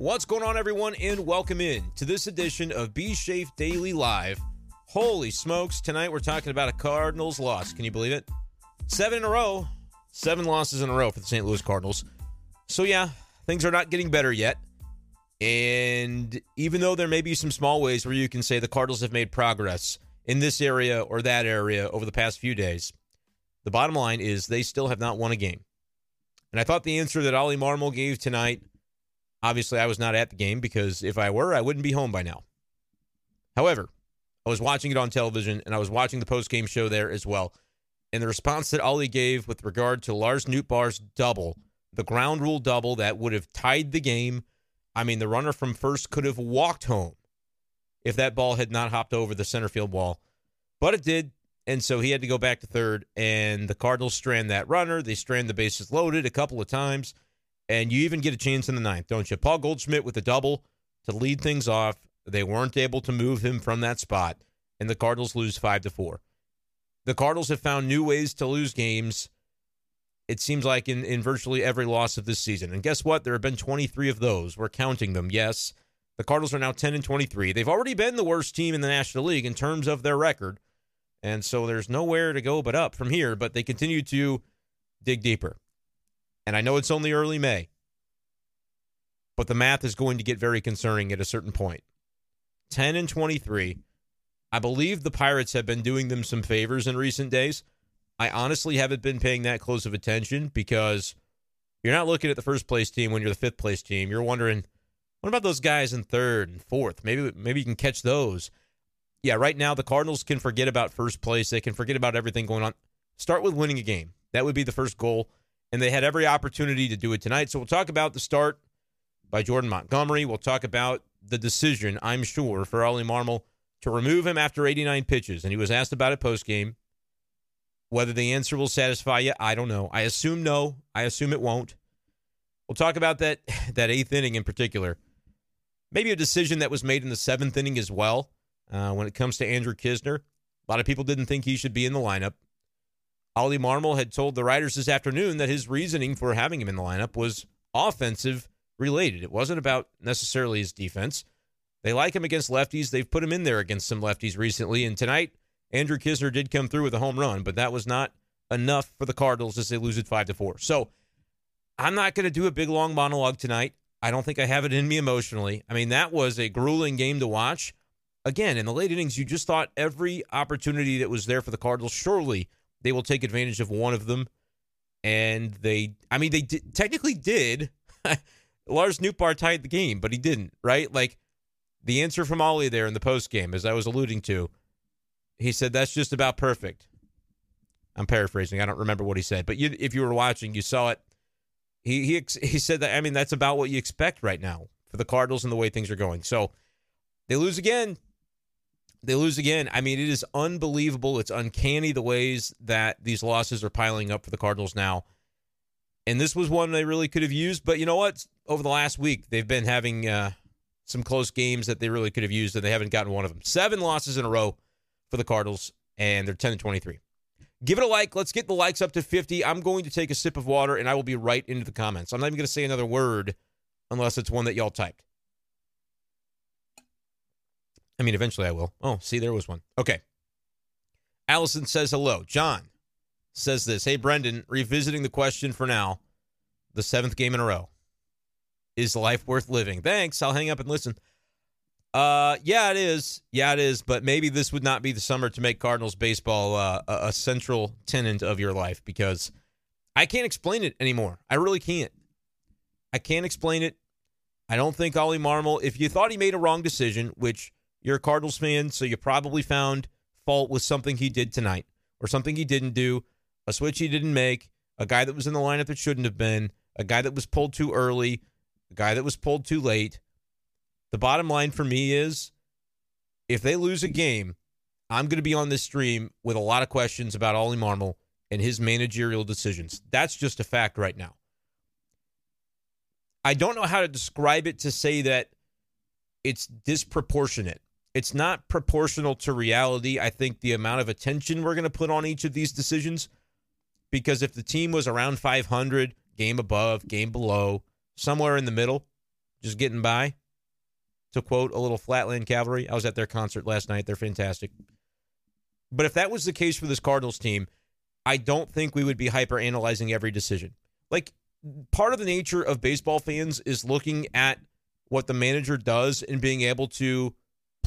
What's going on, everyone, and welcome in to this edition of B Shafe Daily Live. Holy smokes, tonight we're talking about a Cardinals loss. Can you believe it? Seven in a row, seven losses in a row for the St. Louis Cardinals. So, yeah, things are not getting better yet. And even though there may be some small ways where you can say the Cardinals have made progress in this area or that area over the past few days, the bottom line is they still have not won a game. And I thought the answer that Oli Marmol gave tonight, obviously I was not at the game because if I were, I wouldn't be home by now. However, I was watching it on television and I was watching the post-game show there as well. And the response that Oli gave with regard to Lars Nootbaar's double, the ground rule double that would have tied the game. I mean, the runner from first could have walked home if that ball had not hopped over the center field wall. But it did. And so he had to go back to third, and the Cardinals strand that runner. They strand the bases loaded a couple of times, and you even get a chance in the ninth, don't you? Paul Goldschmidt with a double to lead things off. They weren't able to move him from that spot, and the Cardinals lose five to four. The Cardinals have found new ways to lose games. It seems like in, in virtually every loss of this season. And guess what? There have been 23 of those. We're counting them. Yes. The Cardinals are now 10 and 23. They've already been the worst team in the National League in terms of their record. And so there's nowhere to go but up from here, but they continue to dig deeper. And I know it's only early May, but the math is going to get very concerning at a certain point. 10 and 23. I believe the Pirates have been doing them some favors in recent days. I honestly haven't been paying that close of attention because you're not looking at the first place team when you're the fifth place team. You're wondering, what about those guys in third and fourth? Maybe maybe you can catch those yeah, right now the Cardinals can forget about first place. They can forget about everything going on. Start with winning a game. That would be the first goal. And they had every opportunity to do it tonight. So we'll talk about the start by Jordan Montgomery. We'll talk about the decision, I'm sure, for Oli Marmol to remove him after 89 pitches. And he was asked about it post game. Whether the answer will satisfy you, I don't know. I assume no. I assume it won't. We'll talk about that that eighth inning in particular. Maybe a decision that was made in the seventh inning as well uh, when it comes to Andrew Knizner, A lot of people didn't think he should be in the lineup. Oli Marmol had told the writers this afternoon that his reasoning for having him in the lineup was offensive related. It wasn't about necessarily his defense. They like him against lefties. They've put him in there against some lefties recently. And tonight, Andrew Knizner did come through with a home run, but that was not enough for the Cardinals as they lose it five to four. So I'm not going to do a big long monologue tonight. I don't think I have it in me emotionally. I mean, that was a grueling game to watch again, in the late innings, you just thought every opportunity that was there for the Cardinals, surely they will take advantage of one of them. And they, I mean, they did, technically did. Lars Nootbaar tied the game, but he didn't, right? Like the answer from Oli there in the post game, as I was alluding to, he said that's just about perfect. I'm paraphrasing. I don't remember what he said, but you, if you were watching, you saw it. He he he said that. I mean, that's about what you expect right now for the Cardinals and the way things are going. So they lose again. They lose again. I mean, it is unbelievable. It's uncanny the ways that these losses are piling up for the Cardinals now. And this was one they really could have used. But you know what? Over the last week, they've been having uh, some close games that they really could have used, and they haven't gotten one of them. Seven losses in a row for the Cardinals, and they're 10 and 23. Give it a like. Let's get the likes up to 50. I'm going to take a sip of water, and I will be right into the comments. I'm not even going to say another word unless it's one that y'all typed. I mean, eventually I will. Oh, see, there was one. Okay. Allison says hello. John says this Hey, Brenden, revisiting the question for now, the seventh game in a row. Is life worth living? Thanks. I'll hang up and listen. Uh, yeah, it is. Yeah, it is. But maybe this would not be the summer to make Cardinals baseball uh, a, a central tenant of your life because I can't explain it anymore. I really can't. I can't explain it. I don't think Oli Marmol, if you thought he made a wrong decision, which you're a Cardinals fan, so you probably found fault with something he did tonight or something he didn't do, a switch he didn't make, a guy that was in the lineup that shouldn't have been, a guy that was pulled too early, a guy that was pulled too late. The bottom line for me is if they lose a game, I'm going to be on this stream with a lot of questions about Oli Marmol and his managerial decisions. That's just a fact right now. I don't know how to describe it to say that it's disproportionate it's not proportional to reality. I think the amount of attention we're going to put on each of these decisions, because if the team was around 500, game above, game below, somewhere in the middle, just getting by. To quote a little Flatland Cavalry, I was at their concert last night. They're fantastic. But if that was the case for this Cardinals team, I don't think we would be hyper analyzing every decision. Like part of the nature of baseball fans is looking at what the manager does and being able to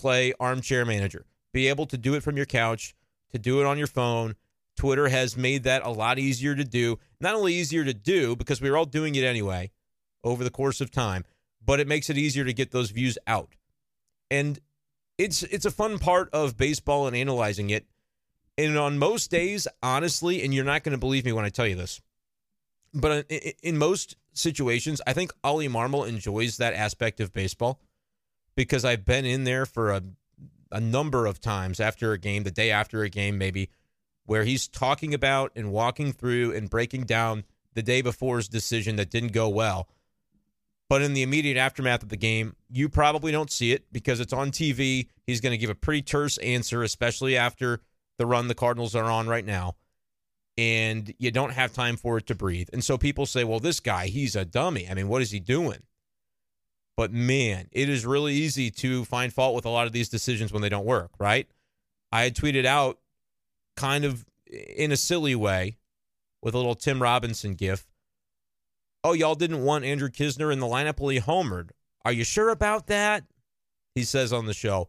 play armchair manager, be able to do it from your couch, to do it on your phone. Twitter has made that a lot easier to do. Not only easier to do because we are all doing it anyway over the course of time, but it makes it easier to get those views out. And it's it's a fun part of baseball and analyzing it. And on most days, honestly, and you're not going to believe me when I tell you this, but uh, in most situations, I think Oli Marmol enjoys that aspect of baseball because I've been in there for a, a number of times after a game, the day after a game, maybe, where he's talking about and walking through and breaking down the day before's decision that didn't go well. But in the immediate aftermath of the game, you probably don't see it because it's on TV. He's going to give a pretty terse answer, especially after the run the Cardinals are on right now and you don't have time for it to breathe. And so people say, well, this guy, he's a dummy. I mean, what is he doing? But man, it is really easy to find fault with a lot of these decisions when they don't work, right? I had tweeted out kind of in a silly way with a little Tim Robinson gif. Oh, y'all didn't want Andrew Knizner in the lineup while he homered. Are you sure about that? He says on the show.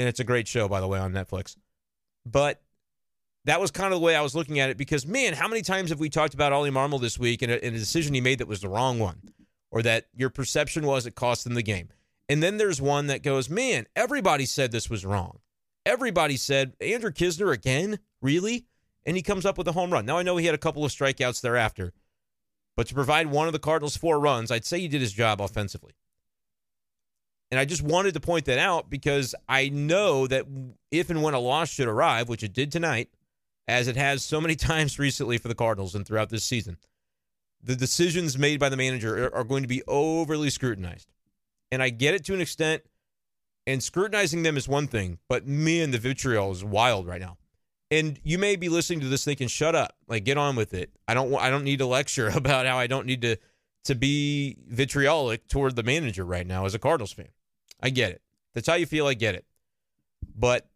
And it's a great show, by the way, on Netflix. But that was kind of the way I was looking at it because, man, how many times have we talked about Oli Marmol this week and a, and a decision he made that was the wrong one or that your perception was it cost them the game? And then there's one that goes, man, everybody said this was wrong. Everybody said, Andrew Knizner again? Really? And he comes up with a home run. Now, I know he had a couple of strikeouts thereafter, but to provide one of the Cardinals' four runs, I'd say he did his job offensively. And I just wanted to point that out because I know that if and when a loss should arrive, which it did tonight, as it has so many times recently for the Cardinals and throughout this season. The decisions made by the manager are going to be overly scrutinized. And I get it to an extent, and scrutinizing them is one thing, but me and the vitriol is wild right now. And you may be listening to this thinking, "Shut up! Like, get on with it." I don't. I don't need a lecture about how I don't need to to be vitriolic toward the manager right now as a Cardinals fan. I get it. That's how you feel. I get it. But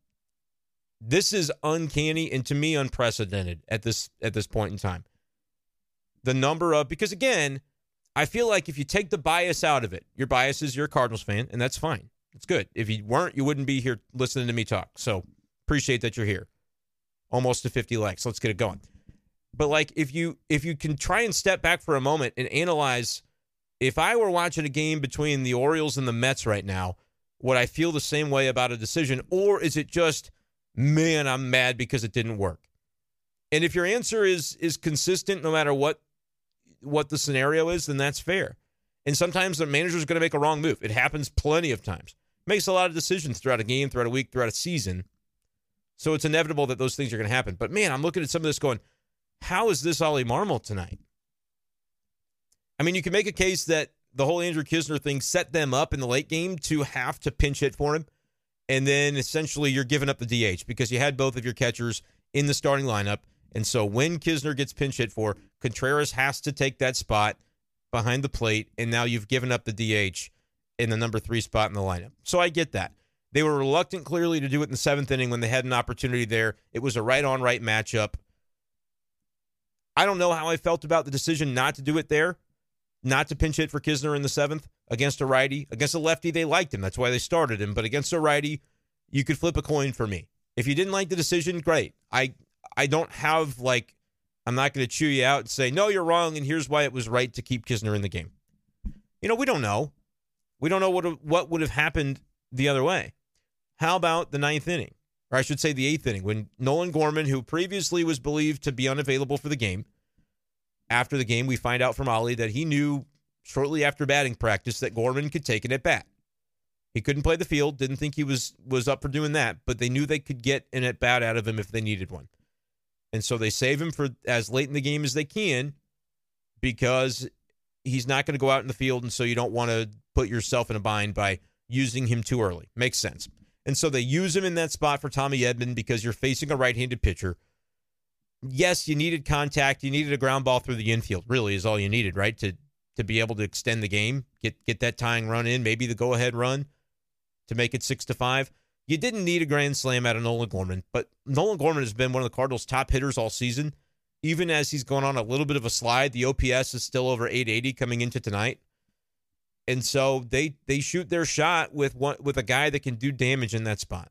this is uncanny and to me unprecedented at this at this point in time. The number of because again, I feel like if you take the bias out of it, your bias is you're a Cardinals fan, and that's fine. It's good. If you weren't, you wouldn't be here listening to me talk. So appreciate that you're here. Almost to 50 likes. Let's get it going. But like if you if you can try and step back for a moment and analyze if I were watching a game between the Orioles and the Mets right now, would I feel the same way about a decision? Or is it just man, I'm mad because it didn't work. And if your answer is is consistent no matter what what the scenario is, then that's fair. And sometimes the manager is going to make a wrong move. It happens plenty of times. Makes a lot of decisions throughout a game, throughout a week, throughout a season. So it's inevitable that those things are going to happen. But man, I'm looking at some of this going, how is this Oli Marmol tonight? I mean, you can make a case that the whole Andrew Knizner thing set them up in the late game to have to pinch hit for him and then essentially you're giving up the DH because you had both of your catchers in the starting lineup. And so when Knizner gets pinch hit for, Contreras has to take that spot behind the plate, and now you've given up the DH in the number three spot in the lineup. So I get that. They were reluctant, clearly, to do it in the seventh inning when they had an opportunity there. It was a right on right matchup. I don't know how I felt about the decision not to do it there, not to pinch hit for Knizner in the seventh against a righty. Against a lefty, they liked him. That's why they started him. But against a righty, you could flip a coin for me. If you didn't like the decision, great. I I don't have like I'm not going to chew you out and say no, you're wrong, and here's why it was right to keep Knizner in the game. You know, we don't know. We don't know what what would have happened the other way. How about the ninth inning, or I should say the eighth inning, when Nolan Gorman, who previously was believed to be unavailable for the game, after the game, we find out from Oli that he knew shortly after batting practice that Gorman could take it at bat. He couldn't play the field, didn't think he was was up for doing that, but they knew they could get an at bat out of him if they needed one. And so they save him for as late in the game as they can because he's not going to go out in the field and so you don't want to put yourself in a bind by using him too early. Makes sense. And so they use him in that spot for Tommy Edman because you're facing a right-handed pitcher. Yes, you needed contact, you needed a ground ball through the infield. Really is all you needed, right? To to be able to extend the game, get get that tying run in, maybe the go ahead run to make it six to five. You didn't need a grand slam out of Nolan Gorman, but Nolan Gorman has been one of the Cardinals' top hitters all season. Even as he's going on a little bit of a slide, the OPS is still over 880 coming into tonight. And so they they shoot their shot with one with a guy that can do damage in that spot.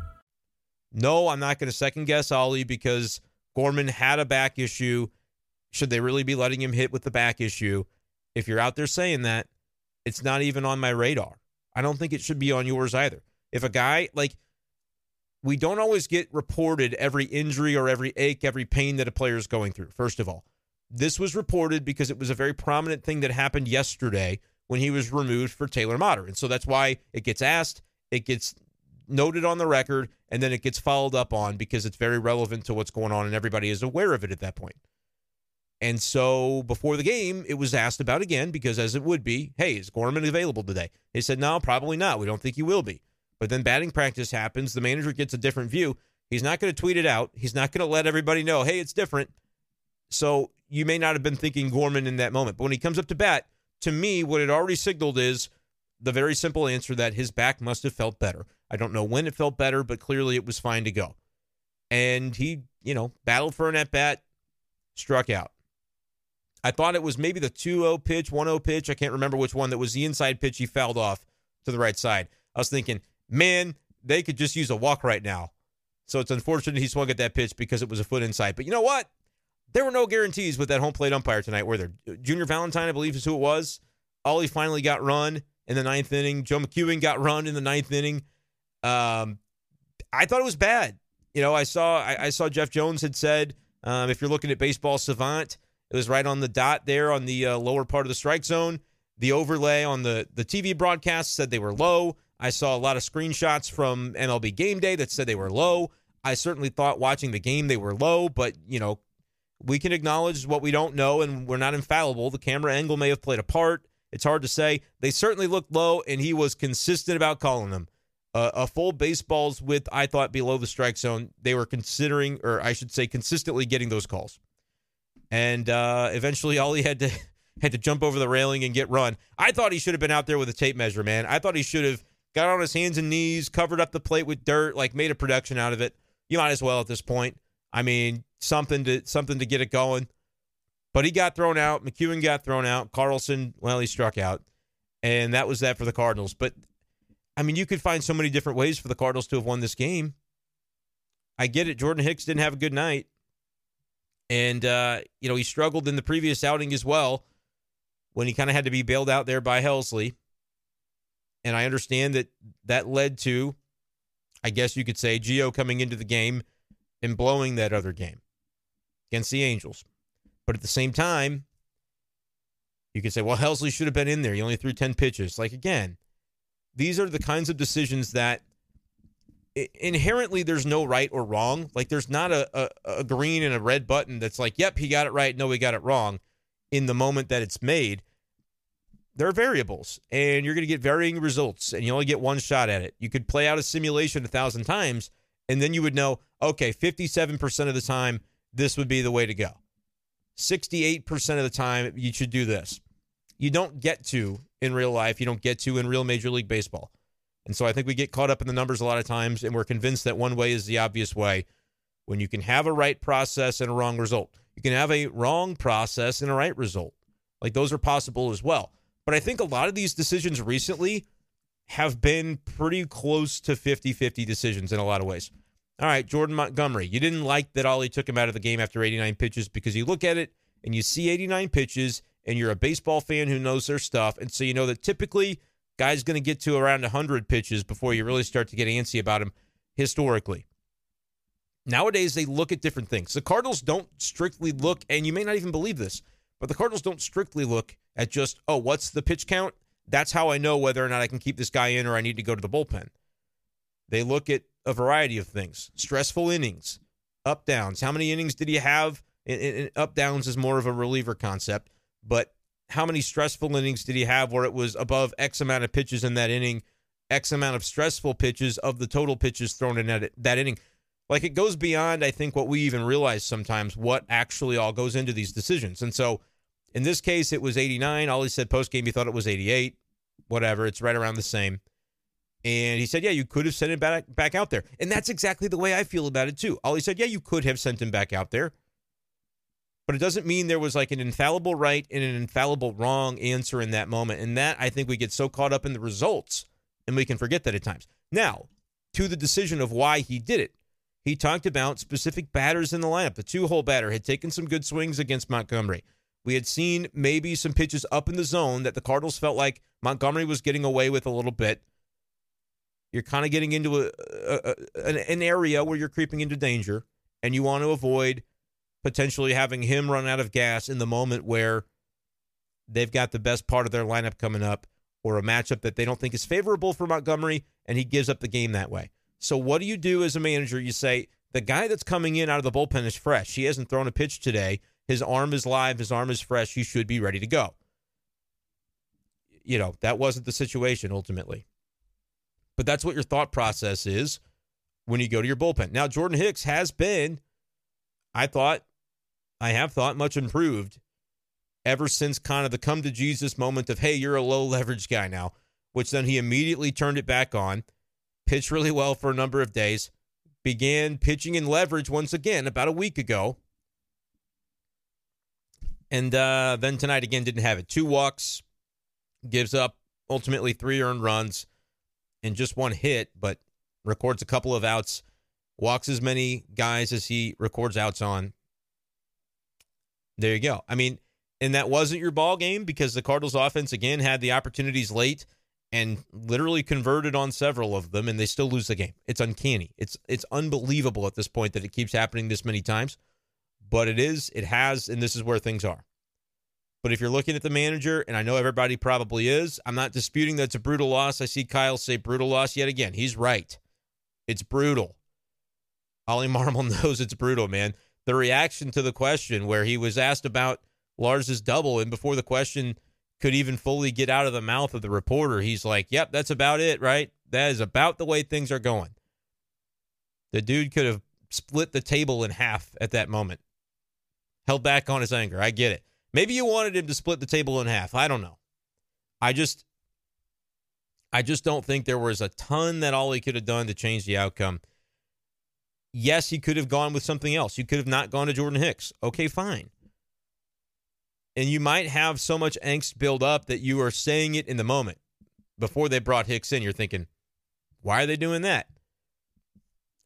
No, I'm not going to second guess Oli because Gorman had a back issue. Should they really be letting him hit with the back issue? If you're out there saying that, it's not even on my radar. I don't think it should be on yours either. If a guy, like, we don't always get reported every injury or every ache, every pain that a player is going through, first of all. This was reported because it was a very prominent thing that happened yesterday when he was removed for Taylor Motter. And so that's why it gets asked, it gets noted on the record, and then it gets followed up on because it's very relevant to what's going on and everybody is aware of it at that point. And so before the game, it was asked about again because, as it would be, hey, is Gorman available today? They said, no, probably not. We don't think he will be. But then batting practice happens. The manager gets a different view. He's not going to tweet it out. He's not going to let everybody know, hey, it's different. So you may not have been thinking Gorman in that moment. But when he comes up to bat, to me, what it already signaled is the very simple answer that his back must have felt better. I don't know when it felt better, but clearly it was fine to go. And he, you know, battled for an at bat, struck out. I thought it was maybe the 2 0 pitch, 1 0 pitch. I can't remember which one that was the inside pitch he fouled off to the right side. I was thinking, man, they could just use a walk right now. So it's unfortunate he swung at that pitch because it was a foot inside. But you know what? There were no guarantees with that home plate umpire tonight, were there? Junior Valentine, I believe, is who it was. Oli finally got run in the ninth inning. Joe McEwing got run in the ninth inning. Um, I thought it was bad. You know, I saw I, I saw Jeff Jones had said um, if you're looking at Baseball Savant, it was right on the dot there on the uh, lower part of the strike zone. The overlay on the the TV broadcast said they were low. I saw a lot of screenshots from MLB Game Day that said they were low. I certainly thought watching the game they were low, but you know, we can acknowledge what we don't know, and we're not infallible. The camera angle may have played a part. It's hard to say. They certainly looked low, and he was consistent about calling them uh, a full baseball's width, I thought, below the strike zone. They were considering, or I should say, consistently getting those calls. And uh, eventually, Oli had to had to jump over the railing and get run. I thought he should have been out there with a tape measure, man. I thought he should have got on his hands and knees, covered up the plate with dirt, like made a production out of it. You might as well at this point. I mean, something to something to get it going. But he got thrown out. McEwing got thrown out. Carlson, well, he struck out. And that was that for the Cardinals. But I mean, you could find so many different ways for the Cardinals to have won this game. I get it. Jordan Hicks didn't have a good night. And, uh, you know, he struggled in the previous outing as well when he kind of had to be bailed out there by Helsley. And I understand that that led to, I guess you could say, Gio coming into the game and blowing that other game against the Angels. But at the same time, you could say, well, Helsley should have been in there. He only threw 10 pitches. Like, again, these are the kinds of decisions that inherently there's no right or wrong. Like there's not a, a, a, green and a red button that's like, yep, he got it right. No, he got it wrong in the moment that it's made. There are variables and you're going to get varying results and you only get one shot at it. You could play out a simulation a thousand times and then you would know, okay, 57% of the time, this would be the way to go. 68% of the time, you should do this. You don't get to in real life you don't get to in real Major League Baseball. And so I think we get caught up in the numbers a lot of times, and we're convinced that one way is the obvious way when you can have a right process and a wrong result. You can have a wrong process and a right result. Like those are possible as well. But I think a lot of these decisions recently have been pretty close to 50 50 decisions in a lot of ways. All right, Jordan Montgomery, you didn't like that Oli took him out of the game after 89 pitches because you look at it and you see 89 pitches and you're a baseball fan who knows their stuff, and so you know that typically guys going to get to around 100 pitches before you really start to get antsy about him historically. Nowadays, they look at different things. The Cardinals don't strictly look, and you may not even believe this, but the Cardinals don't strictly look at just, oh, what's the pitch count? That's how I know whether or not I can keep this guy in or I need to go to the bullpen. They look at a variety of things stressful innings, up downs. How many innings did he have? Up downs is more of a reliever concept, but how many stressful innings did he have where it was above X amount of pitches in that inning, X amount of stressful pitches of the total pitches thrown in that, that inning? Like it goes beyond, I think, what we even realize sometimes, what actually all goes into these decisions. And so in this case, it was 89. Oli said post game he thought it was 88. Whatever, it's right around the same. And he said, Yeah, you could have sent him back, back out there. And that's exactly the way I feel about it, too. Oli said, Yeah, you could have sent him back out there. But it doesn't mean there was like an infallible right and an infallible wrong answer in that moment. And that I think we get so caught up in the results and we can forget that at times. Now, to the decision of why he did it, he talked about specific batters in the lineup. The two hole batter had taken some good swings against Montgomery. We had seen maybe some pitches up in the zone that the Cardinals felt like Montgomery was getting away with a little bit. You're kind of getting into a, a, a, an area where you're creeping into danger, and you want to avoid potentially having him run out of gas in the moment where they've got the best part of their lineup coming up or a matchup that they don't think is favorable for Montgomery, and he gives up the game that way. So, what do you do as a manager? You say, the guy that's coming in out of the bullpen is fresh. He hasn't thrown a pitch today. His arm is live, his arm is fresh. He should be ready to go. You know, that wasn't the situation ultimately. But that's what your thought process is when you go to your bullpen. Now, Jordan Hicks has been, I thought, I have thought, much improved ever since kind of the come to Jesus moment of, hey, you're a low leverage guy now, which then he immediately turned it back on, pitched really well for a number of days, began pitching in leverage once again about a week ago. And uh, then tonight again didn't have it. Two walks, gives up ultimately three earned runs and just one hit, but records a couple of outs, walks as many guys as he records outs on. There you go. I mean, and that wasn't your ball game because the Cardinals offense again had the opportunities late and literally converted on several of them and they still lose the game. It's uncanny. It's it's unbelievable at this point that it keeps happening this many times. But it is, it has, and this is where things are. But if you're looking at the manager, and I know everybody probably is, I'm not disputing that it's a brutal loss. I see Kyle say brutal loss yet again. He's right. It's brutal. Ollie Marmol knows it's brutal, man. The reaction to the question where he was asked about Lars's double, and before the question could even fully get out of the mouth of the reporter, he's like, Yep, that's about it, right? That is about the way things are going. The dude could have split the table in half at that moment. Held back on his anger. I get it. Maybe you wanted him to split the table in half. I don't know. I just I just don't think there was a ton that Oli could have done to change the outcome. Yes, he could have gone with something else. You could have not gone to Jordan Hicks. Okay, fine. And you might have so much angst build up that you are saying it in the moment. Before they brought Hicks in, you're thinking, why are they doing that?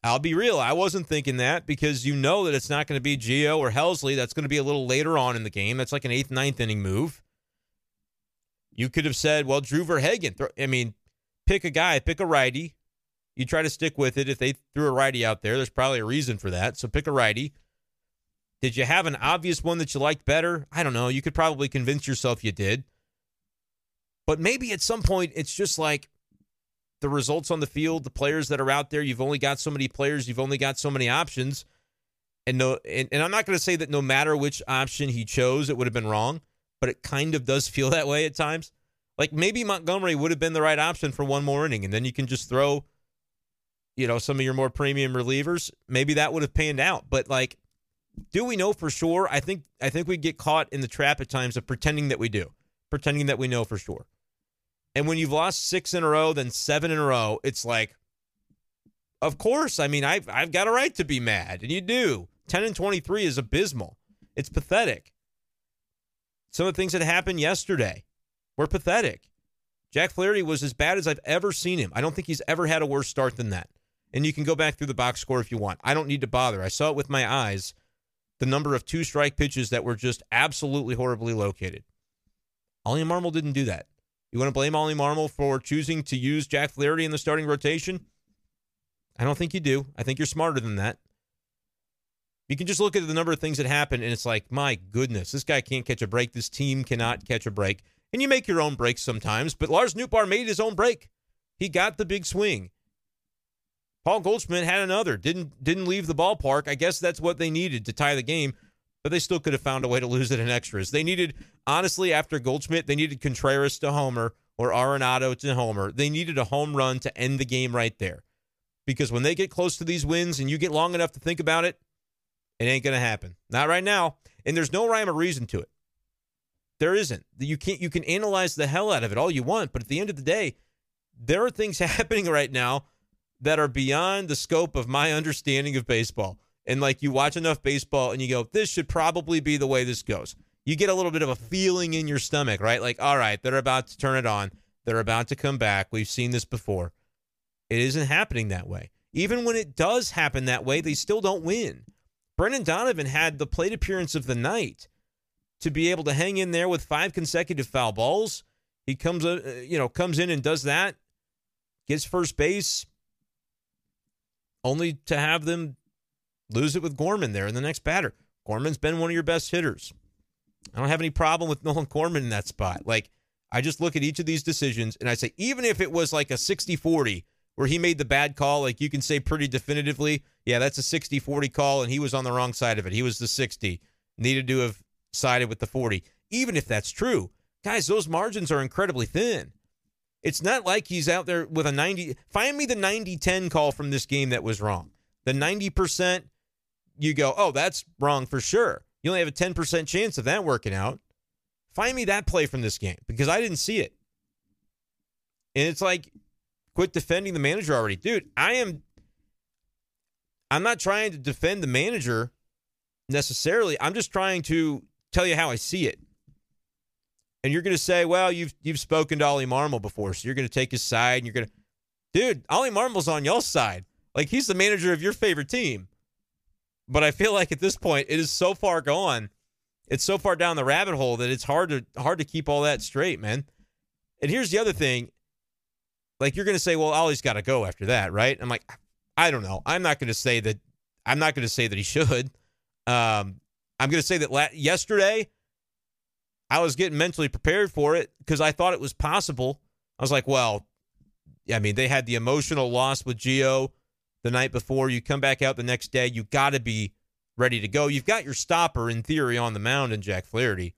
I'll be real. I wasn't thinking that because you know that it's not going to be Gio or Helsley. That's going to be a little later on in the game. That's like an eighth, ninth inning move. You could have said, well, Drew Verhagen. I mean, pick a guy, pick a righty. You try to stick with it. If they threw a righty out there, there's probably a reason for that. So pick a righty. Did you have an obvious one that you liked better? I don't know. You could probably convince yourself you did. But maybe at some point, it's just like, the results on the field, the players that are out there. You've only got so many players, you've only got so many options. And no and, and I'm not going to say that no matter which option he chose, it would have been wrong, but it kind of does feel that way at times. Like maybe Montgomery would have been the right option for one more inning, and then you can just throw, you know, some of your more premium relievers. Maybe that would have panned out. But like, do we know for sure? I think I think we get caught in the trap at times of pretending that we do, pretending that we know for sure. And when you've lost six in a row, then seven in a row, it's like, of course. I mean, I've I've got a right to be mad, and you do. Ten and twenty three is abysmal. It's pathetic. Some of the things that happened yesterday were pathetic. Jack Flaherty was as bad as I've ever seen him. I don't think he's ever had a worse start than that. And you can go back through the box score if you want. I don't need to bother. I saw it with my eyes. The number of two strike pitches that were just absolutely horribly located. Oli Marmol didn't do that. You want to blame Oli Marmol for choosing to use Jack Flaherty in the starting rotation? I don't think you do. I think you're smarter than that. You can just look at the number of things that happened, and it's like, my goodness, this guy can't catch a break. This team cannot catch a break. And you make your own breaks sometimes, but Lars Nootbaar made his own break. He got the big swing. Paul Goldschmidt had another. Didn't didn't leave the ballpark. I guess that's what they needed to tie the game, but they still could have found a way to lose it in extras. They needed honestly after Goldschmidt, they needed Contreras to homer or Arenado to homer. They needed a home run to end the game right there. Because when they get close to these wins and you get long enough to think about it, it ain't going to happen. Not right now. And there's no rhyme or reason to it. There isn't. You can't you can analyze the hell out of it all you want, but at the end of the day, there are things happening right now that are beyond the scope of my understanding of baseball. And like you watch enough baseball and you go, this should probably be the way this goes. You get a little bit of a feeling in your stomach, right? Like, all right, they're about to turn it on. They're about to come back. We've seen this before. It isn't happening that way. Even when it does happen that way, they still don't win. Brendan Donovan had the plate appearance of the night to be able to hang in there with five consecutive foul balls. He comes, uh, you know, comes in and does that, gets first base, only to have them lose it with Gorman there in the next batter. Gorman's been one of your best hitters. I don't have any problem with Nolan Gorman in that spot. Like, I just look at each of these decisions and I say, even if it was like a 60 40 where he made the bad call, like you can say pretty definitively, yeah, that's a 60 40 call and he was on the wrong side of it. He was the 60, needed to have sided with the 40. Even if that's true, guys, those margins are incredibly thin. It's not like he's out there with a 90. Find me the 90 10 call from this game that was wrong. The 90%, you go, oh, that's wrong for sure. You only have a 10% chance of that working out. Find me that play from this game because I didn't see it. And it's like, quit defending the manager already. Dude, I am. I'm not trying to defend the manager necessarily. I'm just trying to tell you how I see it. And you're going to say, well, you've you've spoken to Oli Marmol before, so you're going to take his side and you're going to, dude, Oli Marmol's on y'all's side. Like he's the manager of your favorite team. But I feel like at this point, it is so far gone. It's so far down the rabbit hole that it's hard to hard to keep all that straight, man. And here's the other thing. Like you're going to say, well, Oli's got to go after that, right? I'm like, I don't know. I'm not going to say that. I'm not going to say that he should. Um, I'm going to say that la- yesterday I was getting mentally prepared for it because I thought it was possible. I was like, well, I mean, they had the emotional loss with Gio the night before. You come back out the next day, you got to be ready to go. You've got your stopper in theory on the mound in Jack Flaherty.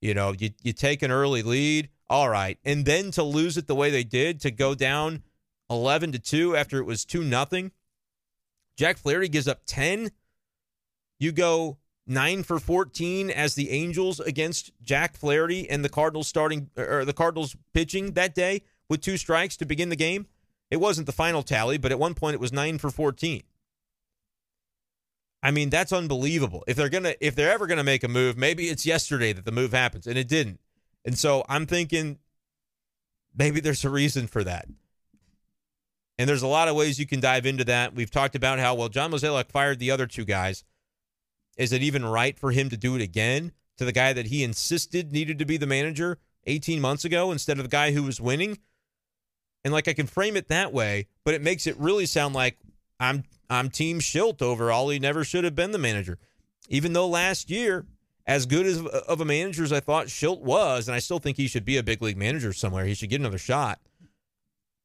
You know, you you take an early lead, all right, and then to lose it the way they did, to go down eleven to two after it was two nothing. Jack Flaherty gives up ten. You go nine for 14 as the Angels against Jack Flaherty and the Cardinals starting or the Cardinals pitching that day with two strikes to begin the game. It wasn't the final tally, but at one point it was nine for 14. I mean, that's unbelievable. If they're gonna if they're ever gonna make a move, maybe it's yesterday that the move happens, and it didn't. And so I'm thinking maybe there's a reason for that. And there's a lot of ways you can dive into that. We've talked about how well John Mozeliak fired the other two guys. Is it even right for him to do it again to the guy that he insisted needed to be the manager 18 months ago instead of the guy who was winning? And like I can frame it that way, but it makes it really sound like I'm I'm team Shildt over Oli never should have been the manager. Even though last year, as good as of a manager as I thought Shildt was, and I still think he should be a big league manager somewhere. He should get another shot.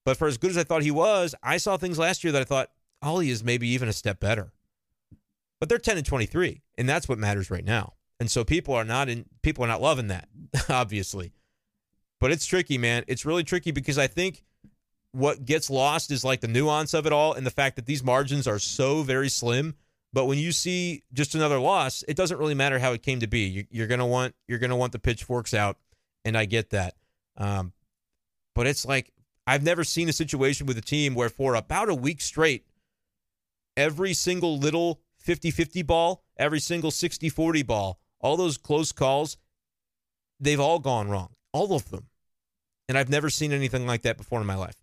But for as good as I thought he was, I saw things last year that I thought Oli is maybe even a step better. But they're 10 and 23, and that's what matters right now. And so people are not in people are not loving that, obviously. But it's tricky, man. It's really tricky because I think what gets lost is like the nuance of it all and the fact that these margins are so very slim. But when you see just another loss, it doesn't really matter how it came to be. You, are gonna want you're gonna want the pitchforks out, and I get that. Um, but it's like I've never seen a situation with a team where for about a week straight, every single little 50 50 ball, every single 60 40 ball, all those close calls, they've all gone wrong. All of them. And I've never seen anything like that before in my life.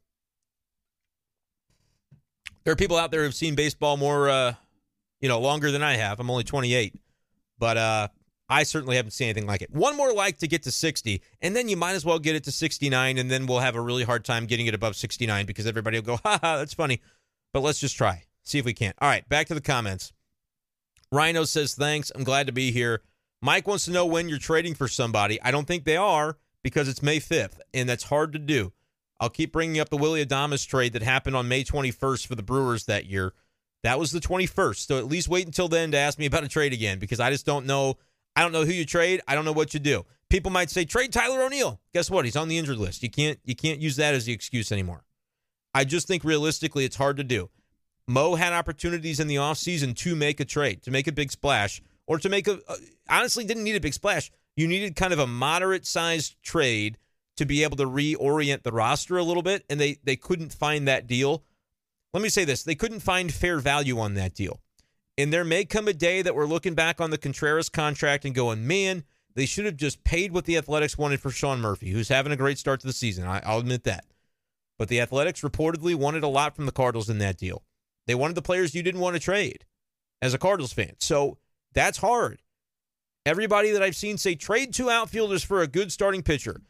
There are people out there who've seen baseball more, uh, you know, longer than I have. I'm only 28, but uh, I certainly haven't seen anything like it. One more like to get to 60, and then you might as well get it to 69, and then we'll have a really hard time getting it above 69 because everybody will go, ha ha, that's funny. But let's just try, see if we can't. All right, back to the comments. Rhino says, thanks. I'm glad to be here. Mike wants to know when you're trading for somebody. I don't think they are because it's May 5th, and that's hard to do. I'll keep bringing up the Willie Adames trade that happened on May 21st for the Brewers that year. That was the 21st. So at least wait until then to ask me about a trade again because I just don't know. I don't know who you trade. I don't know what you do. People might say trade Tyler O'Neill. Guess what? He's on the injured list. You can't you can't use that as the excuse anymore. I just think realistically it's hard to do. Mo had opportunities in the offseason to make a trade, to make a big splash, or to make a, honestly didn't need a big splash. You needed kind of a moderate sized trade to be able to reorient the roster a little bit, and they they couldn't find that deal. Let me say this: they couldn't find fair value on that deal. And there may come a day that we're looking back on the Contreras contract and going, man, they should have just paid what the Athletics wanted for Sean Murphy, who's having a great start to the season. I, I'll admit that. But the Athletics reportedly wanted a lot from the Cardinals in that deal. They wanted the players you didn't want to trade as a Cardinals fan. So that's hard. Everybody that I've seen say trade two outfielders for a good starting pitcher.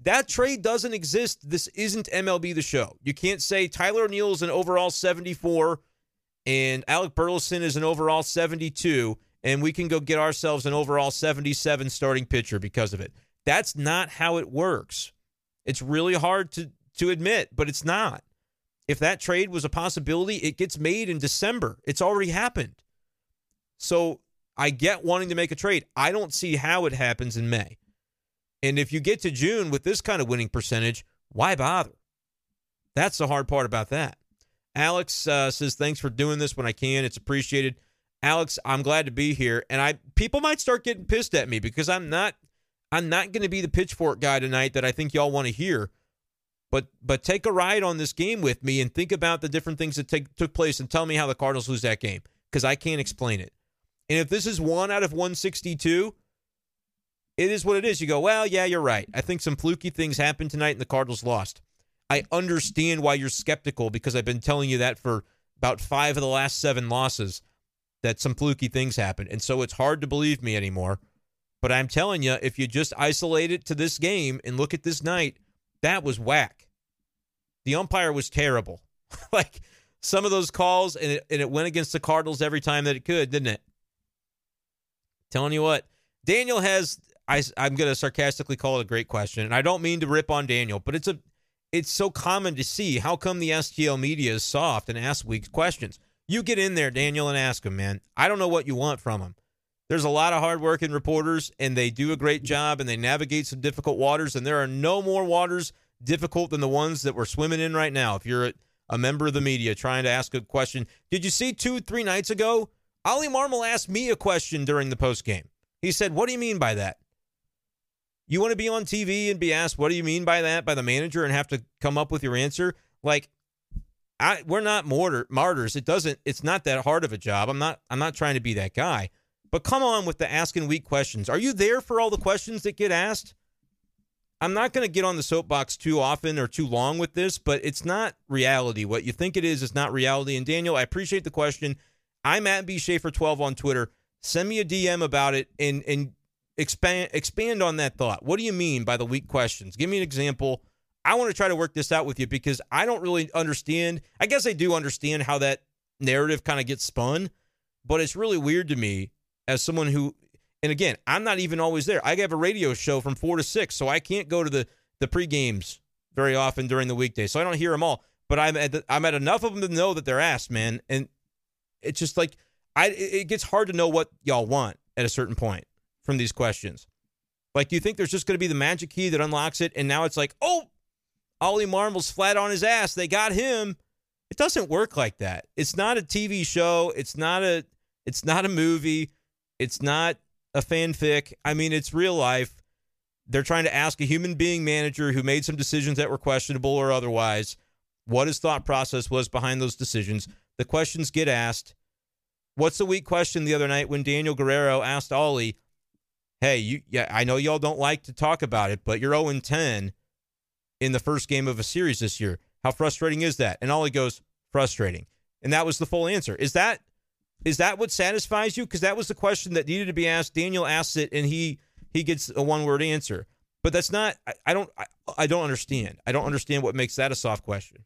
That trade doesn't exist. This isn't MLB the show. You can't say Tyler O'Neill is an overall 74 and Alec Burleson is an overall 72 and we can go get ourselves an overall 77 starting pitcher because of it. That's not how it works. It's really hard to to admit, but it's not. If that trade was a possibility, it gets made in December. It's already happened. So I get wanting to make a trade. I don't see how it happens in May. And if you get to June with this kind of winning percentage, why bother? That's the hard part about that. Alex uh, says, "Thanks for doing this when I can. It's appreciated." Alex, I'm glad to be here, and I people might start getting pissed at me because I'm not I'm not going to be the pitchfork guy tonight that I think y'all want to hear. But but take a ride on this game with me and think about the different things that take, took place and tell me how the Cardinals lose that game because I can't explain it. And if this is one out of 162, it is what it is. You go, well, yeah, you're right. I think some fluky things happened tonight and the Cardinals lost. I understand why you're skeptical because I've been telling you that for about five of the last seven losses that some fluky things happened. And so it's hard to believe me anymore. But I'm telling you, if you just isolate it to this game and look at this night, that was whack. The umpire was terrible. like some of those calls, and it, and it went against the Cardinals every time that it could, didn't it? Telling you what, Daniel has. I, I'm going to sarcastically call it a great question, and I don't mean to rip on Daniel, but it's a, it's so common to see. How come the STL media is soft and asks weak questions? You get in there, Daniel, and ask them, man. I don't know what you want from them. There's a lot of hardworking reporters, and they do a great job, and they navigate some difficult waters. And there are no more waters difficult than the ones that we're swimming in right now. If you're a, a member of the media trying to ask a question, did you see two, three nights ago? Oli Marmol asked me a question during the post game. He said, "What do you mean by that?" You want to be on TV and be asked, "What do you mean by that?" by the manager and have to come up with your answer? Like, I we're not martyr, martyrs. It doesn't. It's not that hard of a job. I'm not. I'm not trying to be that guy. But come on with the asking weak questions. Are you there for all the questions that get asked? I'm not going to get on the soapbox too often or too long with this, but it's not reality. What you think it is is not reality. And Daniel, I appreciate the question. I'm at B Schaeffer 12 on Twitter. Send me a DM about it and and expand expand on that thought. What do you mean by the weak questions? Give me an example. I want to try to work this out with you because I don't really understand. I guess I do understand how that narrative kind of gets spun, but it's really weird to me as someone who and again, I'm not even always there. I have a radio show from four to six, so I can't go to the the pre games very often during the weekday, so I don't hear them all. But I'm at the, I'm at enough of them to know that they're asked, man, and it's just like I it gets hard to know what y'all want at a certain point from these questions. Like, do you think there's just going to be the magic key that unlocks it, and now it's like, oh, Oli Marmol's flat on his ass, they got him. It doesn't work like that. It's not a TV show. It's not a it's not a movie. It's not a fanfic. I mean, it's real life. They're trying to ask a human being manager who made some decisions that were questionable or otherwise what his thought process was behind those decisions. The questions get asked. What's the weak question the other night when Daniel Guerrero asked Oli, "Hey, you yeah, I know y'all don't like to talk about it, but you're 0 10 in the first game of a series this year. How frustrating is that?" And Oli goes, "Frustrating." And that was the full answer. Is that is that what satisfies you? Because that was the question that needed to be asked. Daniel asks it, and he he gets a one word answer. But that's not. I, I don't. I, I don't understand. I don't understand what makes that a soft question.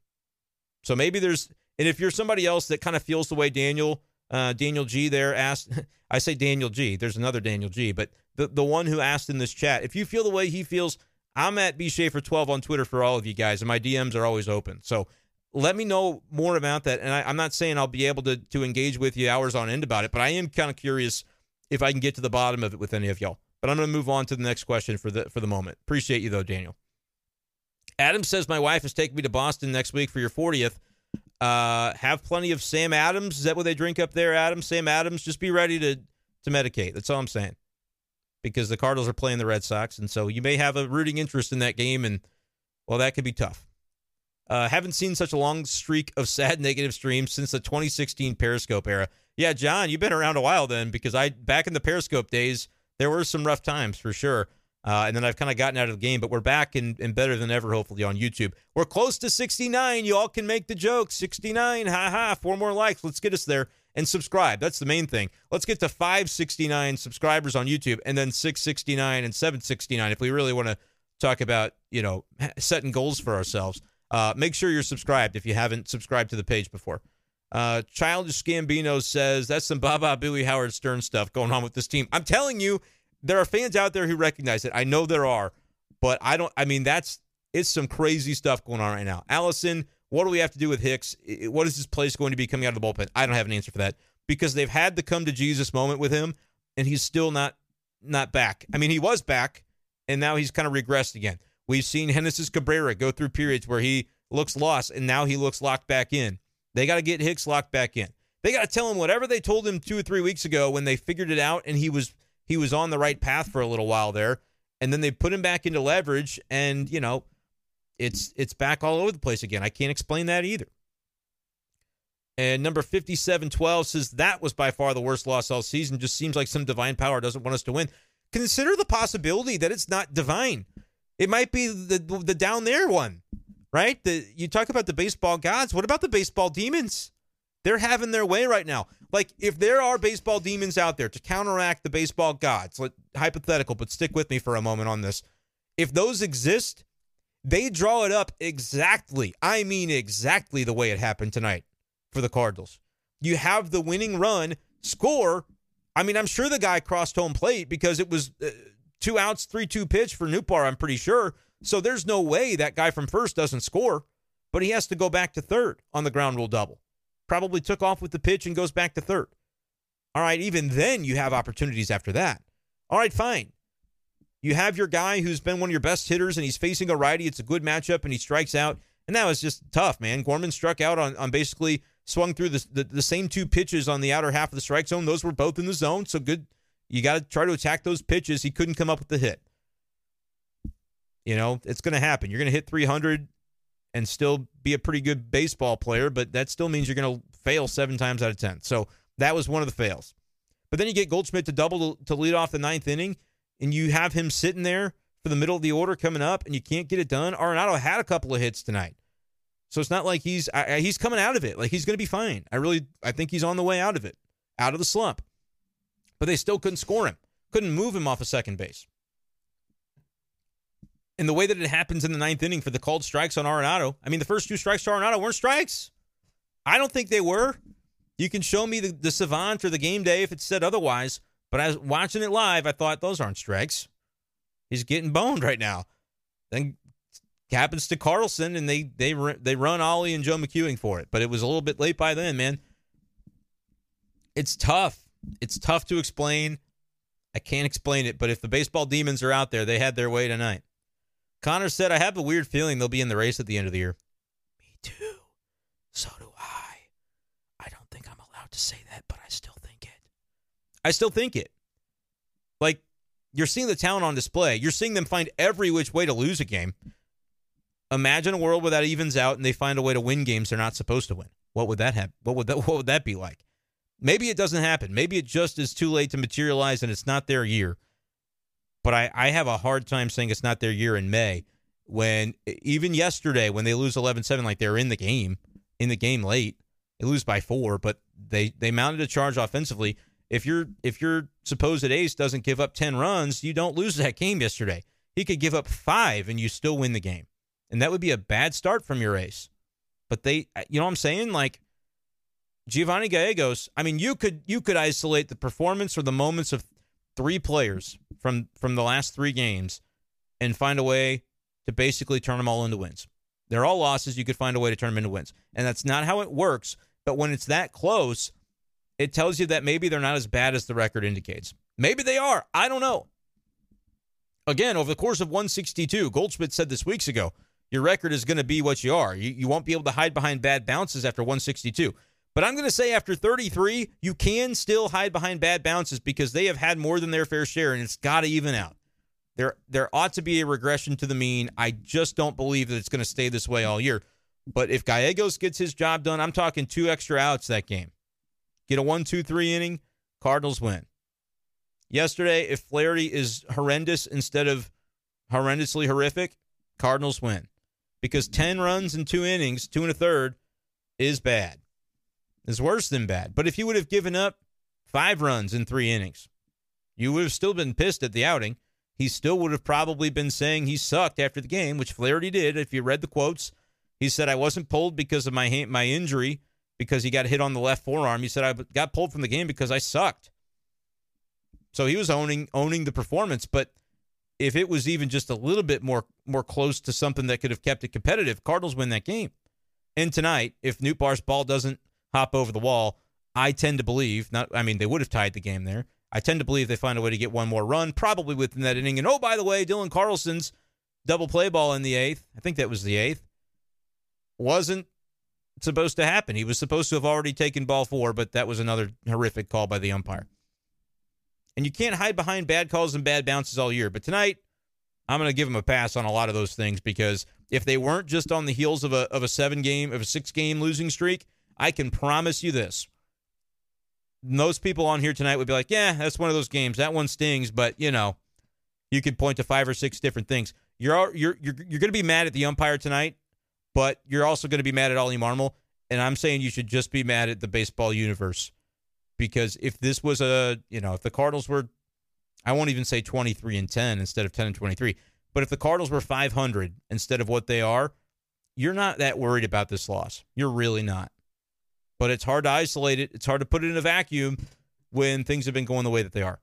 So maybe there's. And if you're somebody else that kind of feels the way Daniel Uh, Daniel G there asked, I say Daniel G. There's another Daniel G, but the the one who asked in this chat, if you feel the way he feels, I'm at B Schaeffer 12 on Twitter for all of you guys, and my DMs are always open. So let me know more about that. And I, I'm not saying I'll be able to to engage with you hours on end about it, but I am kind of curious if I can get to the bottom of it with any of y'all. But I'm going to move on to the next question for the for the moment. Appreciate you though, Daniel. Adam says my wife is taking me to Boston next week for your 40th. Uh, have plenty of Sam Adams. Is that what they drink up there, Adam? Sam Adams. Just be ready to to medicate. That's all I'm saying. Because the Cardinals are playing the Red Sox, and so you may have a rooting interest in that game, and well, that could be tough. Uh, haven't seen such a long streak of sad negative streams since the 2016 Periscope era. Yeah, John, you've been around a while then, because I back in the Periscope days, there were some rough times for sure. Uh, and then I've kind of gotten out of the game, but we're back and, and better than ever, hopefully, on YouTube. We're close to 69. You all can make the joke. 69. Ha ha. Four more likes. Let's get us there. And subscribe. That's the main thing. Let's get to 569 subscribers on YouTube and then 669 and 769 if we really want to talk about, you know, setting goals for ourselves. Uh, make sure you're subscribed if you haven't subscribed to the page before. Uh, Childish Gambino says that's some Baba Billy Howard Stern stuff going on with this team. I'm telling you, there are fans out there who recognize it. I know there are, but I don't. I mean, that's it's some crazy stuff going on right now. Allison, what do we have to do with Hicks? What is this place going to be coming out of the bullpen? I don't have an answer for that because they've had the come to Jesus moment with him, and he's still not not back. I mean, he was back, and now he's kind of regressed again. We've seen Genesis Cabrera go through periods where he looks lost, and now he looks locked back in. They got to get Hicks locked back in. They got to tell him whatever they told him two or three weeks ago when they figured it out, and he was he was on the right path for a little while there, and then they put him back into leverage, and you know, it's it's back all over the place again. I can't explain that either. And number 5712 says that was by far the worst loss all season. Just seems like some divine power doesn't want us to win. Consider the possibility that it's not divine. It might be the the down there one, right? The you talk about the baseball gods. What about the baseball demons? They're having their way right now. Like if there are baseball demons out there to counteract the baseball gods, like, hypothetical, but stick with me for a moment on this. If those exist, they draw it up exactly. I mean exactly the way it happened tonight for the Cardinals. You have the winning run, score. I mean, I'm sure the guy crossed home plate because it was uh, two outs, three two pitch for Nootbaar. I'm pretty sure. So there's no way that guy from first doesn't score, but he has to go back to third on the ground rule double probably took off with the pitch and goes back to third. All right, even then you have opportunities after that. All right, fine. You have your guy who's been one of your best hitters and he's facing a righty. It's a good matchup and he strikes out. And that was just tough, man. Gorman struck out on, on basically swung through the, the, the same two pitches on the outer half of the strike zone. Those were both in the zone. So good. You got to try to attack those pitches. He couldn't come up with the hit. You know, it's going to happen. You're going to hit 300 and still be a pretty good baseball player, but that still means you're going to fail seven times out of 10. So that was one of the fails. But then you get Goldschmidt to double to lead off the ninth inning, and you have him sitting there for the middle of the order coming up, and you can't get it done. Arenado had a couple of hits tonight. So it's not like he's I, he's coming out of it. Like he's going to be fine. I really I think he's on the way out of it, out of the slump. But they still couldn't score him. Couldn't move him off of second base. And the way that it happens in the ninth inning for the called strikes on Arenado, I mean, the first two strikes to Arenado weren't strikes. I don't think they were. You can show me the, the savant or the game day if it said otherwise. But I was watching it live, I thought those aren't strikes. He's getting boned right now. Then happens to Carlson, and they they they run Oli and Joe McEwing for it. But it was a little bit late by then, man. It's tough. It's tough to explain. I can't explain it, but if the baseball demons are out there, they had their way tonight. Connor said, I have a weird feeling they'll be in the race at the end of the year. Me too. So do I. I don't think I'm allowed to say that, but I still think it. I still think it. Like, you're seeing the talent on display. You're seeing them find every which way to lose a game. Imagine a world where that evens out and they find a way to win games they're not supposed to win. What would that have? What would that? What would that be like? Maybe it doesn't happen. Maybe it just is too late to materialize and it's not their year. But I, I have a hard time saying it's not their year in May when even yesterday when they lose 11-7 like they're in the game in the game late. They lose by four but they they mounted a charge offensively. If your if your supposed ace doesn't give up 10 runs you don't lose that game yesterday. He could give up five and you still win the game. And that would be a bad start from your ace. But they uh, you know what i'm saying? Like Giovanny Gallegos, I mean, you could you could isolate the performance or the moments of three players from from the last three games and find a way to basically turn them all into wins. They're all losses. You could find a way to turn them into wins. And that's not how it works. But when it's that close, it tells you that maybe they're not as bad as the record indicates. Maybe they are. I don't know. Again, over the course of 162, Goldschmidt said this weeks ago, your record is going to be what you are. You, you won't be able to hide behind bad bounces after 162. But I'm going to say after 33, you can still hide behind bad bounces because they have had more than their fair share, and it's got to even out. There, there ought to be a regression to the mean. I just don't believe that it's going to stay this way all year. But if Gallegos gets his job done, I'm talking two extra outs that game. Get a one, two, three inning, Cardinals win. Yesterday, if Flaherty is horrendous instead of horrendously horrific, Cardinals win. Because 10 runs in two innings, two and a third, is bad is worse than bad. But if you would have given up five runs in three innings, you would have still been pissed at the outing. He still would have probably been saying he sucked after the game, which Flaherty did. If you read the quotes, he said, I wasn't pulled because of my my injury, because he got hit on the left forearm. He said, I got pulled from the game because I sucked. So he was owning owning the performance, but if it was even just a little bit more more close to something that could have kept it competitive, Cardinals win that game. And tonight, if Nootbaar's ball doesn't hop over the wall. I tend to believe, not I mean they would have tied the game there. I tend to believe they find a way to get one more run, probably within that inning. And oh, by the way, Dylan Carlson's double play ball in the eighth, I think that was the eighth, wasn't supposed to happen. He was supposed to have already taken ball four, but that was another horrific call by the umpire. And you can't hide behind bad calls and bad bounces all year. But tonight, I'm going to give him a pass on a lot of those things because if they weren't just on the heels of a of a seven game of a six game losing streak, I can promise you this. Most people on here tonight would be like, yeah, that's one of those games. That one stings, but you know, you could point to five or six different things. You're you're you're, you're going to be mad at the umpire tonight, but you're also going to be mad at Oli Marmol. And I'm saying you should just be mad at the baseball universe because if this was a, you know, if the Cardinals were, I won't even say 23 and 10 instead of 10 and 23, but if the Cardinals were 500 instead of what they are, you're not that worried about this loss. You're really not but it's hard to isolate it. It's hard to put it in a vacuum when things have been going the way that they are.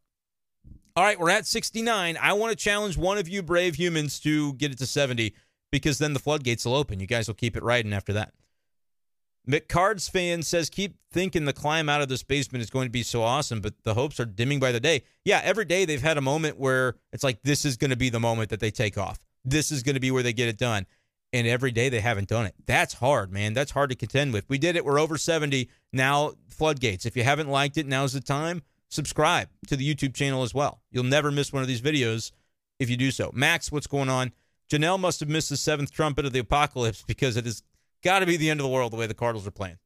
All right, we're at 69. I want to challenge one of you brave humans to get it to 70 because then the floodgates will open. You guys will keep it riding after that. McCards fan says, keep thinking the climb out of this basement is going to be so awesome, but the hopes are dimming by the day. Yeah, every day they've had a moment where it's like, this is going to be the moment that they take off. This is going to be where they get it done and every day they haven't done it. That's hard, man. That's hard to contend with. We did it. We're over 70. Now, floodgates. If you haven't liked it, now's the time. Subscribe to the YouTube channel as well. You'll never miss one of these videos if you do so. Max, what's going on? Janelle must have missed the seventh trumpet of the apocalypse because it has got to be the end of the world the way the Cardinals are playing.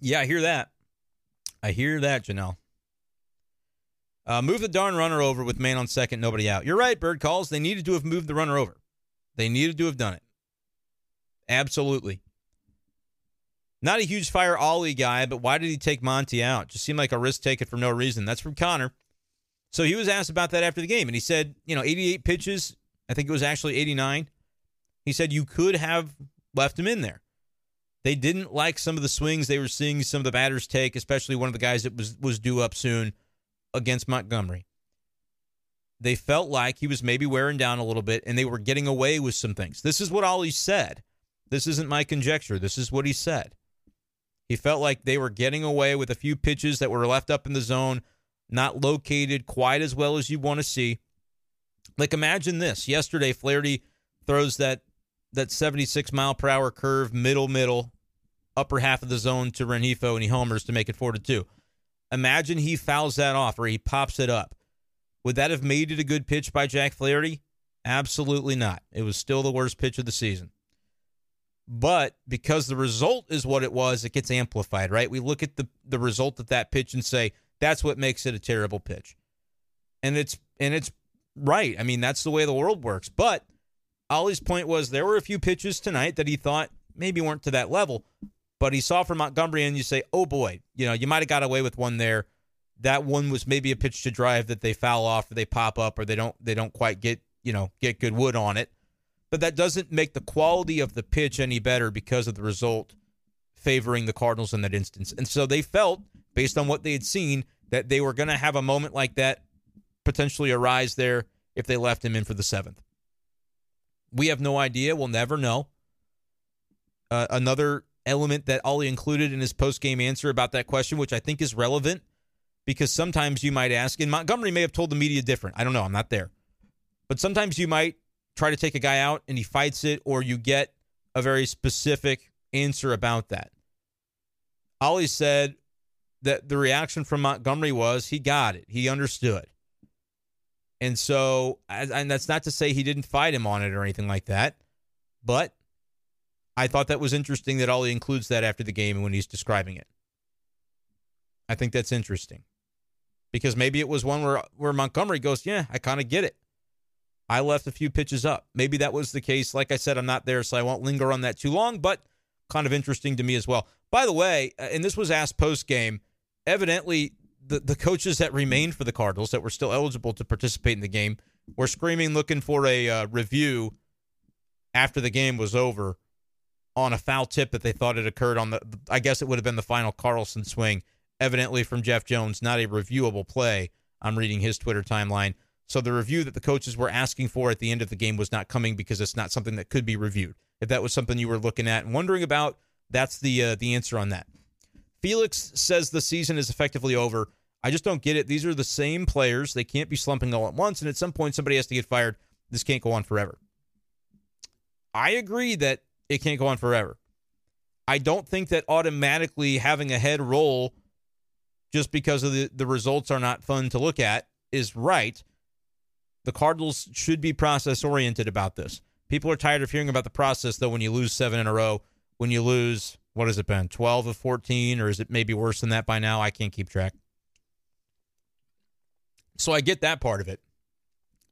Yeah, I hear that. I hear that, Janelle. Uh, move the darn runner over with man on second, nobody out. You're right, Bird calls. They needed to have moved the runner over. They needed to have done it. Absolutely. Not a huge fire Oli guy, but why did he take Monty out? Just seemed like a risk taken for no reason. That's from Connor. So he was asked about that after the game, and he said, you know, 88 pitches. I think it was actually 89. He said you could have left him in there. They didn't like some of the swings they were seeing some of the batters take, especially one of the guys that was was due up soon against Montgomery they felt like he was maybe wearing down a little bit and they were getting away with some things. This is what Oli said. This isn't my conjecture. This is what he said. He felt like they were getting away with a few pitches that were left up in the zone, not located quite as well as you want to see. Like imagine this. Yesterday, Flaherty throws that that 76 mile per hour curve, middle, middle, upper half of the zone to Rengifo, and he homers to make it four to two. Imagine he fouls that off or he pops it up. Would that have made it a good pitch by Jack Flaherty? Absolutely not. It was still the worst pitch of the season. But because the result is what it was, it gets amplified, right? We look at the, the result of that pitch and say, that's what makes it a terrible pitch. And it's and it's right. I mean, that's the way the world works. But Oli's point was there were a few pitches tonight that he thought maybe weren't to that level. But he saw from Montgomery and you say, oh boy, you know, you might have got away with one there that one was maybe a pitch to drive that they foul off or they pop up or they don't they don't quite get you know get good wood on it but that doesn't make the quality of the pitch any better because of the result favoring the Cardinals in that instance. And so they felt, based on what they had seen, that they were going to have a moment like that potentially arise there if they left him in for the seventh. We have no idea. We'll never know. Uh, another element that Oli included in his post game answer about that question, which I think is relevant because sometimes you might ask, and Montgomery may have told the media different. I don't know. I'm not there. But sometimes you might try to take a guy out and he fights it, or you get a very specific answer about that. Oli said that the reaction from Montgomery was he got it, he understood. And so, and that's not to say he didn't fight him on it or anything like that, but I thought that was interesting that Oli includes that after the game when he's describing it. I think that's interesting because maybe it was one where where Montgomery goes, "Yeah, I kind of get it. I left a few pitches up. Maybe that was the case. Like I said, I'm not there, so I won't linger on that too long, but kind of interesting to me as well. By the way, uh, and this was asked post game, evidently the, the coaches that remained for the Cardinals that were still eligible to participate in the game were screaming, looking for a uh, review after the game was over on a foul tip that they thought had occurred on the, I guess it would have been the final Carlson swing, evidently from Jeff Jones, not a reviewable play. I'm reading his Twitter timeline. So the review that the coaches were asking for at the end of the game was not coming because it's not something that could be reviewed. If that was something you were looking at and wondering about, that's the uh, the answer on that. Felix says the season is effectively over. I just don't get it. These are the same players. They can't be slumping all at once, and at some point somebody has to get fired. This can't go on forever. I agree that it can't go on forever. I don't think that automatically having a head roll just because of the, the results are not fun to look at is right. The Cardinals should be process oriented about this. People are tired of hearing about the process, though, when you lose seven in a row. When you lose, what has it been, 12 of 14, or is it maybe worse than that by now? I can't keep track. So I get that part of it.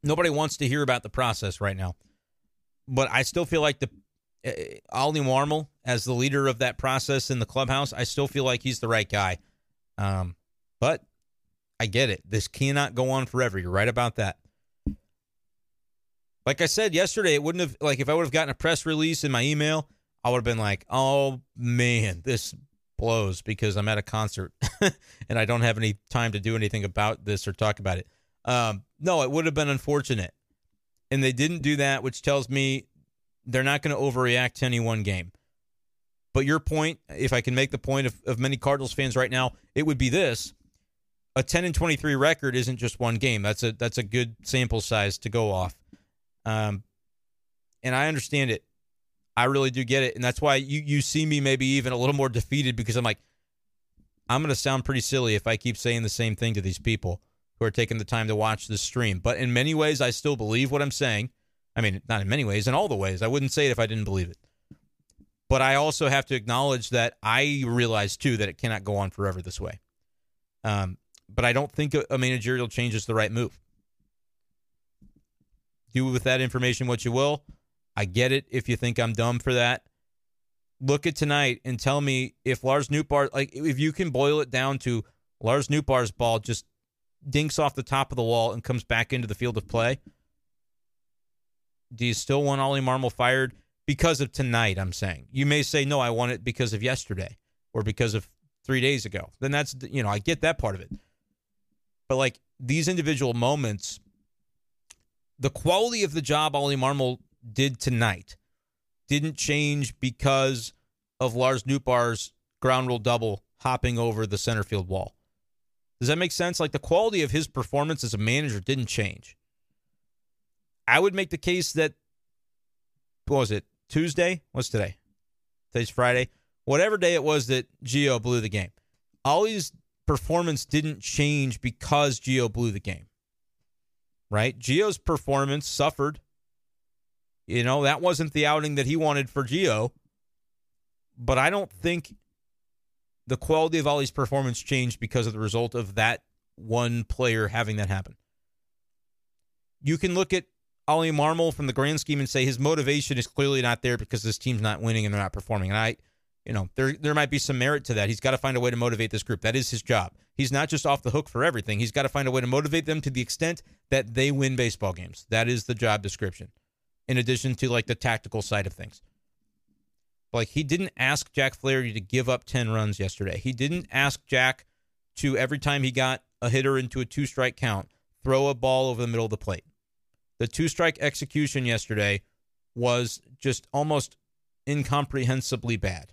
Nobody wants to hear about the process right now. But I still feel like the uh, Oli Marmol, as the leader of that process in the clubhouse, I still feel like he's the right guy. Um, but I get it. This cannot go on forever. You're right about that. Like I said yesterday, it wouldn't have like if I would have gotten a press release in my email, I would have been like, "Oh man, this blows because I'm at a concert and I don't have any time to do anything about this or talk about it." Um, no, it would have been unfortunate, and they didn't do that, which tells me they're not going to overreact to any one game. But your point, if I can make the point of, of many Cardinals fans right now, it would be this: a 10 and 23 record isn't just one game. That's a that's a good sample size to go off. Um, and I understand it. I really do get it, and that's why you you see me maybe even a little more defeated because I'm like, I'm going to sound pretty silly if I keep saying the same thing to these people who are taking the time to watch this stream. But in many ways, I still believe what I'm saying. I mean, not in many ways, in all the ways. I wouldn't say it if I didn't believe it. But I also have to acknowledge that I realize too that it cannot go on forever this way. Um, but I don't think a, a managerial change is the right move. Do with that information what you will. I get it if you think I'm dumb for that. Look at tonight and tell me if Lars Nootbaar, like if you can boil it down to Lars Nootbaar's ball just dinks off the top of the wall and comes back into the field of play. Do you still want Oli Marmol fired because of tonight? I'm saying you may say no, I want it because of yesterday or because of three days ago. Then that's you know I get that part of it, but like these individual moments the quality of the job Oli Marmol did tonight didn't change because of Lars Nootbaar's ground rule double hopping over the center field wall. Does that make sense? Like the quality of his performance as a manager didn't change. I would make the case that what was it Tuesday? What's today? Today's Friday. Whatever day it was that Gio blew the game. Oli's performance didn't change because Gio blew the game right? Gio's performance suffered. You know, that wasn't the outing that he wanted for Gio. But I don't think the quality of Oli's performance changed because of the result of that one player having that happen. You can look at Oli Marmol from the grand scheme and say his motivation is clearly not there because this team's not winning and they're not performing. And I you know, there there might be some merit to that. He's got to find a way to motivate this group. That is his job. He's not just off the hook for everything. He's got to find a way to motivate them to the extent that they win baseball games. That is the job description. In addition to like the tactical side of things. Like he didn't ask Jack Flaherty to give up 10 runs yesterday. He didn't ask Jack to every time he got a hitter into a two strike count, throw a ball over the middle of the plate. The two strike execution yesterday was just almost incomprehensibly bad.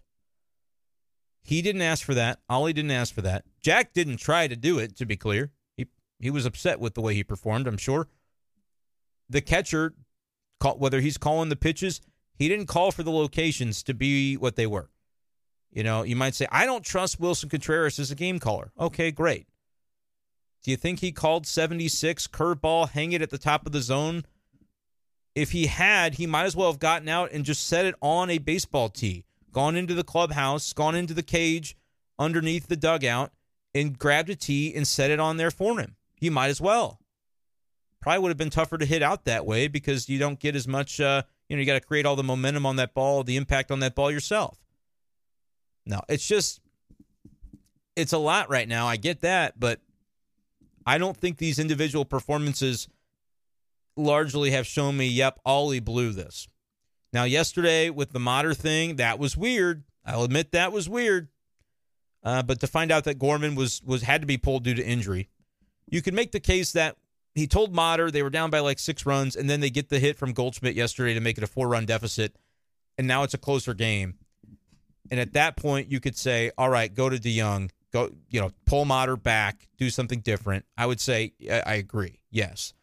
He didn't ask for that. Oli didn't ask for that. Jack didn't try to do it, to be clear. He he was upset with the way he performed, I'm sure. The catcher, whether he's calling the pitches, he didn't call for the locations to be what they were. You know, you might say, I don't trust Willson Contreras as a game caller. Okay, great. Do you think he called 76 curveball, hang it at the top of the zone? If he had, he might as well have gotten out and just set it on a baseball tee gone into the clubhouse, gone into the cage underneath the dugout, and grabbed a tee and set it on there for him. He might as well. Probably would have been tougher to hit out that way because you don't get as much, uh, you know, you got to create all the momentum on that ball, the impact on that ball yourself. No, it's just, it's a lot right now. I get that, but I don't think these individual performances largely have shown me, yep, Oli blew this. Now, yesterday with the Motter thing, that was weird. I'll admit that was weird. Uh, but to find out that Gorman was was had to be pulled due to injury, you could make the case that he told Motter they were down by like six runs, and then they get the hit from Goldschmidt yesterday to make it a four run deficit, and now it's a closer game. And at that point, you could say, "All right, go to DeJong, go, you know, pull Motter back, do something different." I would say I, agree. Yes.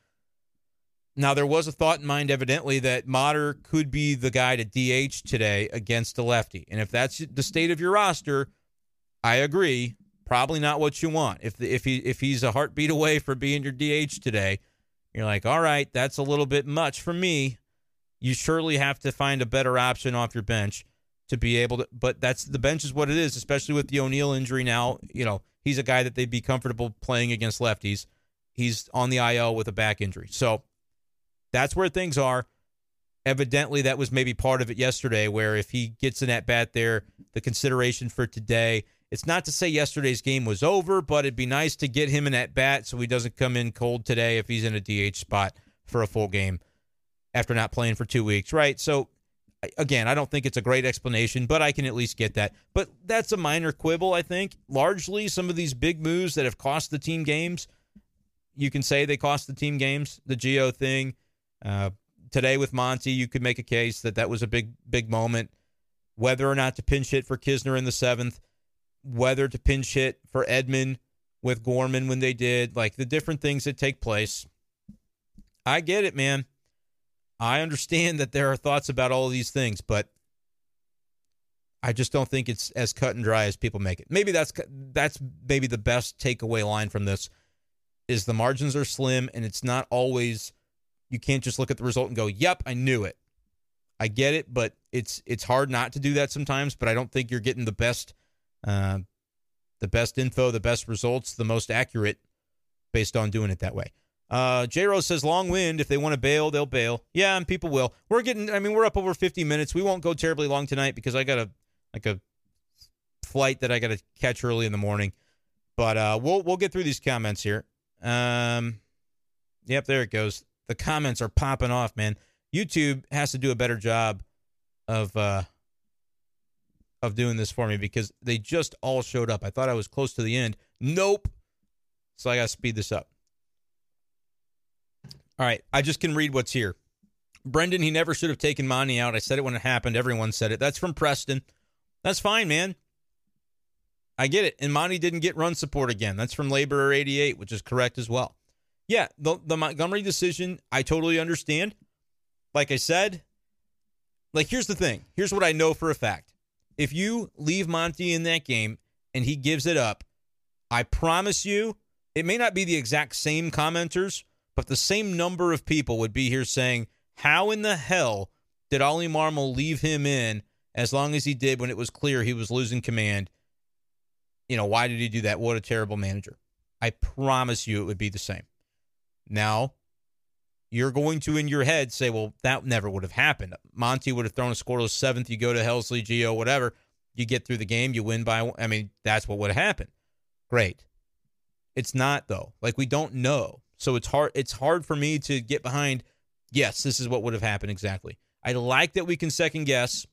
Now, there was a thought in mind, evidently, that Motter could be the guy to DH today against a lefty. And if that's the state of your roster, I agree. Probably not what you want. If if he if he's a heartbeat away for being your DH today, you're like, all right, that's a little bit much for me. You surely have to find a better option off your bench to be able to. But that's the bench is what it is, especially with the O'Neill injury now. You know, he's a guy that they'd be comfortable playing against lefties. He's on the IL with a back injury, so that's where things are. Evidently, that was maybe part of it yesterday, where if he gets an at bat there, the consideration for today. It's not to say yesterday's game was over, but it'd be nice to get him an at bat so he doesn't come in cold today if he's in a DH spot for a full game after not playing for two weeks, right? So, again, I don't think it's a great explanation, but I can at least get that. But that's a minor quibble, I think. Largely, some of these big moves that have cost the team games, you can say they cost the team games. The Gio thing, uh, today with Monty, you could make a case that that was a big, big moment. Whether or not to pinch hit for Knizner in the seventh, whether to pinch hit for Edman with Gorman when they did, like the different things that take place. I get it, man. I understand that there are thoughts about all these things, but I just don't think it's as cut and dry as people make it. Maybe that's that's maybe the best takeaway line from this is the margins are slim and it's not always you can't just look at the result and go, "Yep, I knew it." I get it, but it's it's hard not to do that sometimes. But I don't think you're getting the best, uh, the best info, the best results, the most accurate, based on doing it that way. Uh, J Rose says long wind. If they want to bail, they'll bail. Yeah, and people will. We're getting. I mean, we're up over 50 minutes. We won't go terribly long tonight because I got a like a flight that I got to catch early in the morning. But uh, we'll we'll get through these comments here. Um, yep, there it goes the comments are popping off, man. YouTube has to do a better job of uh of doing this for me because they just all showed up. I thought I was close to the end. Nope. So I got to speed this up. All right, I just can read what's here. Brenden, he never should have taken Monty out. I said it when it happened. Everyone said it. That's from Preston. That's fine, man. I get it. And Monty didn't get run support again. That's from Laborer 88, which is correct as well. Yeah, the the Montgomery decision, I totally understand. Like I said, like here's the thing. Here's what I know for a fact. If you leave Monty in that game and he gives it up, I promise you, it may not be the exact same commenters, but the same number of people would be here saying, "How in the hell did Oli Marmol leave him in as long as he did when it was clear he was losing command?" You know, why did he do that? What a terrible manager. I promise you it would be the same. Now, you're going to, in your head, say, well, that never would have happened. Monty would have thrown a scoreless seventh. You go to Helsley, Gio, whatever. You get through the game. You win by, I mean, that's what would have happened. Great. It's not, though. Like, we don't know. So it's hard. It's hard for me to get behind, yes, this is what would have happened exactly. I like that we can second guess.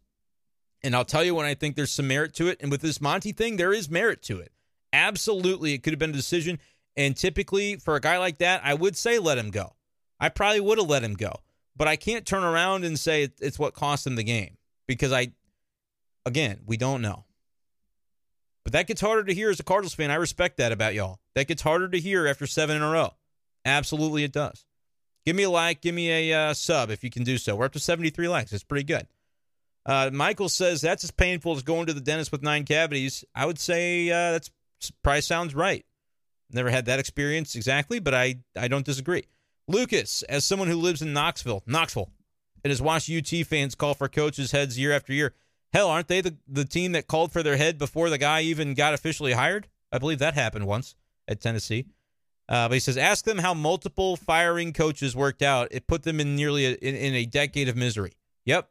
And I'll tell you when I think there's some merit to it. And with this Monty thing, there is merit to it. Absolutely, it could have been a decision. And typically, for a guy like that, I would say let him go. I probably would have let him go. But I can't turn around and say it's what cost him the game because I, again, we don't know. But that gets harder to hear as a Cardinals fan. I respect that about y'all. That gets harder to hear after seven in a row. Absolutely, it does. Give me a like, give me a uh, sub if you can do so. We're up to 73 likes. It's pretty good. Uh, Michael says that's as painful as going to the dentist with nine cavities. I would say uh, that's probably sounds right. Never had that experience exactly, but I, I don't disagree. Lucas, as someone who lives in Knoxville, Knoxville, and has watched UT fans call for coaches' heads year after year, Hell, aren't they the, the team that called for their head before the guy even got officially hired? I believe that happened once at Tennessee. Uh, but he says, ask them how multiple firing coaches worked out. It put them in nearly a, in, in a decade of misery. Yep.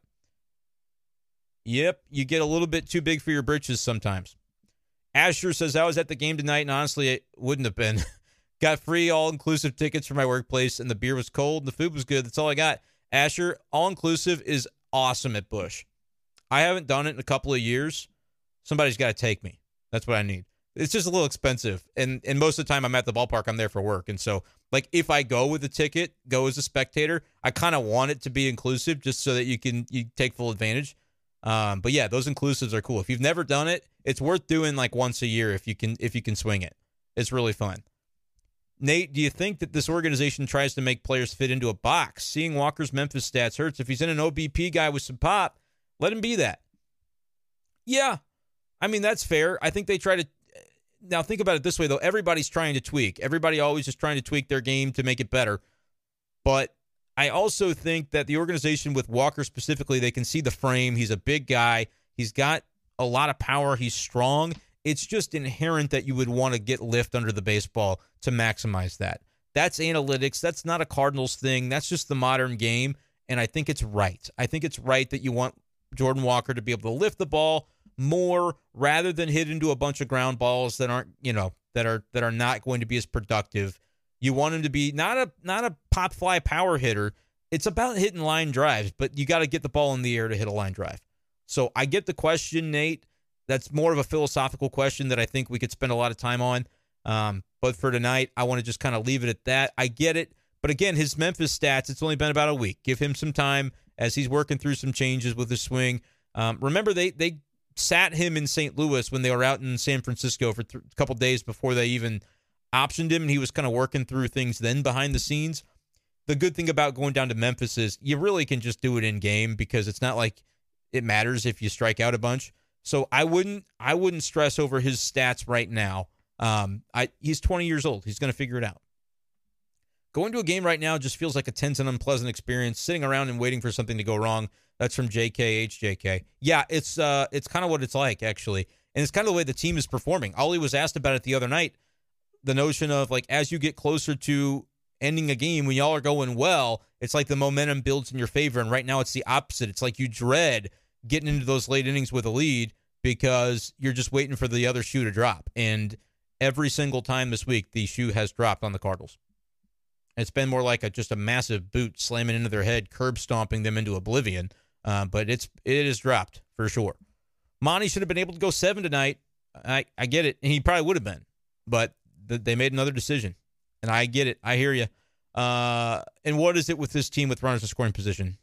Yep. You get a little bit too big for your britches sometimes. Asher says, I was at the game tonight, and honestly, it wouldn't have been. got free all inclusive tickets for my workplace, and the beer was cold and the food was good. That's all I got. Asher, all inclusive is awesome at Busch. I haven't done it in a couple of years. Somebody's got to take me. That's what I need. It's just a little expensive, and and most of the time I'm at the ballpark. I'm there for work, and so like if I go with a ticket, go as a spectator, I kind of want it to be inclusive, just so that you can you take full advantage. Um, but yeah, those inclusives are cool. If you've never done it, it's worth doing like once a year if you can if you can swing it. It's really fun. Nate, do you think that this organization tries to make players fit into a box? Seeing Walker's Memphis stats hurts. If he's in an OBP guy with some pop, let him be that. Yeah. I mean, that's fair. I think they try to. Now, think about it this way, though. Everybody's trying to tweak. Everybody always is trying to tweak their game to make it better. But I also think that the organization with Walker specifically, they can see the frame. He's a big guy. He's got a lot of power. He's strong. It's just inherent that you would want to get lift under the baseball to maximize that. That's analytics. That's not a Cardinals thing. That's just the modern game. And I think it's right. I think it's right that you want Jordan Walker to be able to lift the ball more rather than hit into a bunch of ground balls that aren't, you know, that are that are not going to be as productive. You want him to be not a not a pop fly power hitter. It's about hitting line drives, but you got to get the ball in the air to hit a line drive. So I get the question, Nate. That's more of a philosophical question that I think we could spend a lot of time on. Um, but for tonight, I want to just kind of leave it at that. I get it. But again, his Memphis stats, it's only been about a week. Give him some time as he's working through some changes with his swing. Um, remember, they they sat him in St. Louis when they were out in San Francisco for th- a couple days before they even optioned him, and he was kind of working through things then behind the scenes. The good thing about going down to Memphis is you really can just do it in game because it's not like it matters if you strike out a bunch. So I wouldn't I wouldn't stress over his stats right now. Um, I he's 20 years old. He's going to figure it out. Going to a game right now just feels like a tense and unpleasant experience. Sitting around and waiting for something to go wrong. That's from JKHJK. Yeah, it's uh, it's kind of what it's like actually, and it's kind of the way the team is performing. Oli was asked about it the other night. The notion of like as you get closer to ending a game when y'all are going well, it's like the momentum builds in your favor. And right now it's the opposite. It's like you dread getting into those late innings with a lead because you're just waiting for the other shoe to drop. And every single time this week, the shoe has dropped on the Cardinals. It's been more like a just a massive boot slamming into their head, curb stomping them into oblivion. Uh, but it's it is dropped for sure. Monty should have been able to go seven tonight. I I get it, he probably would have been, but th- they made another decision, and I get it. I hear you. Uh, and what is it with this team with runners in scoring position?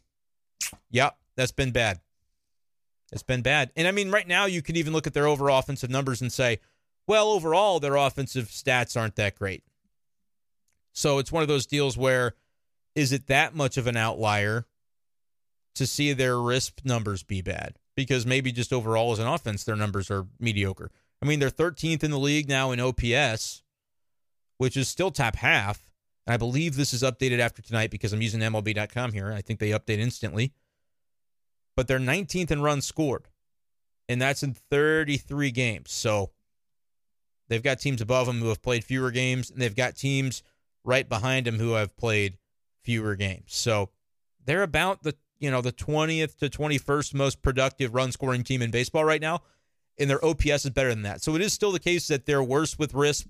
Yep, that's been bad. It's been bad. And I mean, right now you can even look at their overall offensive numbers and say, well, overall their offensive stats aren't that great. So it's one of those deals where is it that much of an outlier to see their RISP numbers be bad? Because maybe just overall as an offense, their numbers are mediocre. I mean, they're 13th in the league now in OPS, which is still top half. And I believe this is updated after tonight because I'm using MLB.com here. I think they update instantly. But they're 19th in runs scored, and that's in 33 games. So they've got teams above them who have played fewer games, and they've got teams right behind them who have played fewer games. So they're about the you know the 20th to 21st most productive run scoring team in baseball right now, and their OPS is better than that. So it is still the case that they're worse with RISP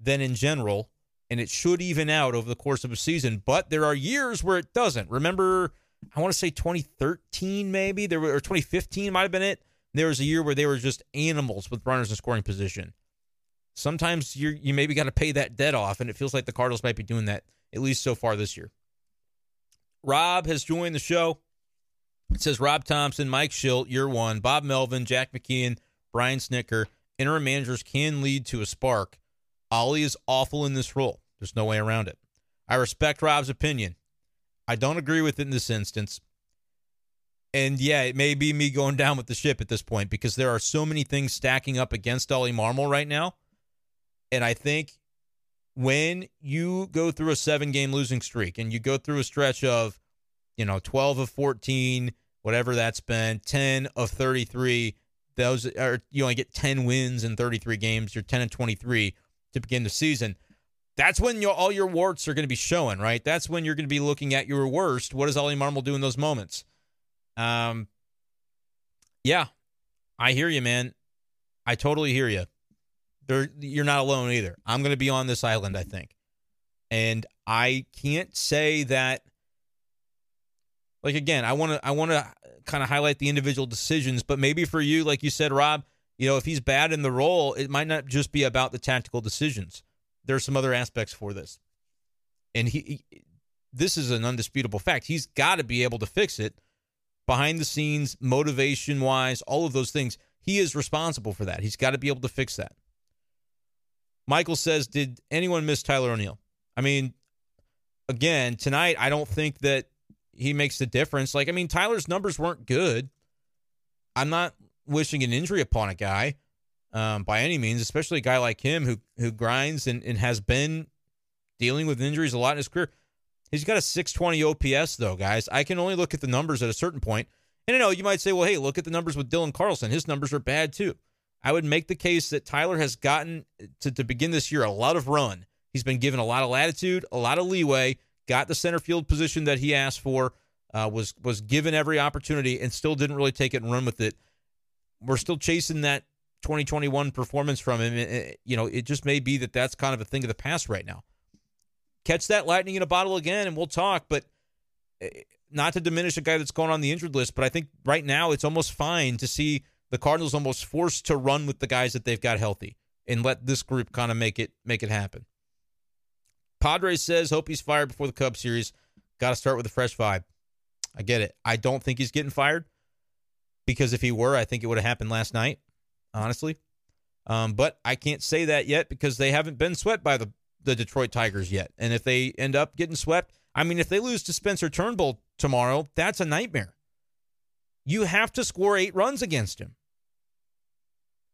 than in general, and it should even out over the course of a season. But there are years where it doesn't. Remember I want to say 2013 maybe there were or 2015 might have been it. There was a year where they were just animals with runners in scoring position. Sometimes you you maybe got to pay that debt off, and it feels like the Cardinals might be doing that at least so far this year. Rob has joined the show. It says Rob Thompson, Mike Shildt, year one, Bob Melvin, Jack McKeon, Brian Snitker. Interim managers can lead to a spark. Oli is awful in this role. There's no way around it. I respect Rob's opinion. I don't agree with it in this instance. And yeah, it may be me going down with the ship at this point because there are so many things stacking up against Oli Marmol right now. And I think when you go through a seven game losing streak and you go through a stretch of, you know, 12 of 14, whatever that's been, 10 of 33, those are, you only get 10 wins in 33 games. You're 10 and 23 to begin the season. That's when your, all your warts are going to be showing, right? That's when you're going to be looking at your worst. What does Oli Marmol do in those moments? Um, yeah, I hear you, man. I totally hear you. There, you're not alone either. I'm going to be on this island, I think, and I can't say that. Like again, I want to, I want to kind of highlight the individual decisions, but maybe for you, like you said, Rob, you know, if he's bad in the role, it might not just be about the tactical decisions. There's some other aspects for this, and he, he this is an undisputable fact. He's got to be able to fix it behind the scenes, motivation wise, all of those things. He is responsible for that. He's got to be able to fix that. Michael says, Did anyone miss Tyler O'Neill? I mean, again, tonight, I don't think that he makes the difference. Like, I mean, Tyler's numbers weren't good. I'm not wishing an injury upon a guy um, by any means, especially a guy like him who who grinds and, and has been dealing with injuries a lot in his career. He's got a 620 OPS, though, guys. I can only look at the numbers at a certain point. And I know you might say, well, hey, look at the numbers with Dylan Carlson. His numbers are bad, too. I would make the case that Tyler has gotten to, to begin this year a lot of run. He's been given a lot of latitude, a lot of leeway, got the center field position that he asked for, uh, was was given every opportunity, and still didn't really take it and run with it. We're still chasing that 2021 performance from him. It, you know, it just may be that that's kind of a thing of the past right now catch that lightning in a bottle again and we'll talk. But eh, not to diminish a guy that's going on the injured list, but I think right now it's almost fine to see the Cardinals almost forced to run with the guys that they've got healthy and let this group kind of make it make it happen. Padres says hope he's fired before the Cubs series. Got to start with a fresh vibe. I get it. I don't think he's getting fired because if he were, I think it would have happened last night. Honestly, um, but I can't say that yet because they haven't been swept by the the Detroit Tigers yet. And if they end up getting swept, I mean, if they lose to Spencer Turnbull tomorrow, that's a nightmare. You have to score eight runs against him.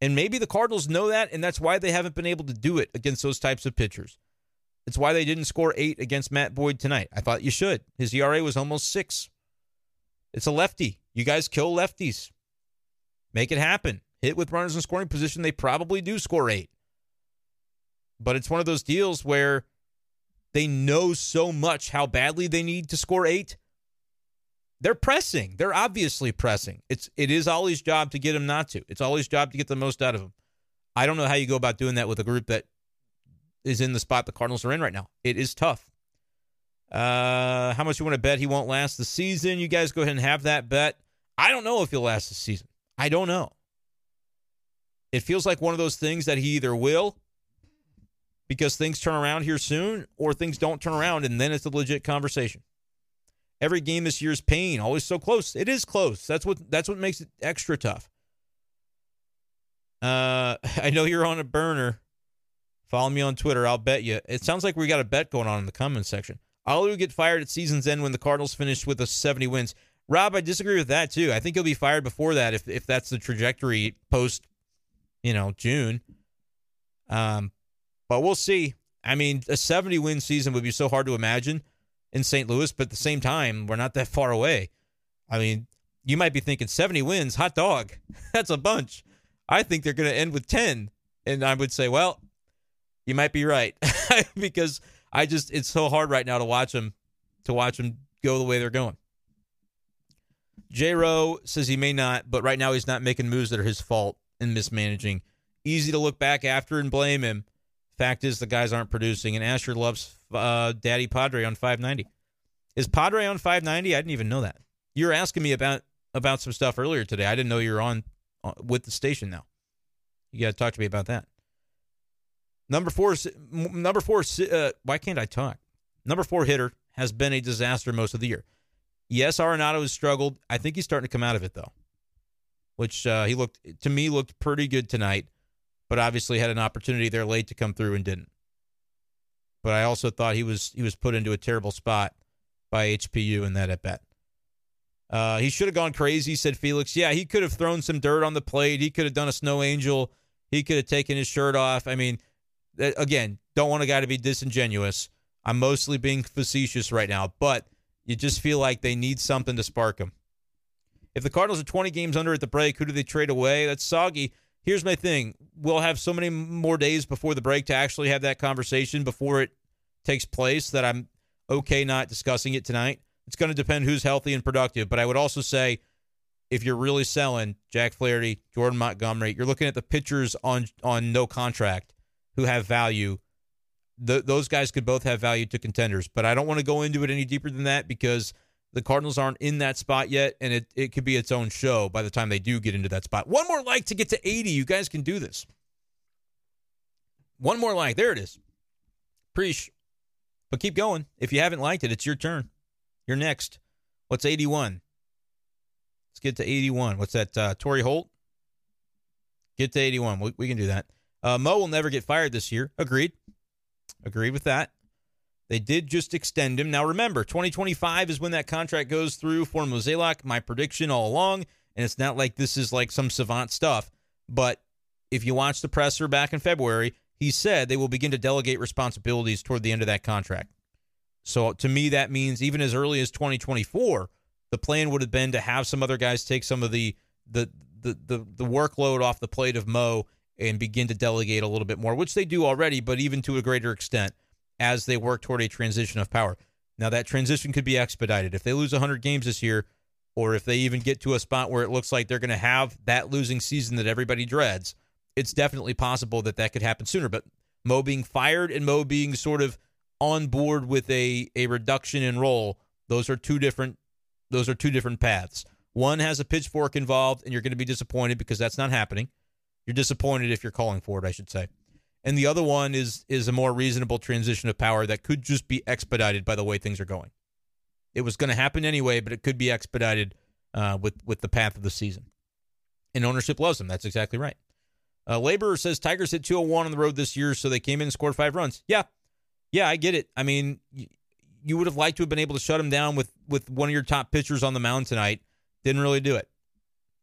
And maybe the Cardinals know that, and that's why they haven't been able to do it against those types of pitchers. It's why they didn't score eight against Matt Boyd tonight. I thought you should. His ERA was almost six. It's a lefty. You guys kill lefties. Make it happen. Hit with runners in scoring position. They probably do score eight. But it's one of those deals where they know so much how badly they need to score eight. They're pressing. They're obviously pressing. It's it is Oli's job to get him not to. It's Oli's job to get the most out of him. I don't know how you go about doing that with a group that is in the spot the Cardinals are in right now. It is tough. Uh, how much you want to bet he won't last the season? You guys go ahead and have that bet. I don't know if he'll last the season. I don't know. It feels like one of those things that he either will because things turn around here soon or things don't turn around and then it's a legit conversation. Every game this year is pain, always so close. It is close. That's what that's what makes it extra tough. Uh, I know you're on a burner. Follow me on Twitter. I'll bet you. It sounds like we got a bet going on in the comment section. Will get fired at season's end when the Cardinals finish with a 70 wins. Rob, I disagree with that too. I think he'll be fired before that if if that's the trajectory post, you know, June. Um, but we'll see. I mean, a 70 win season would be so hard to imagine in St. Louis, but at the same time, we're not that far away. I mean, you might be thinking 70 wins, hot dog. That's a bunch. I think they're going to end with 10. And I would say, well, you might be right because I just it's so hard right now to watch them to watch them go the way they're going. J. Rowe says he may not, but right now he's not making moves that are his fault in mismanaging. Easy to look back after and blame him. Fact is, the guys aren't producing, and Asher loves uh, Daddy Padre on 590. Is Padre on 590? I didn't even know that. You were asking me about about some stuff earlier today. I didn't know you were on uh, with the station now. You got to talk to me about that. Number four, number four. Uh, why can't I talk? Number four hitter has been a disaster most of the year. Yes, Arenado has struggled. I think he's starting to come out of it though, which uh, he looked to me looked pretty good tonight, but obviously had an opportunity there late to come through and didn't. But I also thought he was he was put into a terrible spot by HPU in that at bat. Uh, he should have gone crazy, said Felix. Yeah, he could have thrown some dirt on the plate. He could have done a snow angel. He could have taken his shirt off. I mean, again, don't want a guy to be disingenuous. I'm mostly being facetious right now, but you just feel like they need something to spark him. If the Cardinals are 20 games under at the break, who do they trade away? That's soggy. Here's my thing we'll have so many more days before the break to actually have that conversation before it takes place that I'm okay not discussing it tonight. It's going to depend who's healthy and productive. But I would also say if you're really selling Jack Flaherty, Jordan Montgomery, you're looking at the pitchers on on no contract who have value. Those guys could both have value to contenders, but I don't want to go into it any deeper than that because the Cardinals aren't in that spot yet, and it, it could be its own show by the time they do get into that spot. One more like to get to 80. You guys can do this. One more like. There it is. Preach. But keep going. If you haven't liked it, it's your turn. You're next. What's 81? Let's get to 81. What's that? Uh, Torry Holt? Get to 81. We, we can do that. Uh, Mo will never get fired this year. Agreed. Agreed with that. They did just extend him. Now remember, 2025 is when that contract goes through for Mozeliak. My prediction all along, and it's not like this is like some savant stuff, but if you watch the presser back in February, he said they will begin to delegate responsibilities toward the end of that contract. So to me, that means even as early as 2024, the plan would have been to have some other guys take some of the the the the, the workload off the plate of Mo and begin to delegate a little bit more, which they do already, but even to a greater extent as they work toward a transition of power. Now that transition could be expedited if they lose 100 games this year, or if they even get to a spot where it looks like they're going to have that losing season that everybody dreads. It's definitely possible that that could happen sooner. But Mo being fired and Mo being sort of on board with a a reduction in role, those are two different those are two different paths. One has a pitchfork involved, and you're going to be disappointed because that's not happening. You're disappointed if you're calling for it, I should say. And the other one is is a more reasonable transition of power that could just be expedited by the way things are going. It was going to happen anyway, but it could be expedited uh, with with the path of the season. And ownership loves them. That's exactly right. Uh, Laborer says Tigers hit 201 on the road this year, so they came in and scored five runs. Yeah, yeah, I get it. I mean, you would have liked to have been able to shut him down with with one of your top pitchers on the mound tonight. Didn't really do it,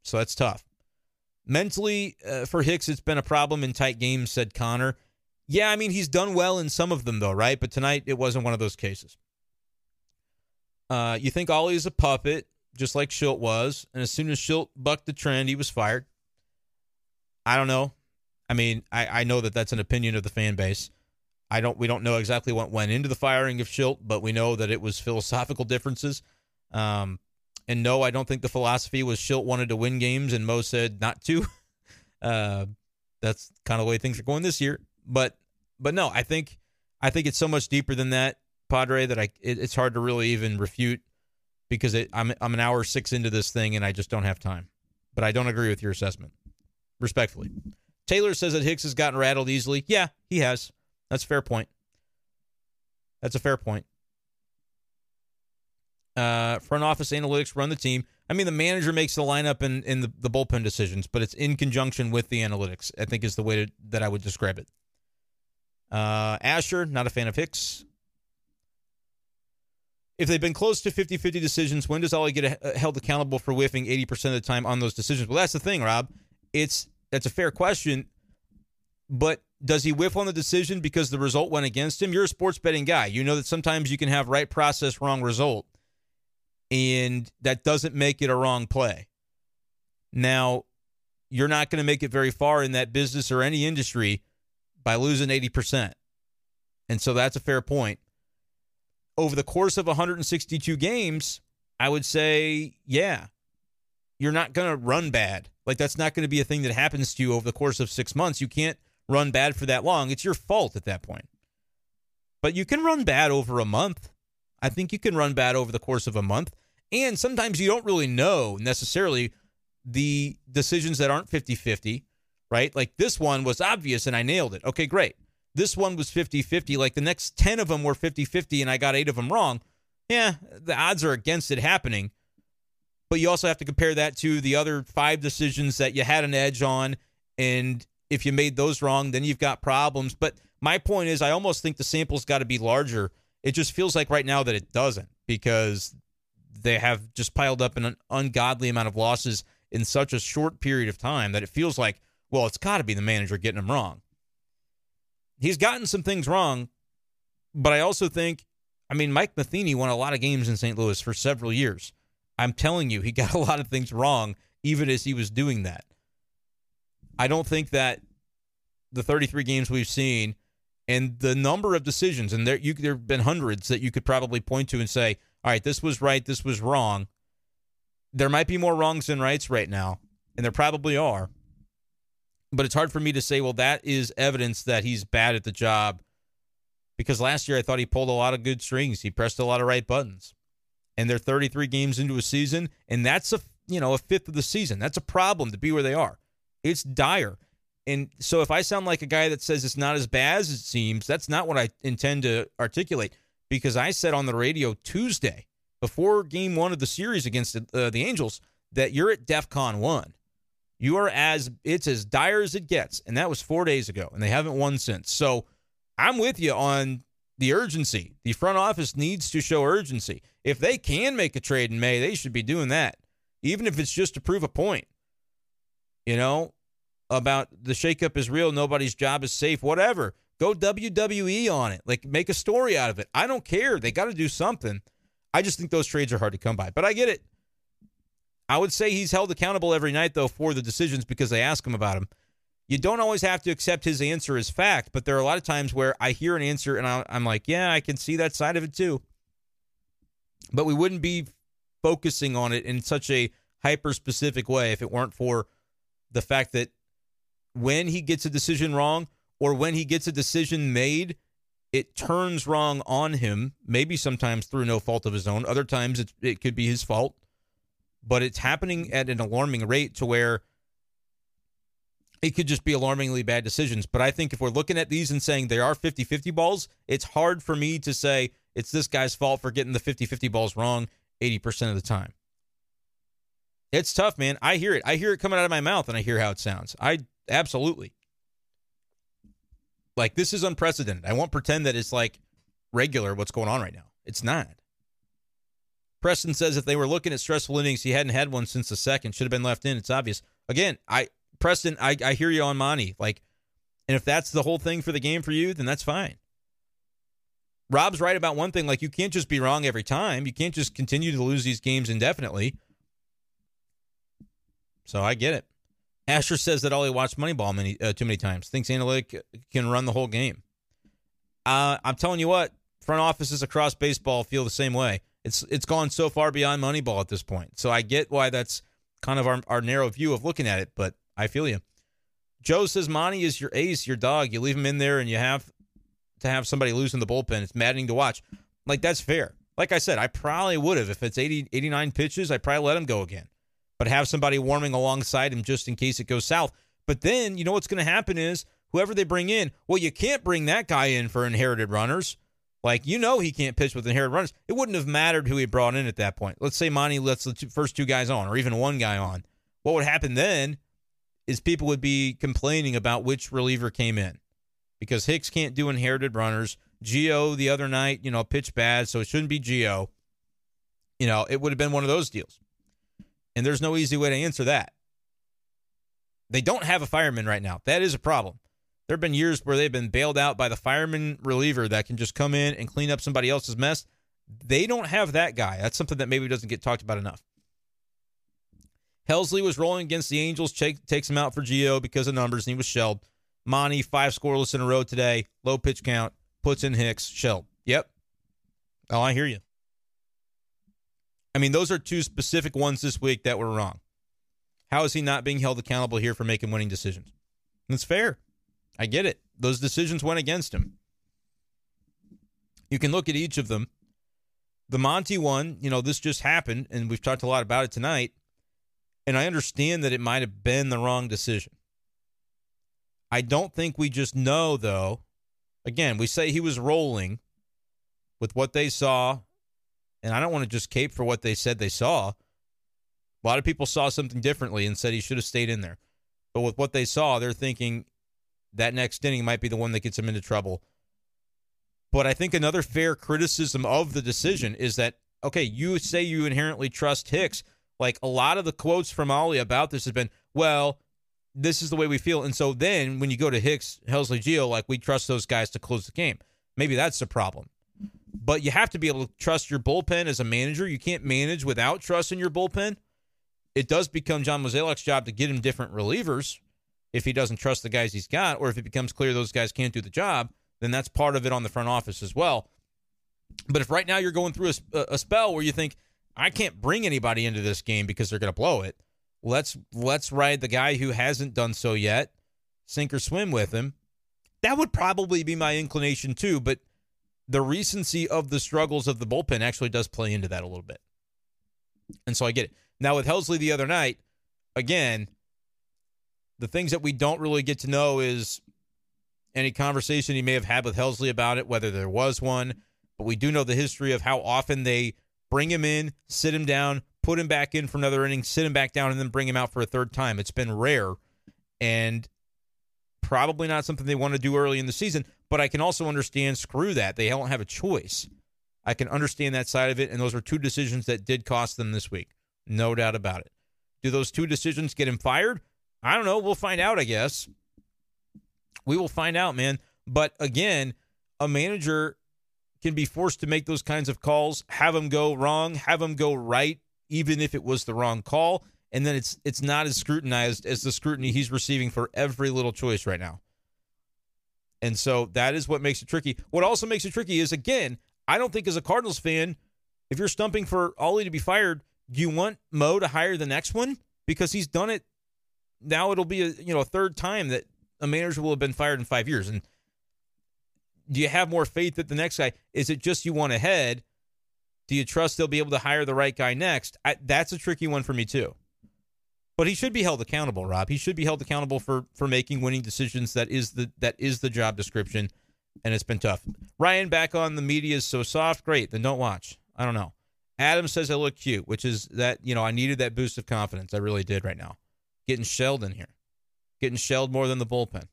so that's tough. Mentally, uh, for Hicks, it's been a problem in tight games," said Connor. Yeah, I mean he's done well in some of them though, right? But tonight it wasn't one of those cases. Uh, you think Oli is a puppet, just like Shildt was, and as soon as Shildt bucked the trend, he was fired. I don't know. I mean, I, I know that that's an opinion of the fan base. I don't. We don't know exactly what went into the firing of Shildt, but we know that it was philosophical differences. Um, and no, I don't think the philosophy was Shildt wanted to win games and Mo said not to. Uh, that's kind of the way things are going this year. But but no, I think I think it's so much deeper than that, Padre, that I it, it's hard to really even refute because it, I'm I'm an hour six into this thing and I just don't have time. But I don't agree with your assessment, respectfully. Taylor says that Hicks has gotten rattled easily. Yeah, he has. That's a fair point. That's a fair point. Uh, front office analytics run the team. I mean, the manager makes the lineup and, in the, the bullpen decisions, but it's in conjunction with the analytics, I think is the way to, that I would describe it. Uh, Asher, not a fan of Hicks. If they've been close to 50 50 decisions, when does Oli get a, held accountable for whiffing 80% of the time on those decisions? Well, that's the thing, Rob. It's That's a fair question, but does he whiff on the decision because the result went against him? You're a sports betting guy. You know that sometimes you can have right process, wrong result, and that doesn't make it a wrong play. Now, you're not going to make it very far in that business or any industry by losing 80%. And so that's a fair point. Over the course of 162 games, I would say, yeah, you're not going to run bad. Like, that's not going to be a thing that happens to you over the course of six months. You can't run bad for that long, it's your fault at that point. But you can run bad over a month. I think you can run bad over the course of a month. And sometimes you don't really know necessarily the decisions that aren't 50 50, right? Like this one was obvious and I nailed it. Okay, great. This one was 50 50. Like the next 10 of them were 50 50 and I got eight of them wrong. Yeah, the odds are against it happening. But you also have to compare that to the other five decisions that you had an edge on. And if you made those wrong, then you've got problems. But my point is, I almost think the sample's got to be larger. It just feels like right now that it doesn't because they have just piled up an ungodly amount of losses in such a short period of time that it feels like, well, it's got to be the manager getting them wrong. He's gotten some things wrong, but I also think, I mean, Mike Matheny won a lot of games in St. Louis for several years. I'm telling you, he got a lot of things wrong even as he was doing that. I don't think that the 33 games we've seen and the number of decisions, and there you there have been hundreds that you could probably point to and say, all right, this was right, this was wrong. There might be more wrongs than rights right now, and there probably are. But it's hard for me to say, well, that is evidence that he's bad at the job. Because last year I thought he pulled a lot of good strings. He pressed a lot of right buttons. And they're 33 games into a season, and that's a you know, a fifth of the season. That's a problem to be where they are. It's dire. And so if I sound like a guy that says it's not as bad as it seems, that's not what I intend to articulate because I said on the radio Tuesday before game 1 of the series against uh, the Angels that you're at DEFCON 1. You are as it's as dire as it gets and that was 4 days ago and they haven't won since. So I'm with you on the urgency. The front office needs to show urgency. If they can make a trade in May, they should be doing that. Even if it's just to prove a point. You know, about the shakeup is real, nobody's job is safe, whatever. Go WWE on it. Like make a story out of it. I don't care. They got to do something. I just think those trades are hard to come by. But I get it. I would say he's held accountable every night though for the decisions because they ask him about them. You don't always have to accept his answer as fact, but there are a lot of times where I hear an answer and I'm like, yeah, I can see that side of it too. But we wouldn't be focusing on it in such a hyper specific way if it weren't for the fact that when he gets a decision wrong or when he gets a decision made, it turns wrong on him, maybe sometimes through no fault of his own. Other times it, it could be his fault. But it's happening at an alarming rate to where it could just be alarmingly bad decisions. But I think if we're looking at these and saying they are 50 50 balls, it's hard for me to say it's this guy's fault for getting the 50 50 balls wrong 80% of the time. It's tough, man. I hear it. I hear it coming out of my mouth and I hear how it sounds. I absolutely. Like this is unprecedented. I won't pretend that it's like regular what's going on right now. It's not. Preston says if they were looking at stressful innings, he hadn't had one since the second. Should have been left in. It's obvious. Again, I Preston, I, I hear you on Monty. Like, and if that's the whole thing for the game for you, then that's fine. Rob's right about one thing. Like, you can't just be wrong every time. You can't just continue to lose these games indefinitely. So I get it. Asher says that Oli watched Moneyball many uh, too many times. Thinks Analytic can run the whole game. Uh, I'm telling you what, front offices across baseball feel the same way. It's it's gone so far beyond Moneyball at this point. So I get why that's kind of our, our narrow view of looking at it, but I feel you. Joe says Monty is your ace, your dog. You leave him in there and you have to have somebody losing the bullpen. It's maddening to watch. Like that's fair. Like I said, I probably would have if it's 80, 89 pitches. I probably let him go again but have somebody warming alongside him just in case it goes south. But then, you know what's going to happen is whoever they bring in, well, you can't bring that guy in for inherited runners. Like, you know, he can't pitch with inherited runners. It wouldn't have mattered who he brought in at that point. Let's say Monty lets the two, first two guys on, or even one guy on. What would happen then is people would be complaining about which reliever came in because Hicks can't do inherited runners. Gio the other night, you know, pitched bad, so it shouldn't be Gio. You know, it would have been one of those deals. And there's no easy way to answer that. They don't have a fireman right now. That is a problem. There have been years where they've been bailed out by the fireman reliever that can just come in and clean up somebody else's mess. They don't have that guy. That's something that maybe doesn't get talked about enough. Helsley was rolling against the Angels, takes him out for Gio because of numbers, and he was shelled. Monty, five scoreless in a row today, low pitch count, puts in Hicks, shelled. Yep. Oh, I hear you. I mean, those are two specific ones this week that were wrong. How is he not being held accountable here for making winning decisions? That's fair. I get it. Those decisions went against him. You can look at each of them The Monty one, you know, this just happened, and we've talked a lot about it tonight. And I understand that it might have been the wrong decision. I don't think we just know, though. Again, we say he was rolling with what they saw, and I don't want to just cape for what they said they saw. A lot of people saw something differently and said he should have stayed in there. But with what they saw, they're thinking that next inning might be the one that gets him into trouble. But I think another fair criticism of the decision is that, okay, you say you inherently trust Hicks. Like a lot of the quotes from Oli about this have been, well, this is the way we feel. And so then when you go to Hicks, Helsley, Gio, like we trust those guys to close the game. Maybe that's the problem. But you have to be able to trust your bullpen as a manager. You can't manage without trusting your bullpen. It does become John Mozeliak's job to get him different relievers if he doesn't trust the guys he's got, or if it becomes clear those guys can't do the job, then that's part of it on the front office as well. But if right now you're going through a, a spell where you think I can't bring anybody into this game because they're going to blow it, let's let's ride the guy who hasn't done so yet, sink or swim with him. That would probably be my inclination too, but the recency of the struggles of the bullpen actually does play into that a little bit. And so I get it. Now with Helsley the other night, again, the things that we don't really get to know is any conversation he may have had with Helsley about it, whether there was one. But we do know the history of how often they bring him in, sit him down, put him back in for another inning, sit him back down, and then bring him out for a third time. It's been rare and probably not something they want to do early in the season. But I can also understand screw that. They don't have a choice. I can understand that side of it. And those are two decisions that did cost them this week. No doubt about it. Do those two decisions get him fired? I don't know. We'll find out, I guess. We will find out, man. But again, a manager can be forced to make those kinds of calls, have them go wrong, have them go right, even if it was the wrong call, and then it's it's not as scrutinized as the scrutiny he's receiving for every little choice right now. And so that is what makes it tricky. What also makes it tricky is again, I don't think as a Cardinals fan, if you're stumping for Oli to be fired, do you want Mo to hire the next one because he's done it? Now it'll be a you know a third time that a manager will have been fired in five years. And do you have more faith that the next guy? Is it just you want ahead? Do you trust they'll be able to hire the right guy next? I, that's a tricky one for me too. But he should be held accountable, Rob. He should be held accountable for for making winning decisions. That is the that is the job description, and it's been tough. Ryan back on the media is so soft. Great, then don't watch. I don't know. Adam says I look cute, which is that you know I needed that boost of confidence. I really did right now. Getting shelled in here, getting shelled more than the bullpen.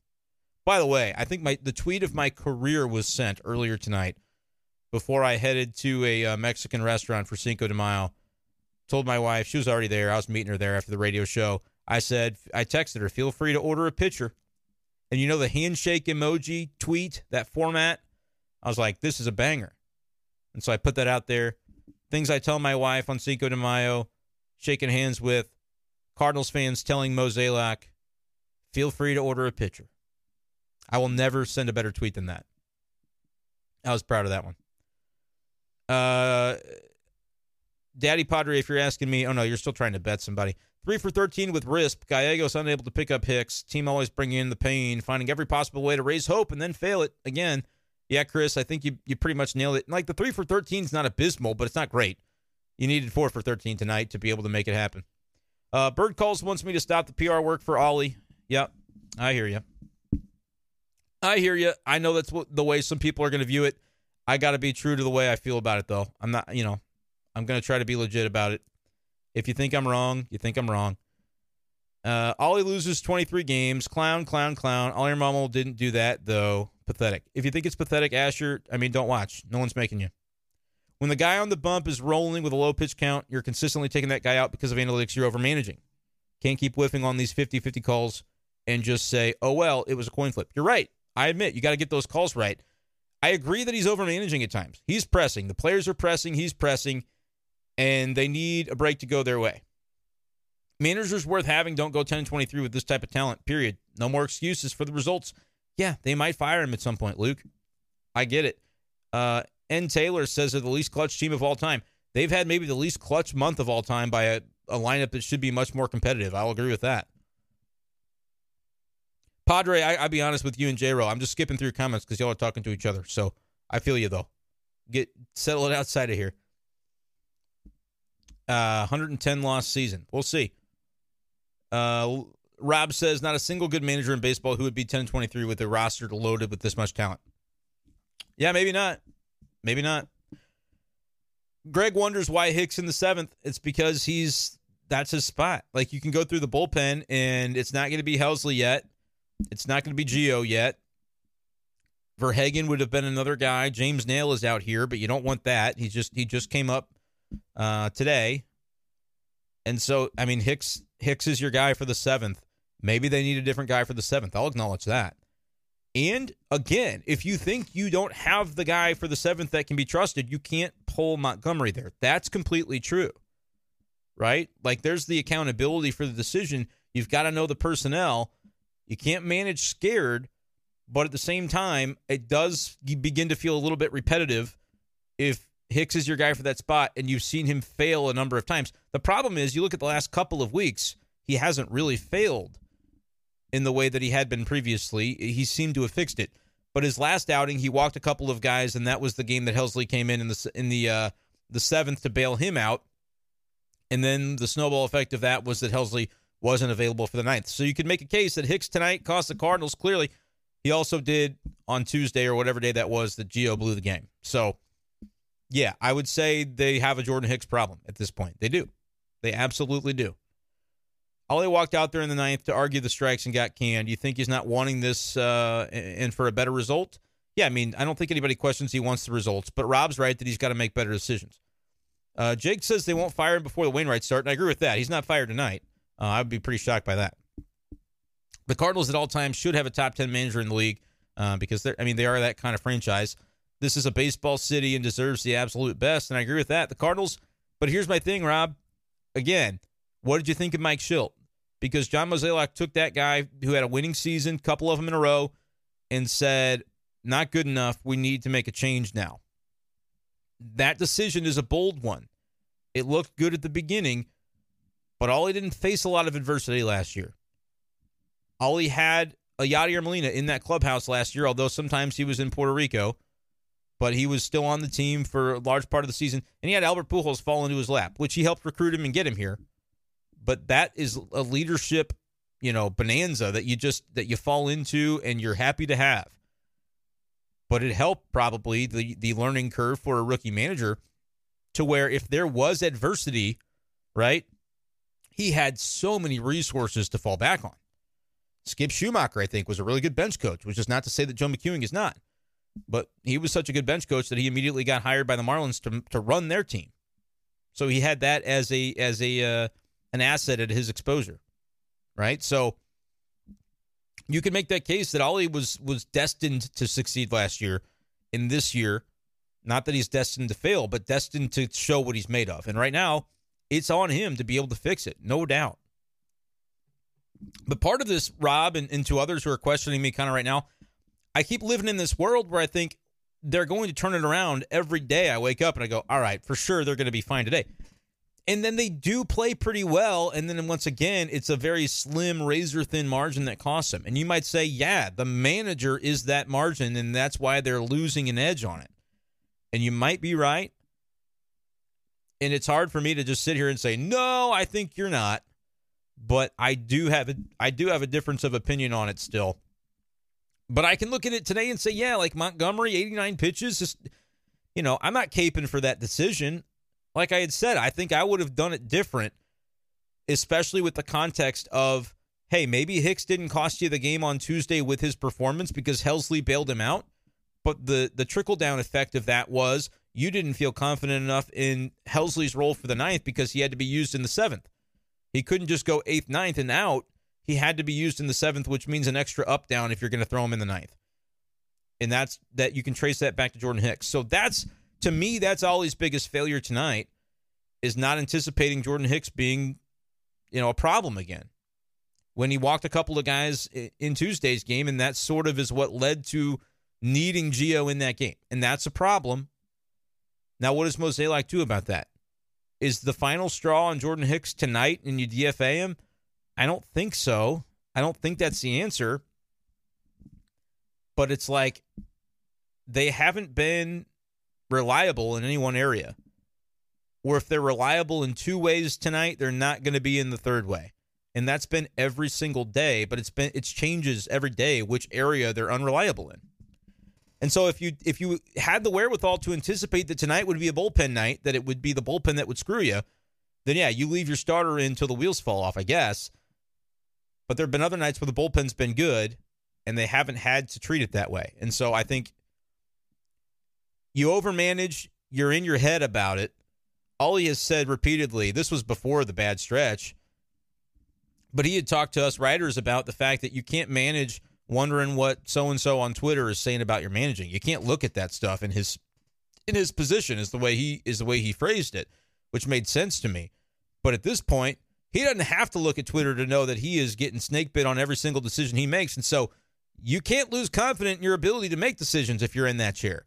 By the way, I think my the tweet of my career was sent earlier tonight before I headed to a uh, Mexican restaurant for Cinco de Mayo told my wife she was already there. I was meeting her there after the radio show. I said I texted her, "Feel free to order a pitcher." And you know the handshake emoji tweet that format. I was like, "This is a banger," and so I put that out there. Things I tell my wife on Cinco de Mayo, shaking hands with Cardinals fans, telling Mozeliak, "Feel free to order a pitcher." I will never send a better tweet than that. I was proud of that one. Uh, Daddy Padre, if you're asking me, oh no, you're still trying to bet somebody. Three for 13 with RISP. Gallegos unable to pick up Hicks. Team always bringing in the pain, finding every possible way to raise hope and then fail it again. Yeah, Chris, I think you, you pretty much nailed it. Like the three for 13 is not abysmal, but it's not great. You needed four for 13 tonight to be able to make it happen. Uh, Bird Calls wants me to stop the PR work for Oli. Yep, I hear you. I hear you. I know that's what, the way some people are going to view it. I got to be true to the way I feel about it, though. I'm not, you know, I'm going to try to be legit about it. If you think I'm wrong, you think I'm wrong. Uh, Oli loses 23 games. Clown, clown, clown. Oli Marmol didn't do that, though. Pathetic. If you think it's pathetic, Asher, I mean, don't watch. No one's making you. When the guy on the bump is rolling with a low pitch count, you're consistently taking that guy out because of analytics. You're over managing. Can't keep whiffing on these 50 50 calls and just say, oh, well, it was a coin flip. You're right. I admit, you got to get those calls right. I agree that he's over managing at times. He's pressing. The players are pressing. He's pressing and they need a break to go their way. Managers worth having don't go 10 23 with this type of talent, period. No more excuses for the results. Yeah, they might fire him at some point, Luke. I get it. Uh, N. Taylor says they're the least clutch team of all time. They've had maybe the least clutch month of all time by a, a lineup that should be much more competitive. I'll agree with that. Padre, I, will be honest with you and J Ro. I'm just skipping through your comments because y'all are talking to each other. So I feel you though. Get settle it outside of here. Uh, 110 loss season. We'll see. Uh, Rob says not a single good manager in baseball who would be 10 23 with a roster loaded with this much talent. Yeah, maybe not. Maybe not. Greg wonders why Hicks in the seventh. It's because he's that's his spot. Like you can go through the bullpen, and it's not going to be Helsley yet. It's not going to be Gio yet. VerHagen would have been another guy. James Naile is out here, but you don't want that. He just he just came up uh, today, and so I mean Hicks Hicks is your guy for the seventh. Maybe they need a different guy for the seventh. I'll acknowledge that. And again, if you think you don't have the guy for the seventh that can be trusted, you can't pull Montgomery there. That's completely true. Right? Like there's the accountability for the decision. You've got to know the personnel. You can't manage scared, but at the same time, it does begin to feel a little bit repetitive if Hicks is your guy for that spot and you've seen him fail a number of times. The problem is, you look at the last couple of weeks, he hasn't really failed in the way that he had been previously. He seemed to have fixed it. But his last outing, he walked a couple of guys, and that was the game that Helsley came in in the in the uh, the seventh to bail him out. And then the snowball effect of that was that Helsley wasn't available for the ninth. So you could make a case that Hicks tonight cost the Cardinals. Clearly, he also did on Tuesday or whatever day that was that Gio blew the game. So, yeah, I would say they have a Jordan Hicks problem at this point. They do. They absolutely do. Oli walked out there in the ninth to argue the strikes and got canned. You think he's not wanting this uh, and for a better result? Yeah, I mean, I don't think anybody questions he wants the results, but Rob's right that he's got to make better decisions. Uh, Jake says they won't fire him before the Wainwright start, and I agree with that. He's not fired tonight. Uh, I would be pretty shocked by that. The Cardinals at all times should have a top 10 manager in the league uh, because they're, I mean, they are that kind of franchise. This is a baseball city and deserves the absolute best, and I agree with that. The Cardinals, but here's my thing, Rob. Again, what did you think of Mike Shildt? because John Mozeliak took that guy who had a winning season, couple of them in a row, and said, not good enough. We need to make a change now. That decision is a bold one. It looked good at the beginning, but Oli didn't face a lot of adversity last year. Oli had a Yadier Molina in that clubhouse last year, although sometimes he was in Puerto Rico, but he was still on the team for a large part of the season. And he had Albert Pujols fall into his lap, which he helped recruit him and get him here but that is a leadership, you know, bonanza that you just that you fall into and you're happy to have. But it helped probably the the learning curve for a rookie manager to where if there was adversity, right? He had so many resources to fall back on. Skip Schumaker, I think, was a really good bench coach, which is not to say that Joe McEwing is not. But he was such a good bench coach that he immediately got hired by the Marlins to to run their team. So he had that as a as a uh, an asset at his exposure, right? So you can make that case that Oli was was destined to succeed last year. In this year, not that he's destined to fail, but destined to show what he's made of. And right now, it's on him to be able to fix it, no doubt. But part of this, Rob, and, and to others who are questioning me kind of right now, I keep living in this world where I think they're going to turn it around every day. I wake up and I go, all right, for sure they're going to be fine today. And then they do play pretty well. And then once again, it's a very slim, razor thin margin that costs them. And you might say, yeah, the manager is that margin, and that's why they're losing an edge on it. And you might be right. And it's hard for me to just sit here and say, no, I think you're not. But I do have a I do have a difference of opinion on it still. But I can look at it today and say, yeah, like Montgomery, 89 pitches, just you know, I'm not caping for that decision. Like I had said, I think I would have done it different, especially with the context of, hey, maybe Hicks didn't cost you the game on Tuesday with his performance because Helsley bailed him out. But the the trickle down effect of that was you didn't feel confident enough in Helsley's role for the ninth because he had to be used in the seventh. He couldn't just go eighth, ninth, and out. He had to be used in the seventh, which means an extra up down if you're going to throw him in the ninth. And that's that you can trace that back to Jordan Hicks. So that's to me, that's Oli's biggest failure tonight is not anticipating Jordan Hicks being, you know, a problem again. When he walked a couple of guys in Tuesday's game, and that sort of is what led to needing Gio in that game. And that's a problem. Now, what does Mozeliak do about that? Is the final straw on Jordan Hicks tonight and you DFA him? I don't think so. I don't think that's the answer. But it's like they haven't been reliable in any one area. or if they're reliable in two ways tonight, they're not going to be in the third way. And that's been every single day, but it's been it's changes every day which area they're unreliable in. And so if you if you had the wherewithal to anticipate that tonight would be a bullpen night, that it would be the bullpen that would screw you, then yeah, you leave your starter in until the wheels fall off, I guess. But there have been other nights where the bullpen's been good and they haven't had to treat it that way. And so I think you overmanage, you're in your head about it. Oli has said repeatedly, this was before the bad stretch, but he had talked to us writers about the fact that you can't manage wondering what so and so on Twitter is saying about your managing. You can't look at that stuff in his in his position is the way he is the way he phrased it, which made sense to me. But at this point, he doesn't have to look at Twitter to know that he is getting snake bit on every single decision he makes. And so you can't lose confidence in your ability to make decisions if you're in that chair.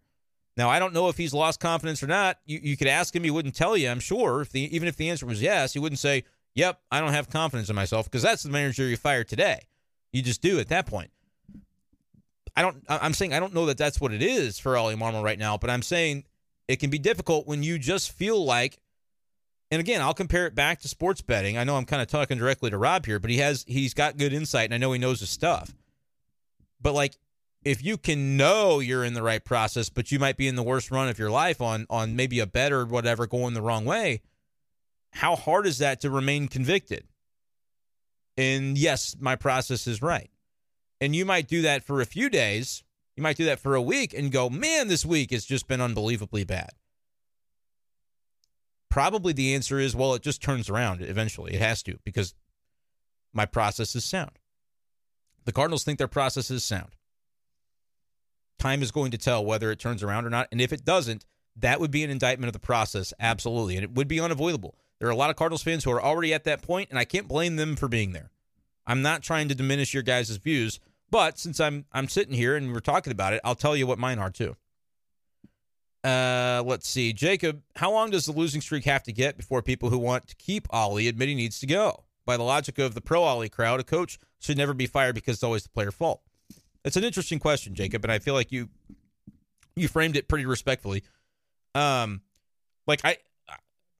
Now, I don't know if he's lost confidence or not. You, you could ask him, he wouldn't tell you, I'm sure. If the, even if the answer was yes, he wouldn't say, Yep, I don't have confidence in myself because that's the manager you fired today. You just do at that point. I don't. I'm saying I don't know that that's what it is for Oli Marmol right now, but I'm saying it can be difficult when you just feel like. And again, I'll compare it back to sports betting. I know I'm kind of talking directly to Rob here, but he has he's got good insight, and I know he knows his stuff. But like, if you can know you're in the right process, but you might be in the worst run of your life on on maybe a bet or whatever going the wrong way, how hard is that to remain convicted? And yes, my process is right. And you might do that for a few days. You might do that for a week and go, man, this week has just been unbelievably bad. Probably the answer is, well, it just turns around eventually. It has to because my process is sound. The Cardinals think their process is sound. Time is going to tell whether it turns around or not. And if it doesn't, that would be an indictment of the process, absolutely. And it would be unavoidable. There are a lot of Cardinals fans who are already at that point, and I can't blame them for being there. I'm not trying to diminish your guys' views, but since I'm I'm sitting here and we're talking about it, I'll tell you what mine are too. Uh, let's see, Jacob. How long does the losing streak have to get before people who want to keep Oli admit he needs to go? By the logic of the pro Oli crowd, a coach should never be fired because it's always the player's fault. It's an interesting question, Jacob, and I feel like you you framed it pretty respectfully. Um, like I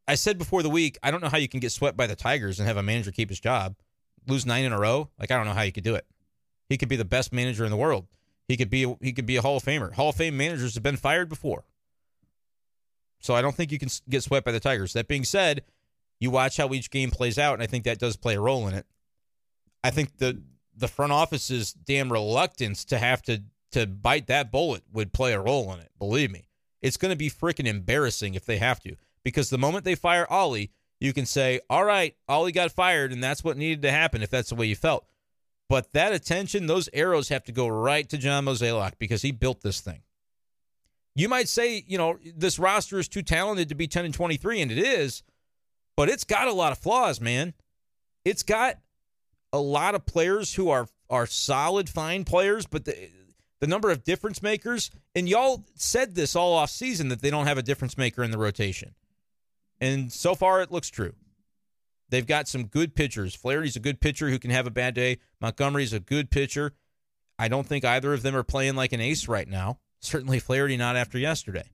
I said before the week, I don't know how you can get swept by the Tigers and have a manager keep his job, lose nine in a row. Like I don't know how you could do it. He could be the best manager in the world. He could be he could be a Hall of Famer. Hall of Fame managers have been fired before. So I don't think you can get swept by the Tigers. That being said, you watch how each game plays out, and I think that does play a role in it. I think the the front office's damn reluctance to have to to bite that bullet would play a role in it. Believe me, it's going to be freaking embarrassing if they have to because the moment they fire Oli, you can say, all right, Oli got fired, and that's what needed to happen if that's the way you felt. But that attention, those arrows have to go right to John Mozeliak because he built this thing. You might say, you know, this roster is too talented to be 10 and 23, and it is, but it's got a lot of flaws, man. It's got a lot of players who are are solid, fine players, but the the number of difference makers, and y'all said this all off season that they don't have a difference maker in the rotation. And so far, it looks true. They've got some good pitchers. Flaherty's a good pitcher who can have a bad day. Montgomery's a good pitcher. I don't think either of them are playing like an ace right now. Certainly Flaherty not after yesterday.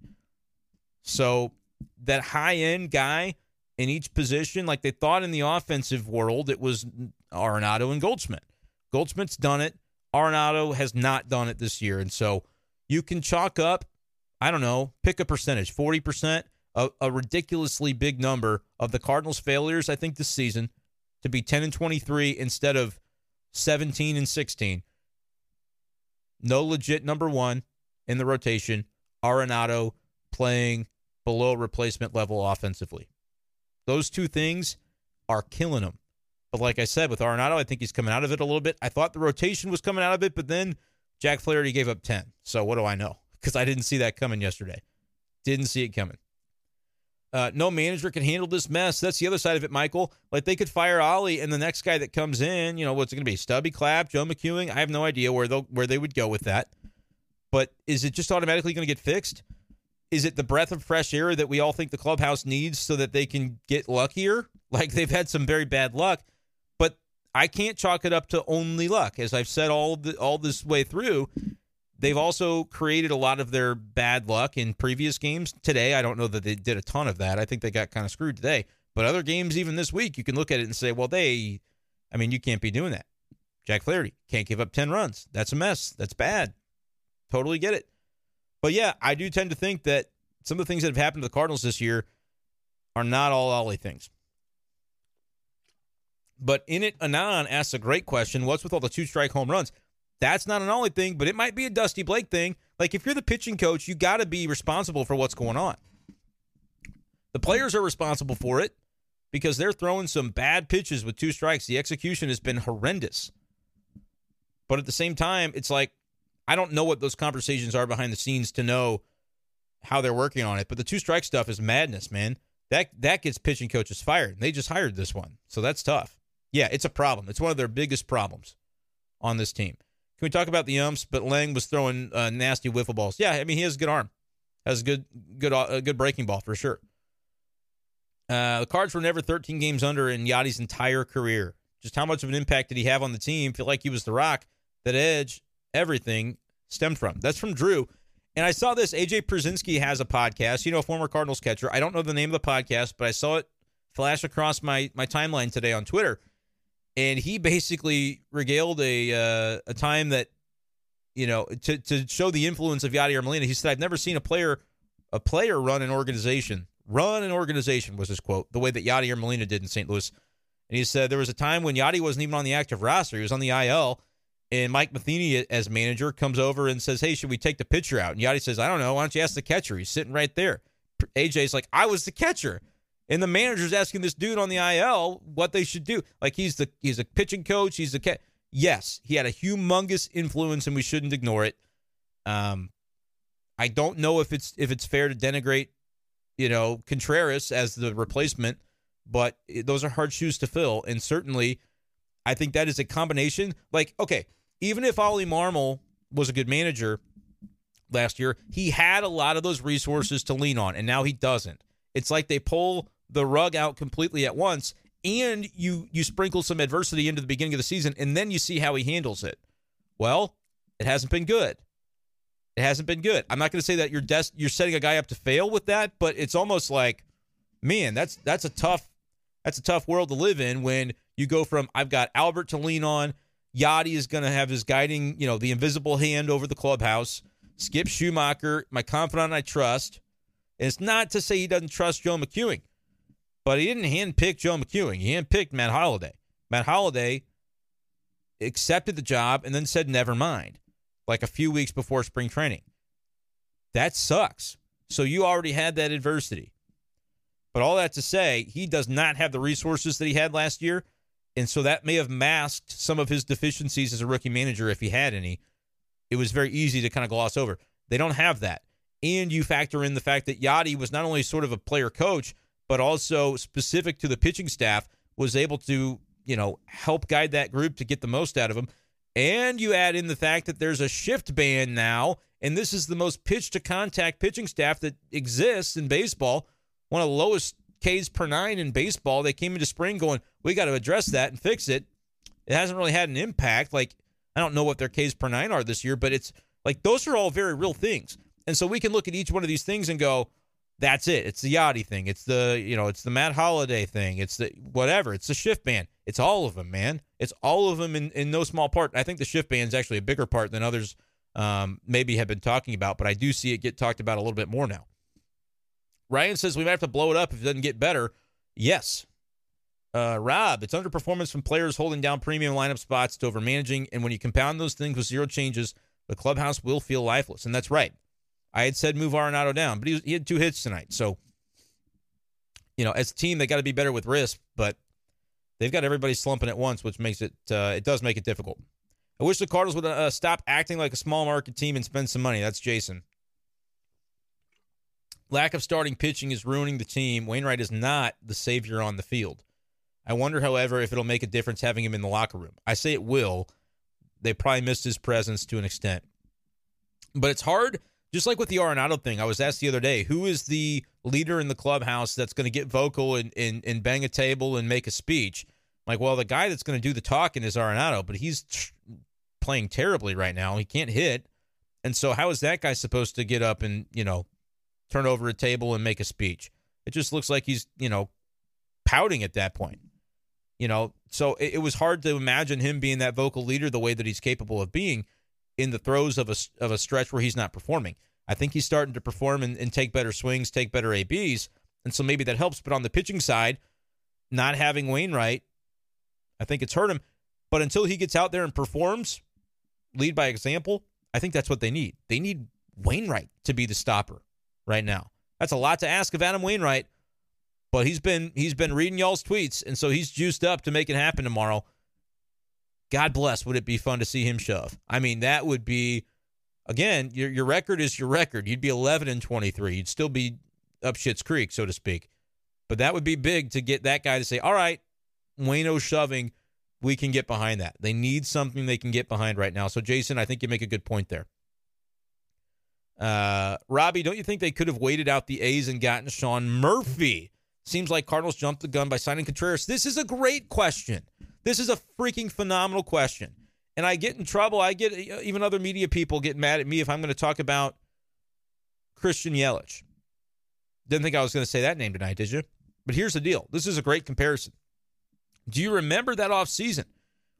So that high end guy in each position, like they thought in the offensive world, it was Arenado and Goldschmidt. Goldschmidt's done it. Arenado has not done it this year. And so you can chalk up, I don't know, pick a percentage, 40%, a, a ridiculously big number of the Cardinals' failures, I think, this season to be 10 and 23 instead of 17 and 16. No legit number one in the rotation. Arenado playing below replacement level offensively. Those two things are killing him. But like I said, with Arenado, I think he's coming out of it a little bit. I thought the rotation was coming out of it, but then Jack Flaherty gave up 10. So what do I know? Because I didn't see that coming yesterday. Didn't see it coming. Uh, no manager can handle this mess. That's the other side of it, Michael. Like they could fire Oli, and the next guy that comes in, you know, what's it going to be? Stubby Clapp, Joe McEwing. I have no idea where they where they would go with that. But is it just automatically going to get fixed? Is it the breath of fresh air that we all think the clubhouse needs so that they can get luckier? Like they've had some very bad luck, but I can't chalk it up to only luck. As I've said all the, all this way through, they've also created a lot of their bad luck in previous games. Today, I don't know that they did a ton of that. I think they got kind of screwed today. But other games, even this week, you can look at it and say, well, they, I mean, you can't be doing that. Jack Flaherty can't give up 10 runs. That's a mess. That's bad. Totally get it. But yeah, I do tend to think that some of the things that have happened to the Cardinals this year are not all Oli things. But in it, Anon asks a great question. What's with all the two strike home runs? That's not an Oli thing, but it might be a Dusty Blake thing. Like if you're the pitching coach, you got to be responsible for what's going on. The players are responsible for it because they're throwing some bad pitches with two strikes. The execution has been horrendous. But at the same time, it's like I don't know what those conversations are behind the scenes to know how they're working on it. But the two strike stuff is madness, man. That that gets pitching coaches fired. They just hired this one. So that's tough. Yeah, it's a problem. It's one of their biggest problems on this team. Can we talk about the umps? But Lang was throwing uh, nasty wiffle balls. Yeah, I mean he has a good arm, has a good good uh, good breaking ball for sure. Uh, the Cards were never 13 games under in Yadi's entire career. Just how much of an impact did he have on the team? Feel like he was the rock that edge everything stemmed from. That's from Drew. And I saw this. AJ Pierzynski has a podcast. You know, a former Cardinals catcher. I don't know the name of the podcast, but I saw it flash across my my timeline today on Twitter. And he basically regaled a uh, a time that you know to to show the influence of Yadier Molina. He said, "I've never seen a player a player run an organization run an organization was his quote the way that Yadier Molina did in St. Louis." And he said there was a time when Yadi wasn't even on the active roster; he was on the IL and Mike Matheny, as manager, comes over and says, Hey, should we take the pitcher out? And Yadi says, I don't know. Why don't you ask the catcher? He's sitting right there. AJ's like, I was the catcher. And the manager's asking this dude on the IL what they should do. Like he's the he's a pitching coach. He's the cat. Yes, he had a humongous influence, and we shouldn't ignore it. Um, I don't know if it's if it's fair to denigrate, you know, Contreras as the replacement, but those are hard shoes to fill, and certainly, I think that is a combination. Like, okay, even if Oli Marmol was a good manager last year, he had a lot of those resources to lean on, and now he doesn't. It's like they pull the rug out completely at once, and you you sprinkle some adversity into the beginning of the season, and then you see how he handles it. Well, it hasn't been good. It hasn't been good. I'm not going to say that you're des- you're setting a guy up to fail with that, but it's almost like, man, that's that's a tough that's a tough world to live in when you go from I've got Albert to lean on Yadi is going to have his guiding, you know, the invisible hand over the clubhouse. Skip Schumaker, my confidant I trust. And it's not to say he doesn't trust Joe McEwing, but he didn't handpick Joe McEwing. He handpicked Matt Holliday. Matt Holliday accepted the job and then said, never mind, like a few weeks before spring training. That sucks. So you already had that adversity. But all that to say, he does not have the resources that he had last year. And so that may have masked some of his deficiencies as a rookie manager if he had any. It was very easy to kind of gloss over. They don't have that. And you factor in the fact that Yadi was not only sort of a player coach, but also specific to the pitching staff, was able to, you know, help guide that group to get the most out of them. And you add in the fact that there's a shift ban now, and this is the most pitch to contact pitching staff that exists in baseball, one of the lowest Ks per nine in baseball. They came into spring going, we got to address that and fix it. It hasn't really had an impact. Like, I don't know what their Ks per nine are this year, but it's like those are all very real things. And so we can look at each one of these things and go, that's it. It's the Yadi thing. It's the, you know, it's the Matt Holliday thing. It's the whatever. It's the shift ban. It's all of them, man. It's all of them in, in no small part. I think the shift ban is actually a bigger part than others um, maybe have been talking about, but I do see it get talked about a little bit more now. Ryan says we might have to blow it up if it doesn't get better. Yes. Uh, Rob, it's underperformance from players holding down premium lineup spots to over managing. And when you compound those things with zero changes, the clubhouse will feel lifeless. And that's right. I had said move Arenado down, but he, was, he had two hits tonight. So, you know, as a team, they got to be better with RISP, but they've got everybody slumping at once, which makes it, uh, it does make it difficult. I wish the Cardinals would uh, stop acting like a small market team and spend some money. That's Jason. Lack of starting pitching is ruining the team. Wainwright is not the savior on the field. I wonder, however, if it'll make a difference having him in the locker room. I say it will. They probably missed his presence to an extent. But it's hard, just like with the Arenado thing. I was asked the other day, who is the leader in the clubhouse that's going to get vocal and, and, and bang a table and make a speech? I'm like, well, the guy that's going to do the talking is Arenado, but he's tr- playing terribly right now. He can't hit. And so, how is that guy supposed to get up and, you know, turn over a table and make a speech? It just looks like he's, you know, pouting at that point. You know, so it, it was hard to imagine him being that vocal leader the way that he's capable of being in the throes of a, of a stretch where he's not performing. I think he's starting to perform and, and take better swings, take better ABs. And so maybe that helps. But on the pitching side, not having Wainwright, I think it's hurt him. But until he gets out there and performs, lead by example, I think that's what they need. They need Wainwright to be the stopper right now. That's a lot to ask of Adam Wainwright, but he's been he's been reading y'all's tweets, and so he's juiced up to make it happen tomorrow. God bless. Would it be fun to see him shove? I mean, that would be again, your your record is your record. You'd be 11 and 23. You'd still be up shit's creek, so to speak. But that would be big to get that guy to say, "All right, Wayno shoving, we can get behind that." They need something they can get behind right now. So, Jason, I think you make a good point there. Uh, Robbie, don't you think they could have waited out the A's and gotten Sean Murphy? Seems like Cardinals jumped the gun by signing Contreras. This is a great question. This is a freaking phenomenal question. And I get in trouble. I get even other media people get mad at me if I'm going to talk about Christian Yelich. Didn't think I was going to say that name tonight, did you? But here's the deal. This is a great comparison. Do you remember that offseason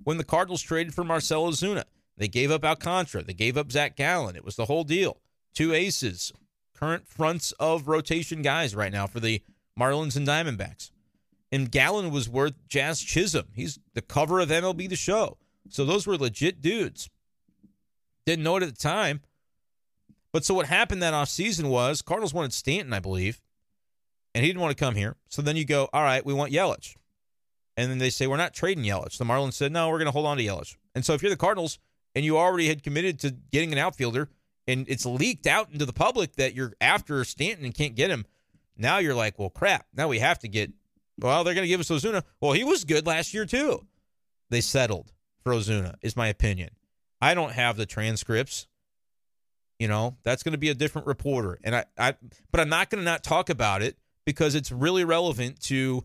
when the Cardinals traded for Marcell Ozuna? They gave up Alcantara. They gave up Zach Gallen. It was the whole deal. Two aces, current fronts of rotation guys right now for the Marlins and Diamondbacks. And Gallen was worth Jazz Chisholm. He's the cover of MLB The Show. So those were legit dudes. Didn't know it at the time. But so what happened that offseason was Cardinals wanted Stanton, I believe, and he didn't want to come here. So then you go, all right, we want Yelich. And then they say, we're not trading Yelich. The Marlins said, no, we're going to hold on to Yelich. And so if you're the Cardinals and you already had committed to getting an outfielder and it's leaked out into the public that you're after Stanton and can't get him, now you're like, well, crap. Now we have to get, well, they're going to give us Ozuna. Well, he was good last year, too. They settled for Ozuna, is my opinion. I don't have the transcripts. You know, that's going to be a different reporter. And I, I but I'm not going to not talk about it because it's really relevant to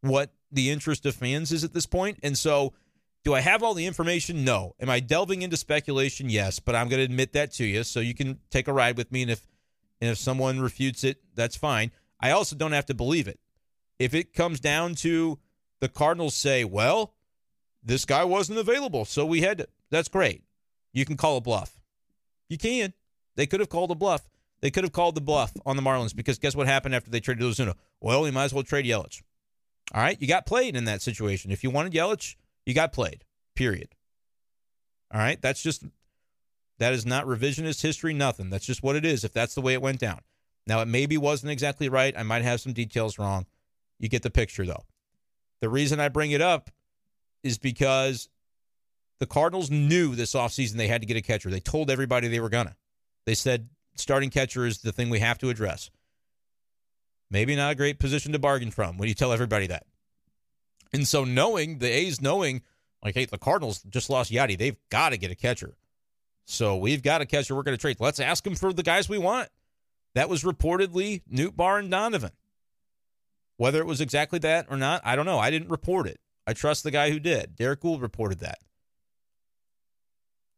what the interest of fans is at this point. And so, do I have all the information? No. Am I delving into speculation? Yes, but I'm going to admit that to you so you can take a ride with me and if and if someone refutes it, that's fine. I also don't have to believe it. If it comes down to the Cardinals say, "Well, this guy wasn't available, so we had to." That's great. You can call a bluff. You can. They could have called a bluff. They could have called the bluff on the Marlins because guess what happened after they traded Ozuna? Well, you might as well trade Yelich. All right, you got played in that situation. If you wanted Yelich, you got played. Period. All right, that's just that is not revisionist history. Nothing. That's just what it is. If that's the way it went down. Now it maybe wasn't exactly right. I might have some details wrong. You get the picture though. The reason I bring it up is because the Cardinals knew this offseason they had to get a catcher. They told everybody they were gonna. They said starting catcher is the thing we have to address. Maybe not a great position to bargain from when you tell everybody that. And so knowing the A's knowing like hey the Cardinals just lost Yadi, they've got to get a catcher. So we've got a catcher we're going to trade. Let's ask them for the guys we want. That was reportedly Nootbaar and Donovan. Whether it was exactly that or not, I don't know. I didn't report it. I trust the guy who did. Derrick Goold reported that.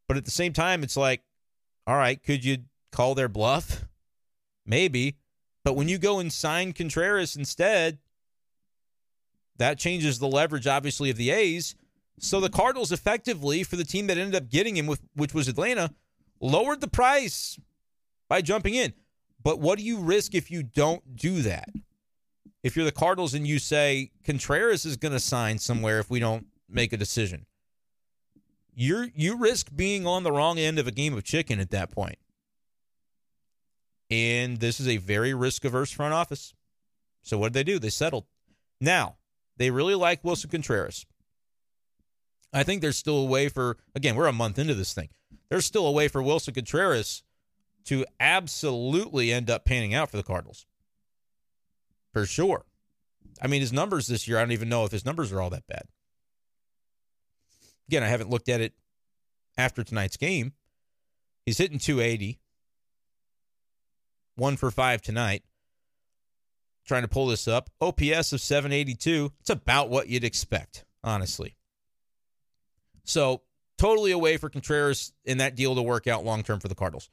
But at the same time, it's like, all right, could you call their bluff? Maybe. But when you go and sign Contreras instead, that changes the leverage, obviously, of the A's. So the Cardinals effectively, for the team that ended up getting him, with which was Atlanta, lowered the price by jumping in. But what do you risk if you don't do that? If you're the Cardinals and you say Contreras is going to sign somewhere if we don't make a decision, you you risk being on the wrong end of a game of chicken at that point. And this is a very risk averse front office. So what did they do? They settled. Now, they really like Willson Contreras. I think there's still a way for again, we're a month into this thing. There's still a way for Willson Contreras to absolutely end up panning out for the Cardinals. For sure. I mean, his numbers this year, I don't even know if his numbers are all that bad. Again, I haven't looked at it after tonight's game. He's hitting 280. One for five tonight. Trying to pull this up. OPS of 782. It's about what you'd expect, honestly. So totally a way for Contreras in that deal to work out long term for the Cardinals.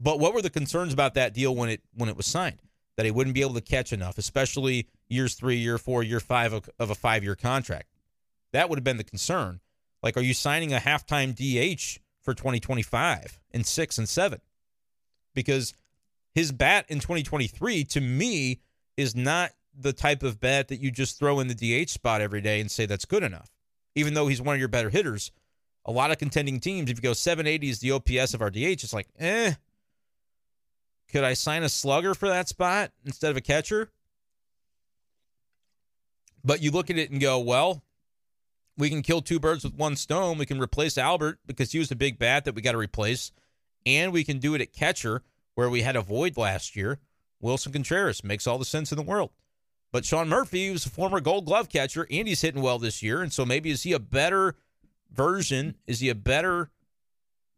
But what were the concerns about that deal when it when it was signed? That he wouldn't be able to catch enough, especially years three, year four, year five of, of a five year contract. That would have been the concern. Like, are you signing a halftime DH for 2025 and six and seven? Because his bat in 2023 to me is not the type of bat that you just throw in the DH spot every day and say that's good enough. Even though he's one of your better hitters, a lot of contending teams, if you go 780 is the OPS of our DH, it's like, eh. Could I sign a slugger for that spot instead of a catcher? But you look at it and go, well, we can kill two birds with one stone. We can replace Albert because he was a big bat that we got to replace. And we can do it at catcher where we had a void last year. Willson Contreras makes all the sense in the world. But Sean Murphy was a former gold glove catcher and he's hitting well this year. And so maybe is he a better version? Is he a better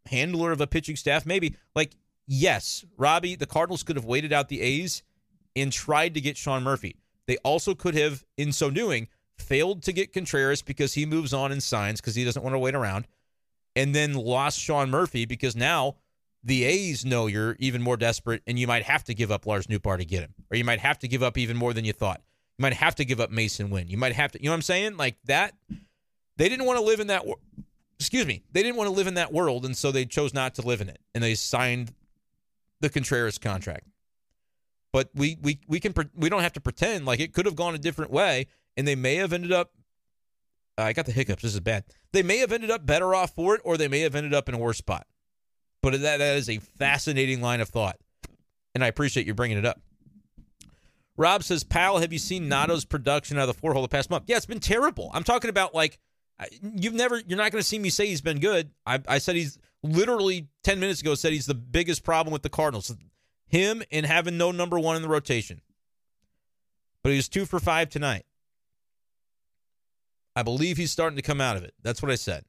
handler of a pitching staff? Maybe. Like, yes, Robbie, the Cardinals could have waited out the A's and tried to get Sean Murphy. They also could have, in so doing, failed to get Contreras because he moves on and signs because he doesn't want to wait around, and then lost Sean Murphy because now the A's know you're even more desperate and you might have to give up Lars Nootbaar to get him, or you might have to give up even more than you thought. You might have to give up Masyn Winn. You might have to, you know what I'm saying? Like that. They didn't want to live in that. Excuse me. They didn't want to live in that world, and so they chose not to live in it, and they signed the Contreras contract. But we we we can we don't have to pretend like it could have gone a different way, and they may have ended up. I got the hiccups. This is bad. They may have ended up better off for it, or they may have ended up in a worse spot. But that that is a fascinating line of thought, and I appreciate you bringing it up. Rob says, "Pal, have you seen Nado's production out of the four hole the past month? Yeah, it's been terrible. I'm talking about like you've never. You're not going to see me say he's been good. I, I said he's literally ten minutes ago said he's the biggest problem with the Cardinals. Him and having no number one in the rotation. But he was two for five tonight. I believe he's starting to come out of it. That's what I said.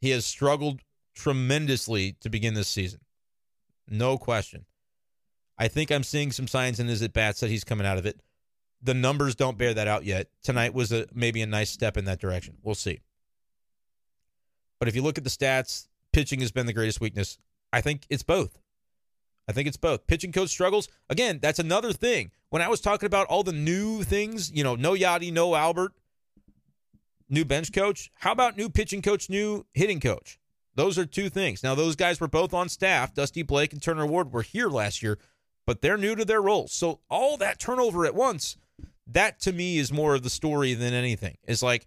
He has struggled tremendously to begin this season. No question. I think I'm seeing some signs in his at bats that he's coming out of it. The numbers don't bear that out yet. Tonight was a maybe a nice step in that direction. We'll see. But if you look at the stats, pitching has been the greatest weakness. I think it's both. I think it's both. Pitching coach struggles. Again, that's another thing. When I was talking about all the new things, you know, no Yadi, no Albert, new bench coach. How about new pitching coach, new hitting coach? Those are two things. Now, those guys were both on staff. Dusty Blake and Turner Ward were here last year, but they're new to their roles. So, all that turnover at once, that to me is more of the story than anything. It's like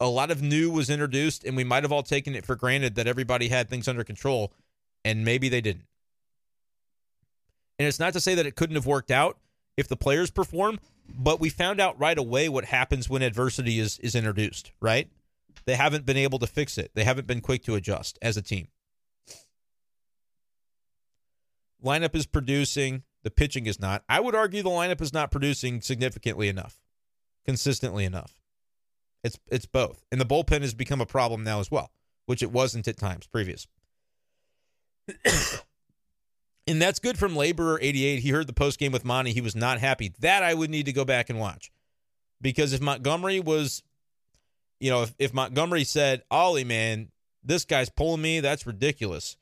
a lot of new was introduced, and we might have all taken it for granted that everybody had things under control, and maybe they didn't. And it's not to say that it couldn't have worked out if the players perform, but we found out right away what happens when adversity is is introduced, right? They haven't been able to fix it. They haven't been quick to adjust as a team. Lineup is producing, the pitching is not. I would argue the lineup is not producing significantly enough, consistently enough. It's it's both. And the bullpen has become a problem now as well, which it wasn't at times previous. And that's good from Laborer 88. He heard the post game with Monty. He was not happy. That I would need to go back and watch. Because if Montgomery was, you know, if, if Montgomery said, Oli, man, this guy's pulling me, that's ridiculous.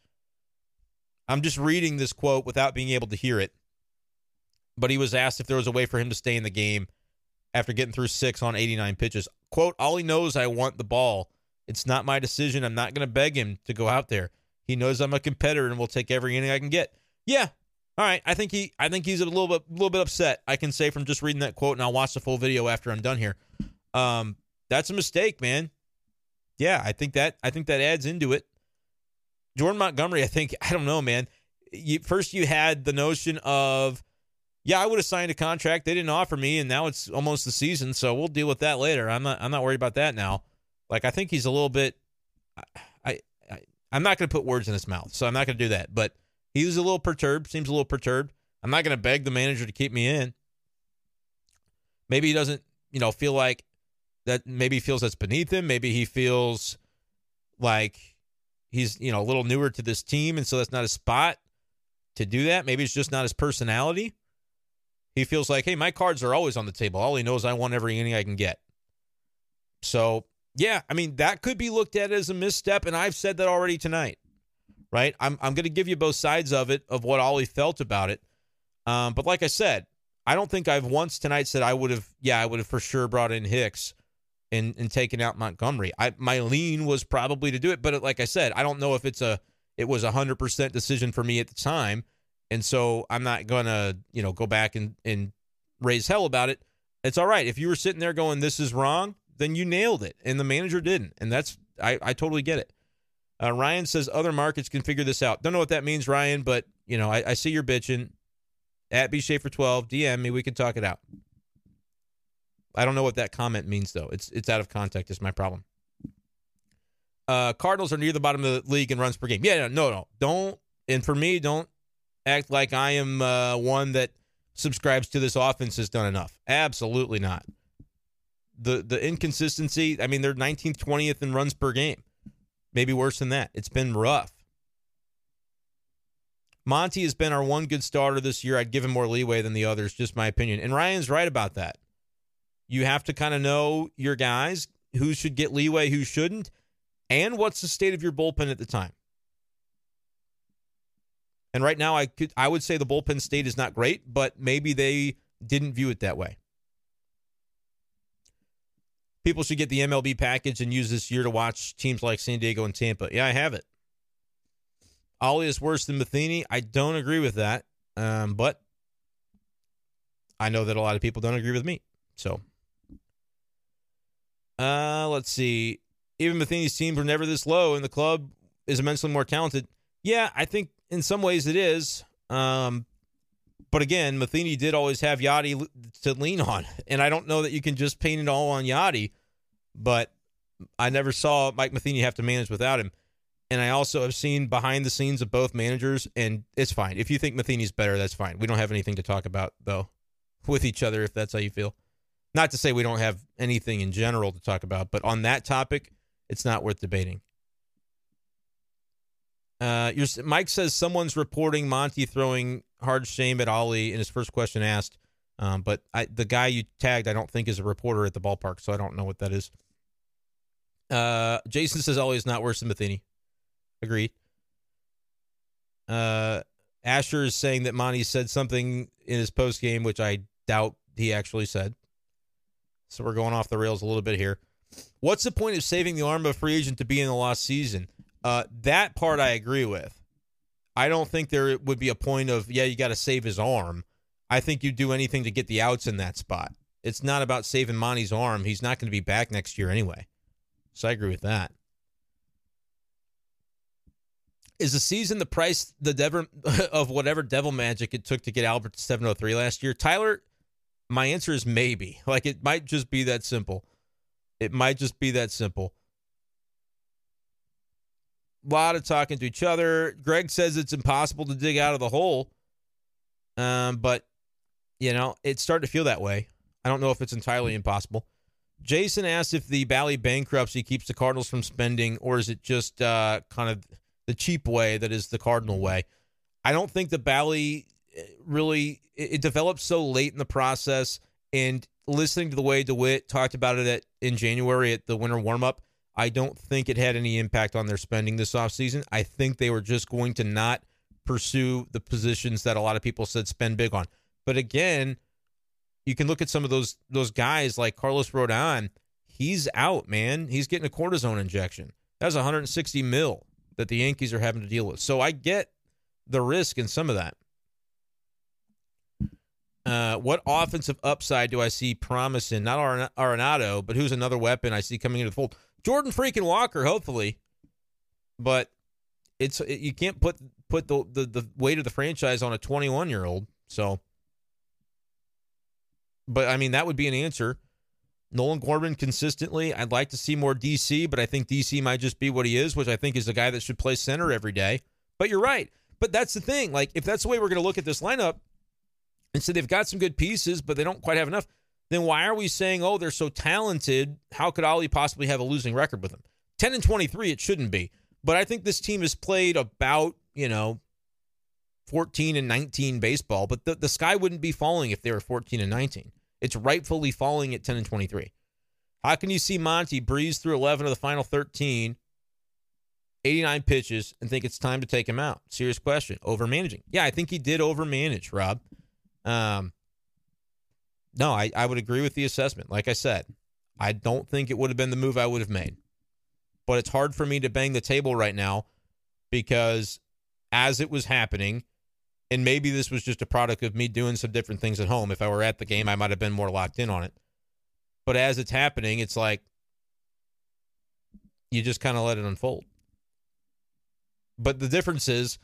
I'm just reading this quote without being able to hear it. But he was asked if there was a way for him to stay in the game after getting through six on 89 pitches. Quote, Oli knows I want the ball. It's not my decision. I'm not going to beg him to go out there. He knows I'm a competitor and will take every inning I can get. Yeah. All right. I think he I think he's a little bit a little bit upset. I can say from just reading that quote and I'll watch the full video after I'm done here. Um that's a mistake, man. Yeah, I think that I think that adds into it. Jordan Montgomery, I think I don't know, man. You, first you had the notion of yeah, I would have signed a contract. They didn't offer me and now it's almost the season, so we'll deal with that later. I'm not I'm not worried about that now. Like I think he's a little bit I, I I'm not going to put words in his mouth, so I'm not going to do that. But he was a little perturbed, seems a little perturbed. I'm not going to beg the manager to keep me in. Maybe he doesn't, you know, feel like that. Maybe feels that's beneath him. Maybe he feels like he's, you know, a little newer to this team. And so that's not his spot to do that. Maybe it's just not his personality. He feels like, hey, my cards are always on the table. Oli knows, I want every inning I can get. So Yeah, I mean that could be looked at as a misstep, and I've said that already tonight. Right? I'm I'm going to give you both sides of it of what Oli felt about it. Um, but like I said, I don't think I've once tonight said I would have. Yeah, I would have for sure brought in Hicks and and taken out Montgomery. I my lean was probably to do it, but like I said, I don't know if it's a it was a hundred percent decision for me at the time, and so I'm not gonna you know go back and and raise hell about it. It's all right if you were sitting there going this is wrong, then you nailed it, and the manager didn't, and that's I I totally get it. Uh, Ryan says other markets can figure this out. Don't know what that means, Ryan, but you know I, I see you're bitching. At B Schaeffer twelve, DM me. We can talk it out. I don't know what that comment means though. It's it's out of context. Is my problem. Uh, Cardinals are near the bottom of the league in runs per game. Yeah, no, no, don't. And for me, don't act like I am uh, one that subscribes to this offense has done enough. Absolutely not. The the inconsistency. I mean, they're 19th, 20th in runs per game. Maybe worse than that. It's been rough. Monty has been our one good starter this year. I'd give him more leeway than the others, just my opinion. And Ryan's right about that. You have to kind of know your guys, who should get leeway, who shouldn't, and what's the state of your bullpen at the time. And right now, I could I would say the bullpen state is not great, but maybe they didn't view it that way. People should get the MLB package and use this year to watch teams like San Diego and Tampa. Yeah, I have it. Oli is worse than Matheny. I don't agree with that, um, but I know that a lot of people don't agree with me. So uh, let's see. Even Matheny's teams were never this low, and the club is immensely more talented. Yeah, I think in some ways it is. Um, but again, Matheny did always have Yadi to lean on, and I don't know that you can just paint it all on Yadi. But I never saw Mike Matheny have to manage without him. And I also have seen behind the scenes of both managers, and it's fine. If you think Matheny's better, that's fine. We don't have anything to talk about though with each other if that's how you feel. Not to say we don't have anything in general to talk about, but on that topic, it's not worth debating. Uh, Mike says someone's reporting Monty throwing hard shame at Oli in his first question asked, um, but I, the guy you tagged, I don't think is a reporter at the ballpark, so I don't know what that is. Uh, Jason says Oli is not worse than Matheny. Agreed. Uh, Asher is saying that Monty said something in his post game, which I doubt he actually said. So we're going off the rails a little bit here. What's the point of saving the arm of a free agent to be in the lost season? Uh, that part I agree with. I don't think there would be a point of, yeah, you got to save his arm. I think you do anything to get the outs in that spot. It's not about saving Monty's arm. He's not going to be back next year anyway. So I agree with that. Is the season the price the devil of whatever devil magic it took to get Albert to 703 last year? Tyler, my answer is maybe. Like it might just be that simple. It might just be that simple. A lot of talking to each other. Greg says it's impossible to dig out of the hole. Um, but you know, it's starting to feel that way. I don't know if it's entirely impossible. Jason asked if the Bally bankruptcy keeps the Cardinals from spending, or is it just uh, kind of the cheap way that is the Cardinal way? I don't think the Bally really it, it developed so late in the process. And listening to the way DeWitt talked about it at, in January at the winter warm up, I don't think it had any impact on their spending this offseason. I think they were just going to not pursue the positions that a lot of people said spend big on. But again, you can look at some of those those guys like Carlos Rodon. He's out, man. He's getting a cortisone injection. That's 160 mil that the Yankees are having to deal with. So I get the risk in some of that. Uh, what offensive upside do I see promising? Not Arenado, but who's another weapon I see coming into the fold? Jordan freaking Walker, hopefully. But it's it, you can't put put the, the the weight of the franchise on a 21 year old. So, but I mean that would be an answer. Nolan Gorman consistently. I'd like to see more DC, but I think DC might just be what he is, which I think is a guy that should play center every day. But you're right. But that's the thing. Like if that's the way we're going to look at this lineup, and so they've got some good pieces, but they don't quite have enough. Then why are we saying, oh, they're so talented? How could Oli possibly have a losing record with them? 10 and 23, it shouldn't be. But I think this team has played about, you know, 14 and 19 baseball, but the, the sky wouldn't be falling if they were 14 and 19. It's rightfully falling at 10 and 23. How can you see Monty breeze through 11 of the final 13, 89 pitches, and think it's time to take him out? Serious question. Over managing. Yeah, I think he did over manage, Rob. Um, no, I, I would agree with the assessment. Like I said, I don't think it would have been the move I would have made. But it's hard for me to bang the table right now because as it was happening, and maybe this was just a product of me doing some different things at home. If I were at the game, I might have been more locked in on it. But as it's happening, it's like you just kind of let it unfold. But the difference is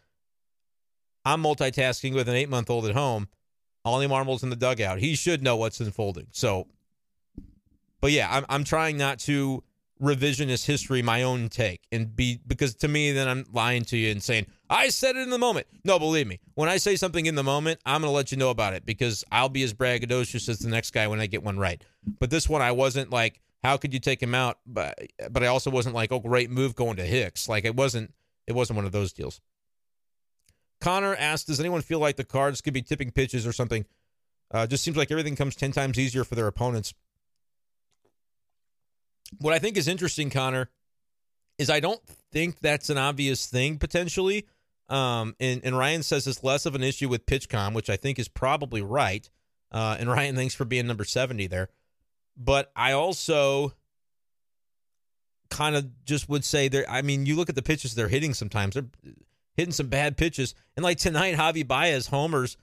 I'm multitasking with an eight month old at home. Oli Marmol's in the dugout. He should know what's unfolding. So, but yeah, I'm, I'm trying not to revisionist history my own take and be because to me then I'm lying to you and saying I said it in the moment. No, believe me. When I say something in the moment, I'm going to let you know about it because I'll be as braggadocious as the next guy when I get one right. But this one I wasn't like how could you take him out but but I also wasn't like oh great move going to Hicks. Like it wasn't it wasn't one of those deals. Connor asked, "Does anyone feel like the Cards could be tipping pitches or something?" Uh, just seems like everything comes ten times easier for their opponents. What I think is interesting, Connor, is I don't think that's an obvious thing potentially. Um, and, and Ryan says it's less of an issue with PitchCom, which I think is probably right. Uh, and Ryan, thanks for being number 70 there. But I also kind of just would say there. I mean, you look at the pitches they're hitting sometimes, they're hitting some bad pitches. And like tonight, Javi Baez homers.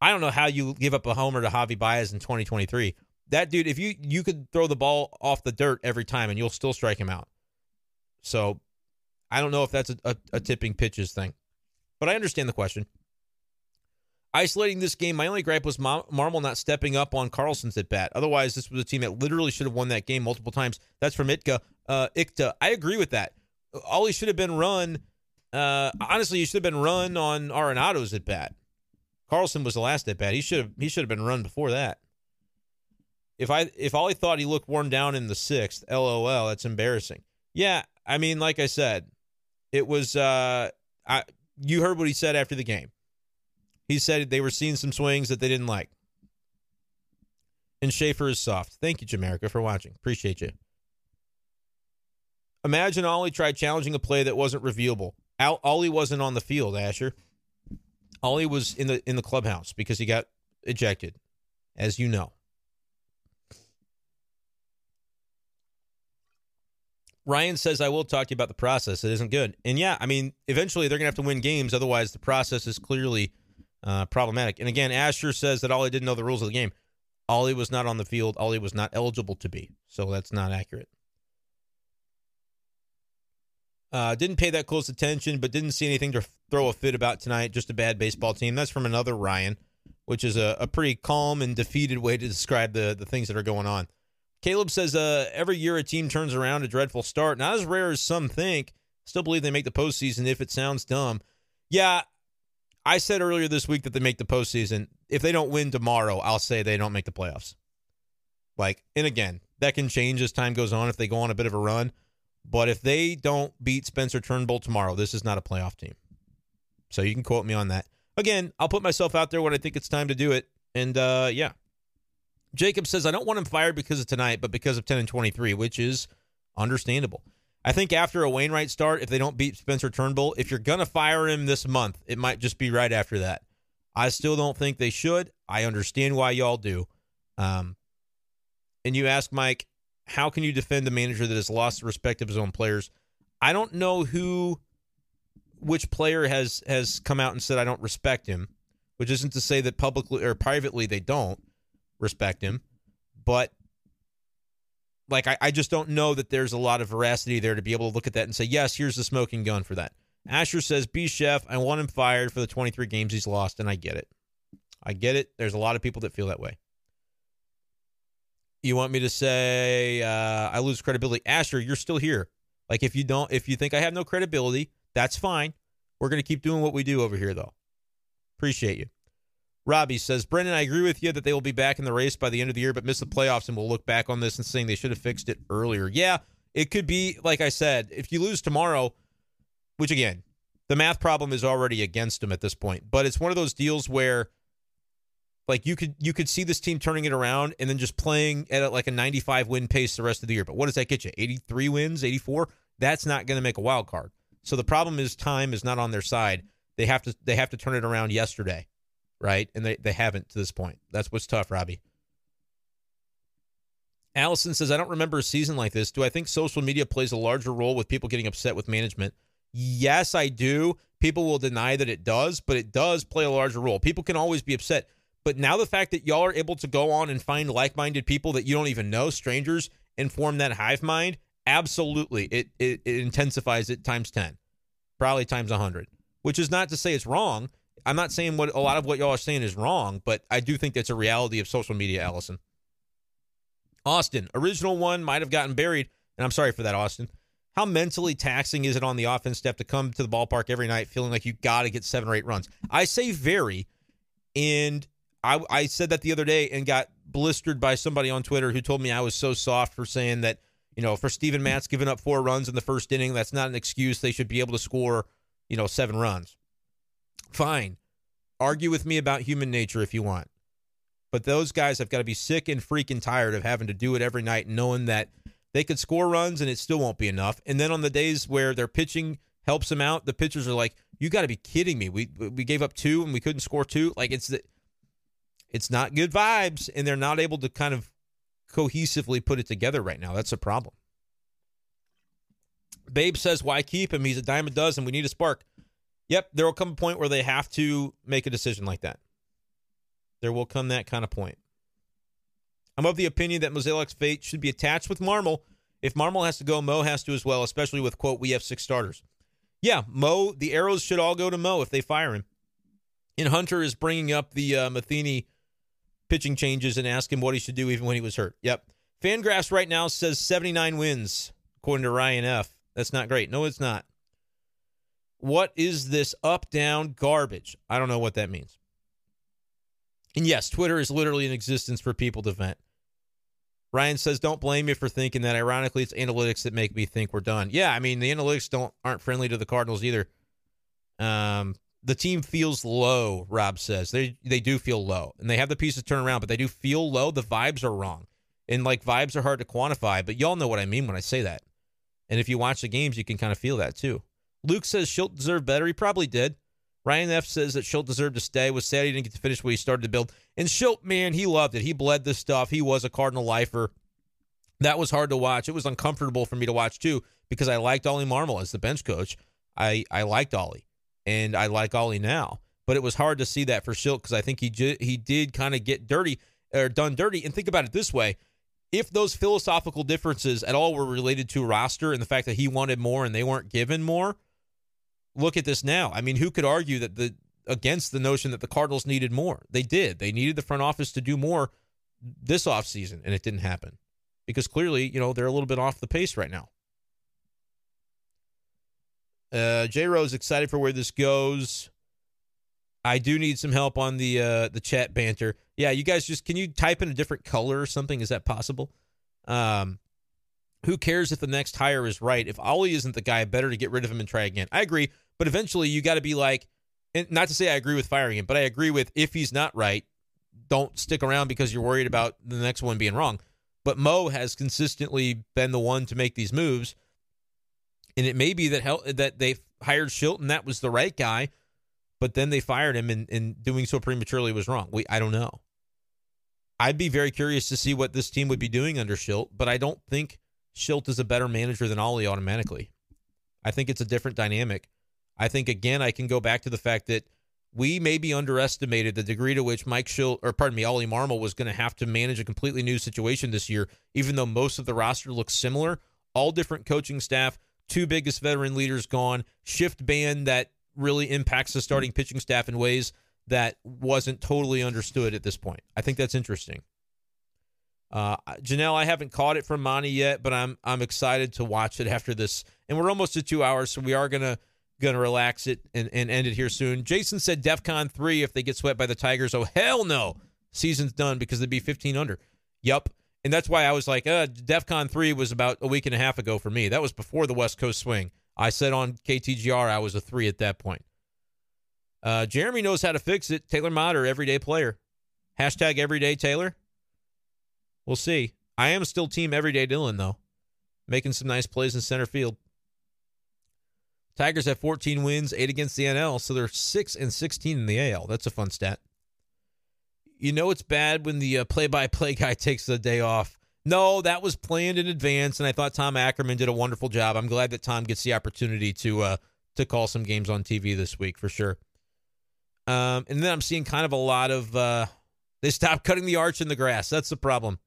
I don't know how you give up a homer to Javi Baez in 2023 that dude, if you you could throw the ball off the dirt every time and you'll still strike him out. So I don't know if that's a, a, a tipping pitches thing, but I understand the question. Isolating this game, my only gripe was Marmol not stepping up on Carlson's at bat. Otherwise, this was a team that literally should have won that game multiple times. That's from Itka. Uh, Ikta. I agree with that. Oli should have been run. Uh, honestly, you should have been run on Arenado's at bat. Carlson was the last at bat. He should have he should have been run before that. If I if Oli thought he looked worn down in the sixth, lol, that's embarrassing. Yeah, I mean, like I said, it was. uh I you heard what he said after the game. He said they were seeing some swings that they didn't like. And Schaeffer is soft. Thank you, Jamaica, for watching. Appreciate you. Imagine Oli tried challenging a play that wasn't reviewable. Oli wasn't on the field, Asher. Oli was in the in the clubhouse because he got ejected, as you know. Ryan says, I will talk to you about the process. It isn't good. And yeah, I mean, eventually they're going to have to win games. Otherwise, the process is clearly uh, problematic. And again, Asher says that Oli didn't know the rules of the game. Oli was not on the field. Oli was not eligible to be. So that's not accurate. Uh, didn't pay that close attention, but didn't see anything to throw a fit about tonight. Just a bad baseball team. That's from another Ryan, which is a, a pretty calm and defeated way to describe the, the things that are going on. Caleb says uh, every year a team turns around a dreadful start. Not as rare as some think. Still believe they make the postseason if it sounds dumb. Yeah, I said earlier this week that they make the postseason. If they don't win tomorrow, I'll say they don't make the playoffs. Like, and again, that can change as time goes on if they go on a bit of a run. But if they don't beat Spencer Turnbull tomorrow, this is not a playoff team. So you can quote me on that. Again, I'll put myself out there when I think it's time to do it. And uh, yeah, Jacob says, I don't want him fired because of tonight, but because of 10 and 23, which is understandable. I think after a Wainwright start, if they don't beat Spencer Turnbull, if you're going to fire him this month, it might just be right after that. I still don't think they should. I understand why y'all do. Um, and you ask Mike, how can you defend a manager that has lost the respect of his own players? I don't know who, which player has has come out and said I don't respect him, which isn't to say that publicly or privately they don't respect him, but like I, I just don't know that there's a lot of veracity there to be able to look at that and say, yes, here's the smoking gun for that. Asher says, B Chef, I want him fired for the 23 games he's lost, and I get it. I get it. There's a lot of people that feel that way. You want me to say uh, I lose credibility? Asher, you're still here. Like if you don't, if you think I have no credibility, that's fine. We're gonna keep doing what we do over here, though. Appreciate you. Robbie says, Brenden, I agree with you that they will be back in the race by the end of the year, but miss the playoffs, and we'll look back on this and saying they should have fixed it earlier. Yeah, it could be, like I said, if you lose tomorrow, which again, the math problem is already against them at this point, but it's one of those deals where Like you could you could see this team turning it around and then just playing at like a 95 win pace the rest of the year. But what does that get you? 83 wins, 84? That's not going to make a wild card. So the problem is time is not on their side. They have to they have to turn it around yesterday, right? And they they haven't to this point. That's what's tough, Robbie. Allison says, I don't remember a season like this. Do I think social media plays a larger role with people getting upset with management? Yes, I do. People will deny that it does, but it does play a larger role. People can always be upset. But now the fact that y'all are able to go on and find like minded people that you don't even know, strangers, and form that hive mind, absolutely. It, it, it intensifies it times 10, probably times 100, which is not to say it's wrong. I'm not saying what a lot of what y'all are saying is wrong, but I do think that's a reality of social media, Allison. Austin, original one might have gotten buried, and I'm sorry for that, Austin. How mentally taxing is it on the offense have to come to the ballpark every night feeling like you got to get seven or eight runs? I say very, and I, I said that the other day and got blistered by somebody on Twitter who told me I was so soft for saying that, you know, for Steven Matz giving up four runs in the first inning, that's not an excuse. They should be able to score, you know, seven runs. Fine. Argue with me about human nature if you want. But those guys have got to be sick and freaking tired of having to do it every night, knowing that they could score runs and it still won't be enough. And then on the days where their pitching helps them out, the pitchers are like, "You got to be kidding me! We we gave up two and we couldn't score two. Like it's it's not good vibes, and they're not able to kind of cohesively put it together right now. That's a problem. Babe says, "Why keep him? He's a dime a dozen. We need a spark." Yep, there will come a point where they have to make a decision like that. There will come that kind of point. I'm of the opinion that Mozeliak's fate should be attached with Marmol. If Marmol has to go, Mo has to as well, especially with, quote, we have six starters. Yeah, Mo, the arrows should all go to Mo if they fire him. And Hunter is bringing up the uh, Matheny pitching changes and ask him what he should do even when he was hurt. Yep. Fangraphs right now says 79 wins, according to Ryan F. That's not great. No, it's not. What is this up down garbage? I don't know what that means. And yes, Twitter is literally in existence for people to vent. Ryan says, "Don't blame me for thinking that. Ironically, it's analytics that make me think we're done." Yeah, I mean the analytics don't aren't friendly to the Cardinals either. Um, the team feels low. Rob says they they do feel low, and they have the pieces turn around, but they do feel low. The vibes are wrong, and like vibes are hard to quantify, but y'all know what I mean when I say that. And if you watch the games, you can kind of feel that too. Luke says Shildt deserved better. He probably did. Ryan F says that Shildt deserved to stay. Was sad he didn't get to finish what he started to build. And Shildt, man, he loved it. He bled this stuff. He was a Cardinal lifer. That was hard to watch. It was uncomfortable for me to watch too because I liked Oli Marmol as the bench coach. I I liked Oli, and I like Oli now. But it was hard to see that for Shildt because I think he j- he did kind of get dirty or done dirty. And think about it this way: if those philosophical differences at all were related to roster and the fact that he wanted more and they weren't given more, look at this now. I mean, who could argue that the against the notion that the Cardinals needed more? They did. They needed the front office to do more this offseason, and it didn't happen because clearly, you know, they're a little bit off the pace right now. Uh, J Rose excited for where this goes. I do need some help on the uh, the chat banter. Yeah, you guys just can you type in a different color or something? Is that possible? Um, who cares if the next hire is right? If Oli isn't the guy, better to get rid of him and try again. I agree, but eventually you got to be like, and not to say I agree with firing him, but I agree with if he's not right, don't stick around because you're worried about the next one being wrong. But Mo has consistently been the one to make these moves, and it may be that hel- that they hired Shilton, that was the right guy, but then they fired him, and, and doing so prematurely was wrong. We I don't know. I'd be very curious to see what this team would be doing under Shildt, but I don't think Shildt is a better manager than Oli automatically. I think it's a different dynamic. I think again I can go back to the fact that we maybe underestimated the degree to which Mike Shildt or pardon me, Oli Marmol was going to have to manage a completely new situation this year, even though most of the roster looks similar. All different coaching staff, two biggest veteran leaders gone, shift ban that really impacts the starting pitching staff in ways that wasn't totally understood at this point. I think that's interesting. Uh, Janelle, I haven't caught it from Monty yet, but I'm I'm excited to watch it after this. And we're almost at two hours, so we are gonna gonna relax it and, and end it here soon. Jason said DEFCON three if they get swept by the Tigers. Oh hell no, season's done because they'd be 15 under. Yep, and that's why I was like, uh, DEFCON three was about a week and a half ago for me. That was before the West Coast swing. I said on KTGR I was a three at that point. Uh, Jeremy knows how to fix it. Taylor Motter, everyday player. Hashtag everyday Taylor. We'll see. I am still team everyday Dylan, though, making some nice plays in center field. Tigers have 14 wins, eight against the NL, so they're six and 16 in the AL. That's a fun stat. You know it's bad when the uh, play-by-play guy takes the day off. No, that was planned in advance, and I thought Tom Ackerman did a wonderful job. I'm glad that Tom gets the opportunity to uh, to call some games on TV this week for sure. Um, and then I'm seeing kind of a lot of uh, they stopped cutting the arch in the grass. That's the problem.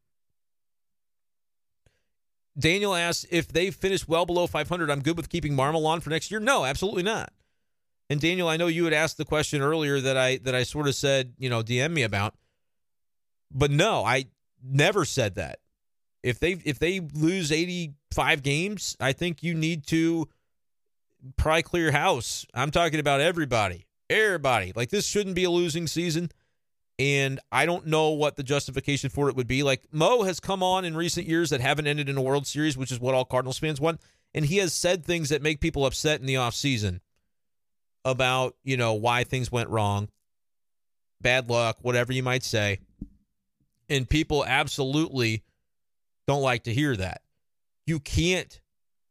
Daniel asks if they finish well below 500, I'm good with keeping Marmol on for next year. No, absolutely not. And Daniel, I know you had asked the question earlier that I that I sort of said, you know, DM me about. But no, I never said that. If they if they lose 85 games, I think you need to probably clear house. I'm talking about everybody. Everybody. Like this shouldn't be a losing season. And I don't know what the justification for it would be. Like Mo has come on in recent years that haven't ended in a World Series, which is what all Cardinals fans want. And he has said things that make people upset in the offseason about, you know, why things went wrong, bad luck, whatever you might say. And people absolutely don't like to hear that. You can't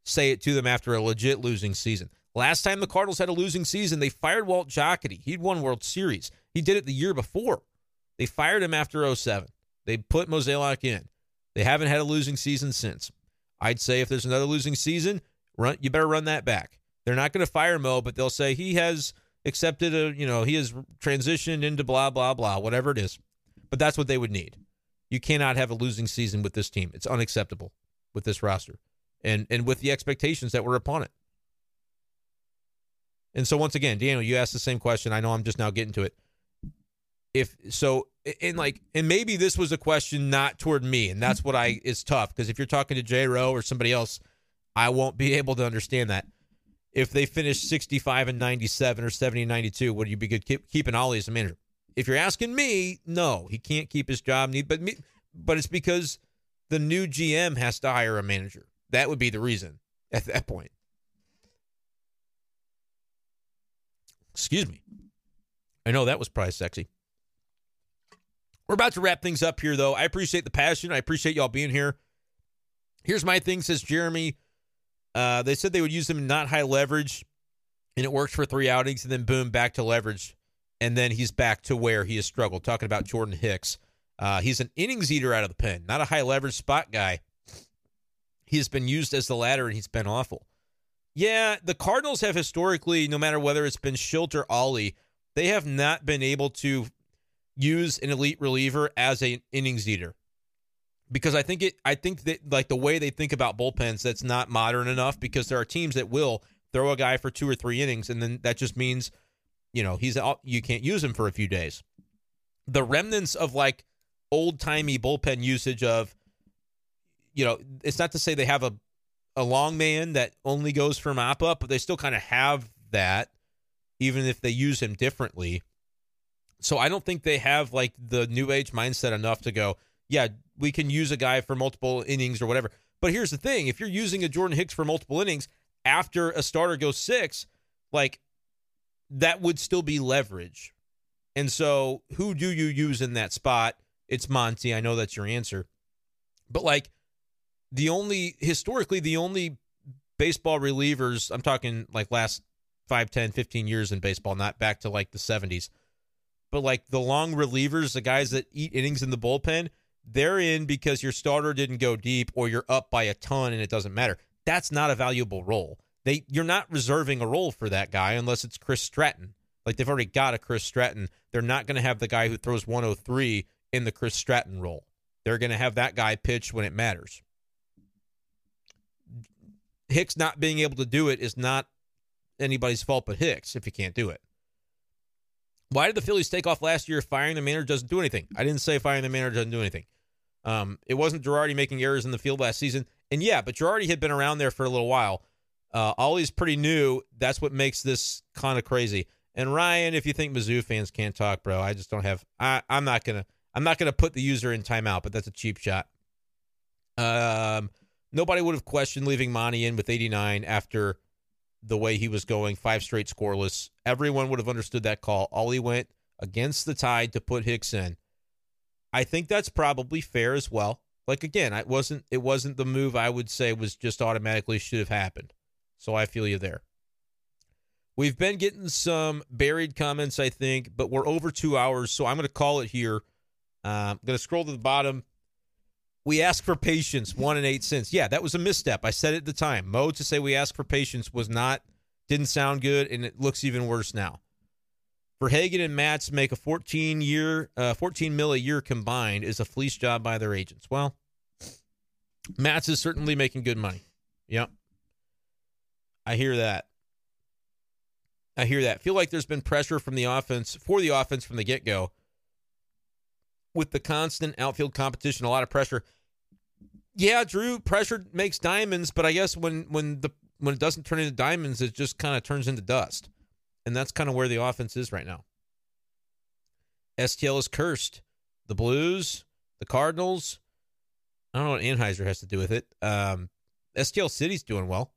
say it to them after a legit losing season. Last time the Cardinals had a losing season, they fired Walt Jocketty. He'd won World Series. He did it the year before. They fired him after 07. They put Mozeliak in. They haven't had a losing season since. I'd say if there's another losing season, run you better run that back. They're not going to fire Mo, but they'll say he has accepted a, you know, he has transitioned into blah blah blah, whatever it is. But that's what they would need. You cannot have a losing season with this team. It's unacceptable with this roster. And and with the expectations that were upon it. And so once again, Daniel, you asked the same question. I know I'm just now getting to it if so and like and maybe this was a question not toward me and that's what i is tough because if you're talking to j rowe or somebody else i won't be able to understand that if they finish 65 and 97 or 70 and 92 would you be good keep, keeping oli as a manager if you're asking me no he can't keep his job but me but it's because the new gm has to hire a manager that would be the reason at that point excuse me i know that was probably sexy we're about to wrap things up here, though. I appreciate the passion. I appreciate y'all being here. Here's my thing, says Jeremy. Uh, they said they would use him not high leverage, and it worked for three outings, and then boom, back to leverage. And then he's back to where he has struggled. Talking about Jordan Hicks. Uh, he's an innings eater out of the pen, not a high leverage spot guy. He has been used as the latter, and he's been awful. Yeah, the Cardinals have historically, no matter whether it's been Shildt or Oli, they have not been able to use an elite reliever as an innings eater because I think it I think that like the way they think about bullpens that's not modern enough because there are teams that will throw a guy for two or three innings and then that just means you know he's out you can't use him for a few days. The remnants of like old timey bullpen usage of you know it's not to say they have a a long man that only goes for mop up, but they still kind of have that even if they use him differently. So I don't think they have like the new age mindset enough to go, yeah, we can use a guy for multiple innings or whatever. But here's the thing if you're using a Jordan Hicks for multiple innings after a starter goes six, like that would still be leverage. And so who do you use in that spot? It's Monty. I know that's your answer. But like the only, historically, the only baseball relievers, I'm talking like last 5, 10, 15 years in baseball, not back to like the 70s but like the long relievers, the guys that eat innings in the bullpen, they're in because your starter didn't go deep or you're up by a ton and it doesn't matter. That's not a valuable role. They you're not reserving a role for that guy unless it's Chris Stratton. Like they've already got a Chris Stratton. They're not going to have the guy who throws 103 in the Chris Stratton role. They're going to have that guy pitch when it matters. Hicks not being able to do it is not anybody's fault but Hicks if he can't do it. Why did the Phillies take off last year? Firing the manager doesn't do anything. I didn't say firing the manager doesn't do anything. Um, it wasn't Girardi making errors in the field last season. And yeah, but Girardi had been around there for a little while. Uh, Oli's pretty new. That's what makes this kind of crazy. And Ryan, if you think Mizzou fans can't talk, bro, I just don't have. I, I'm not gonna. I'm not gonna put the user in timeout, but that's a cheap shot. Um, nobody would have questioned leaving Monty in with 89 after the way he was going, five straight scoreless. Everyone would have understood that call. Oli went against the tide to put Hicks in. I think that's probably fair as well. Like again, it wasn't it wasn't the move I would say was just automatically should have happened. So I feel you there. We've been getting some buried comments, I think, but we're over two hours, so I'm going to call it here. Uh, I'm going to scroll to the bottom. We ask for patience, one and eight cents. Yeah, that was a misstep. I said it at the time. Mo to say we ask for patience was not, didn't sound good, and it looks even worse now. VerHagen and Matz make a 14 year, uh, 14 mil a year combined is a fleece job by their agents. Well, Matz is certainly making good money. Yep. I hear that. I hear that. Feel like there's been pressure from the offense for the offense from the get go. With the constant outfield competition, a lot of pressure. Yeah, Drew, pressure makes diamonds, but I guess when when the when it doesn't turn into diamonds, it just kind of turns into dust. And that's kind of where the offense is right now. STL is cursed. The Blues, the Cardinals. I don't know what Anheuser has to do with it. Um, STL City's doing well.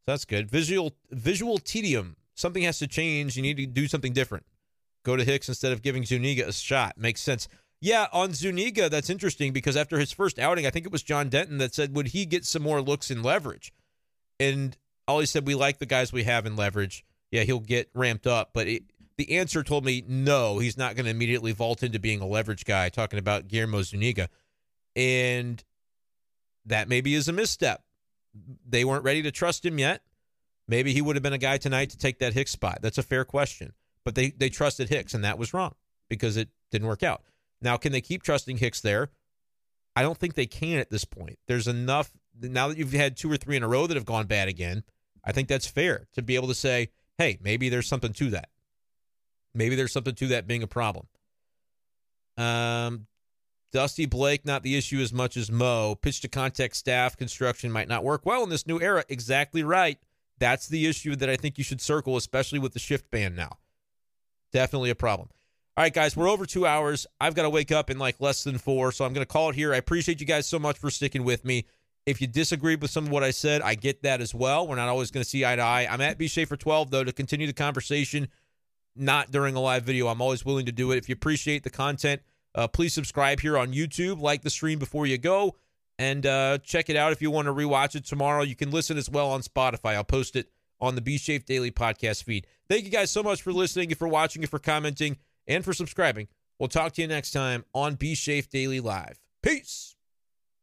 So that's good. Visual visual tedium. Something has to change. You need to do something different. Go to Hicks instead of giving Zuniga a shot. Makes sense. Yeah, on Zuniga, that's interesting because after his first outing, I think it was John Denton that said, would he get some more looks in leverage? And all he said, we like the guys we have in leverage. Yeah, he'll get ramped up. But it, the answer told me, no, he's not going to immediately vault into being a leverage guy, talking about Guillermo Zuniga. And that maybe is a misstep. They weren't ready to trust him yet. Maybe he would have been a guy tonight to take that Hicks spot. That's a fair question. But they, they trusted Hicks, and that was wrong because it didn't work out. Now, can they keep trusting Hicks there? I don't think they can at this point. There's enough now that you've had two or three in a row that have gone bad again. I think that's fair to be able to say, hey, maybe there's something to that. Maybe there's something to that being a problem. Um, Dusty Blake, not the issue as much as Mo. Pitch to contact staff construction might not work well in this new era. Exactly right. That's the issue that I think you should circle, especially with the shift ban now. Definitely a problem. All right, guys, we're over two hours. I've got to wake up in like less than four, so I'm going to call it here. I appreciate you guys so much for sticking with me. If you disagreed with some of what I said, I get that as well. We're not always going to see eye to eye. I'm at B Schaeffer 12 though to continue the conversation. Not during a live video. I'm always willing to do it. If you appreciate the content, uh, please subscribe here on YouTube. Like the stream before you go, and uh, check it out if you want to rewatch it tomorrow. You can listen as well on Spotify. I'll post it on the B Shape Daily podcast feed. Thank you guys so much for listening, and for watching, and for commenting and for subscribing. We'll talk to you next time on B Shafe Daily Live. Peace.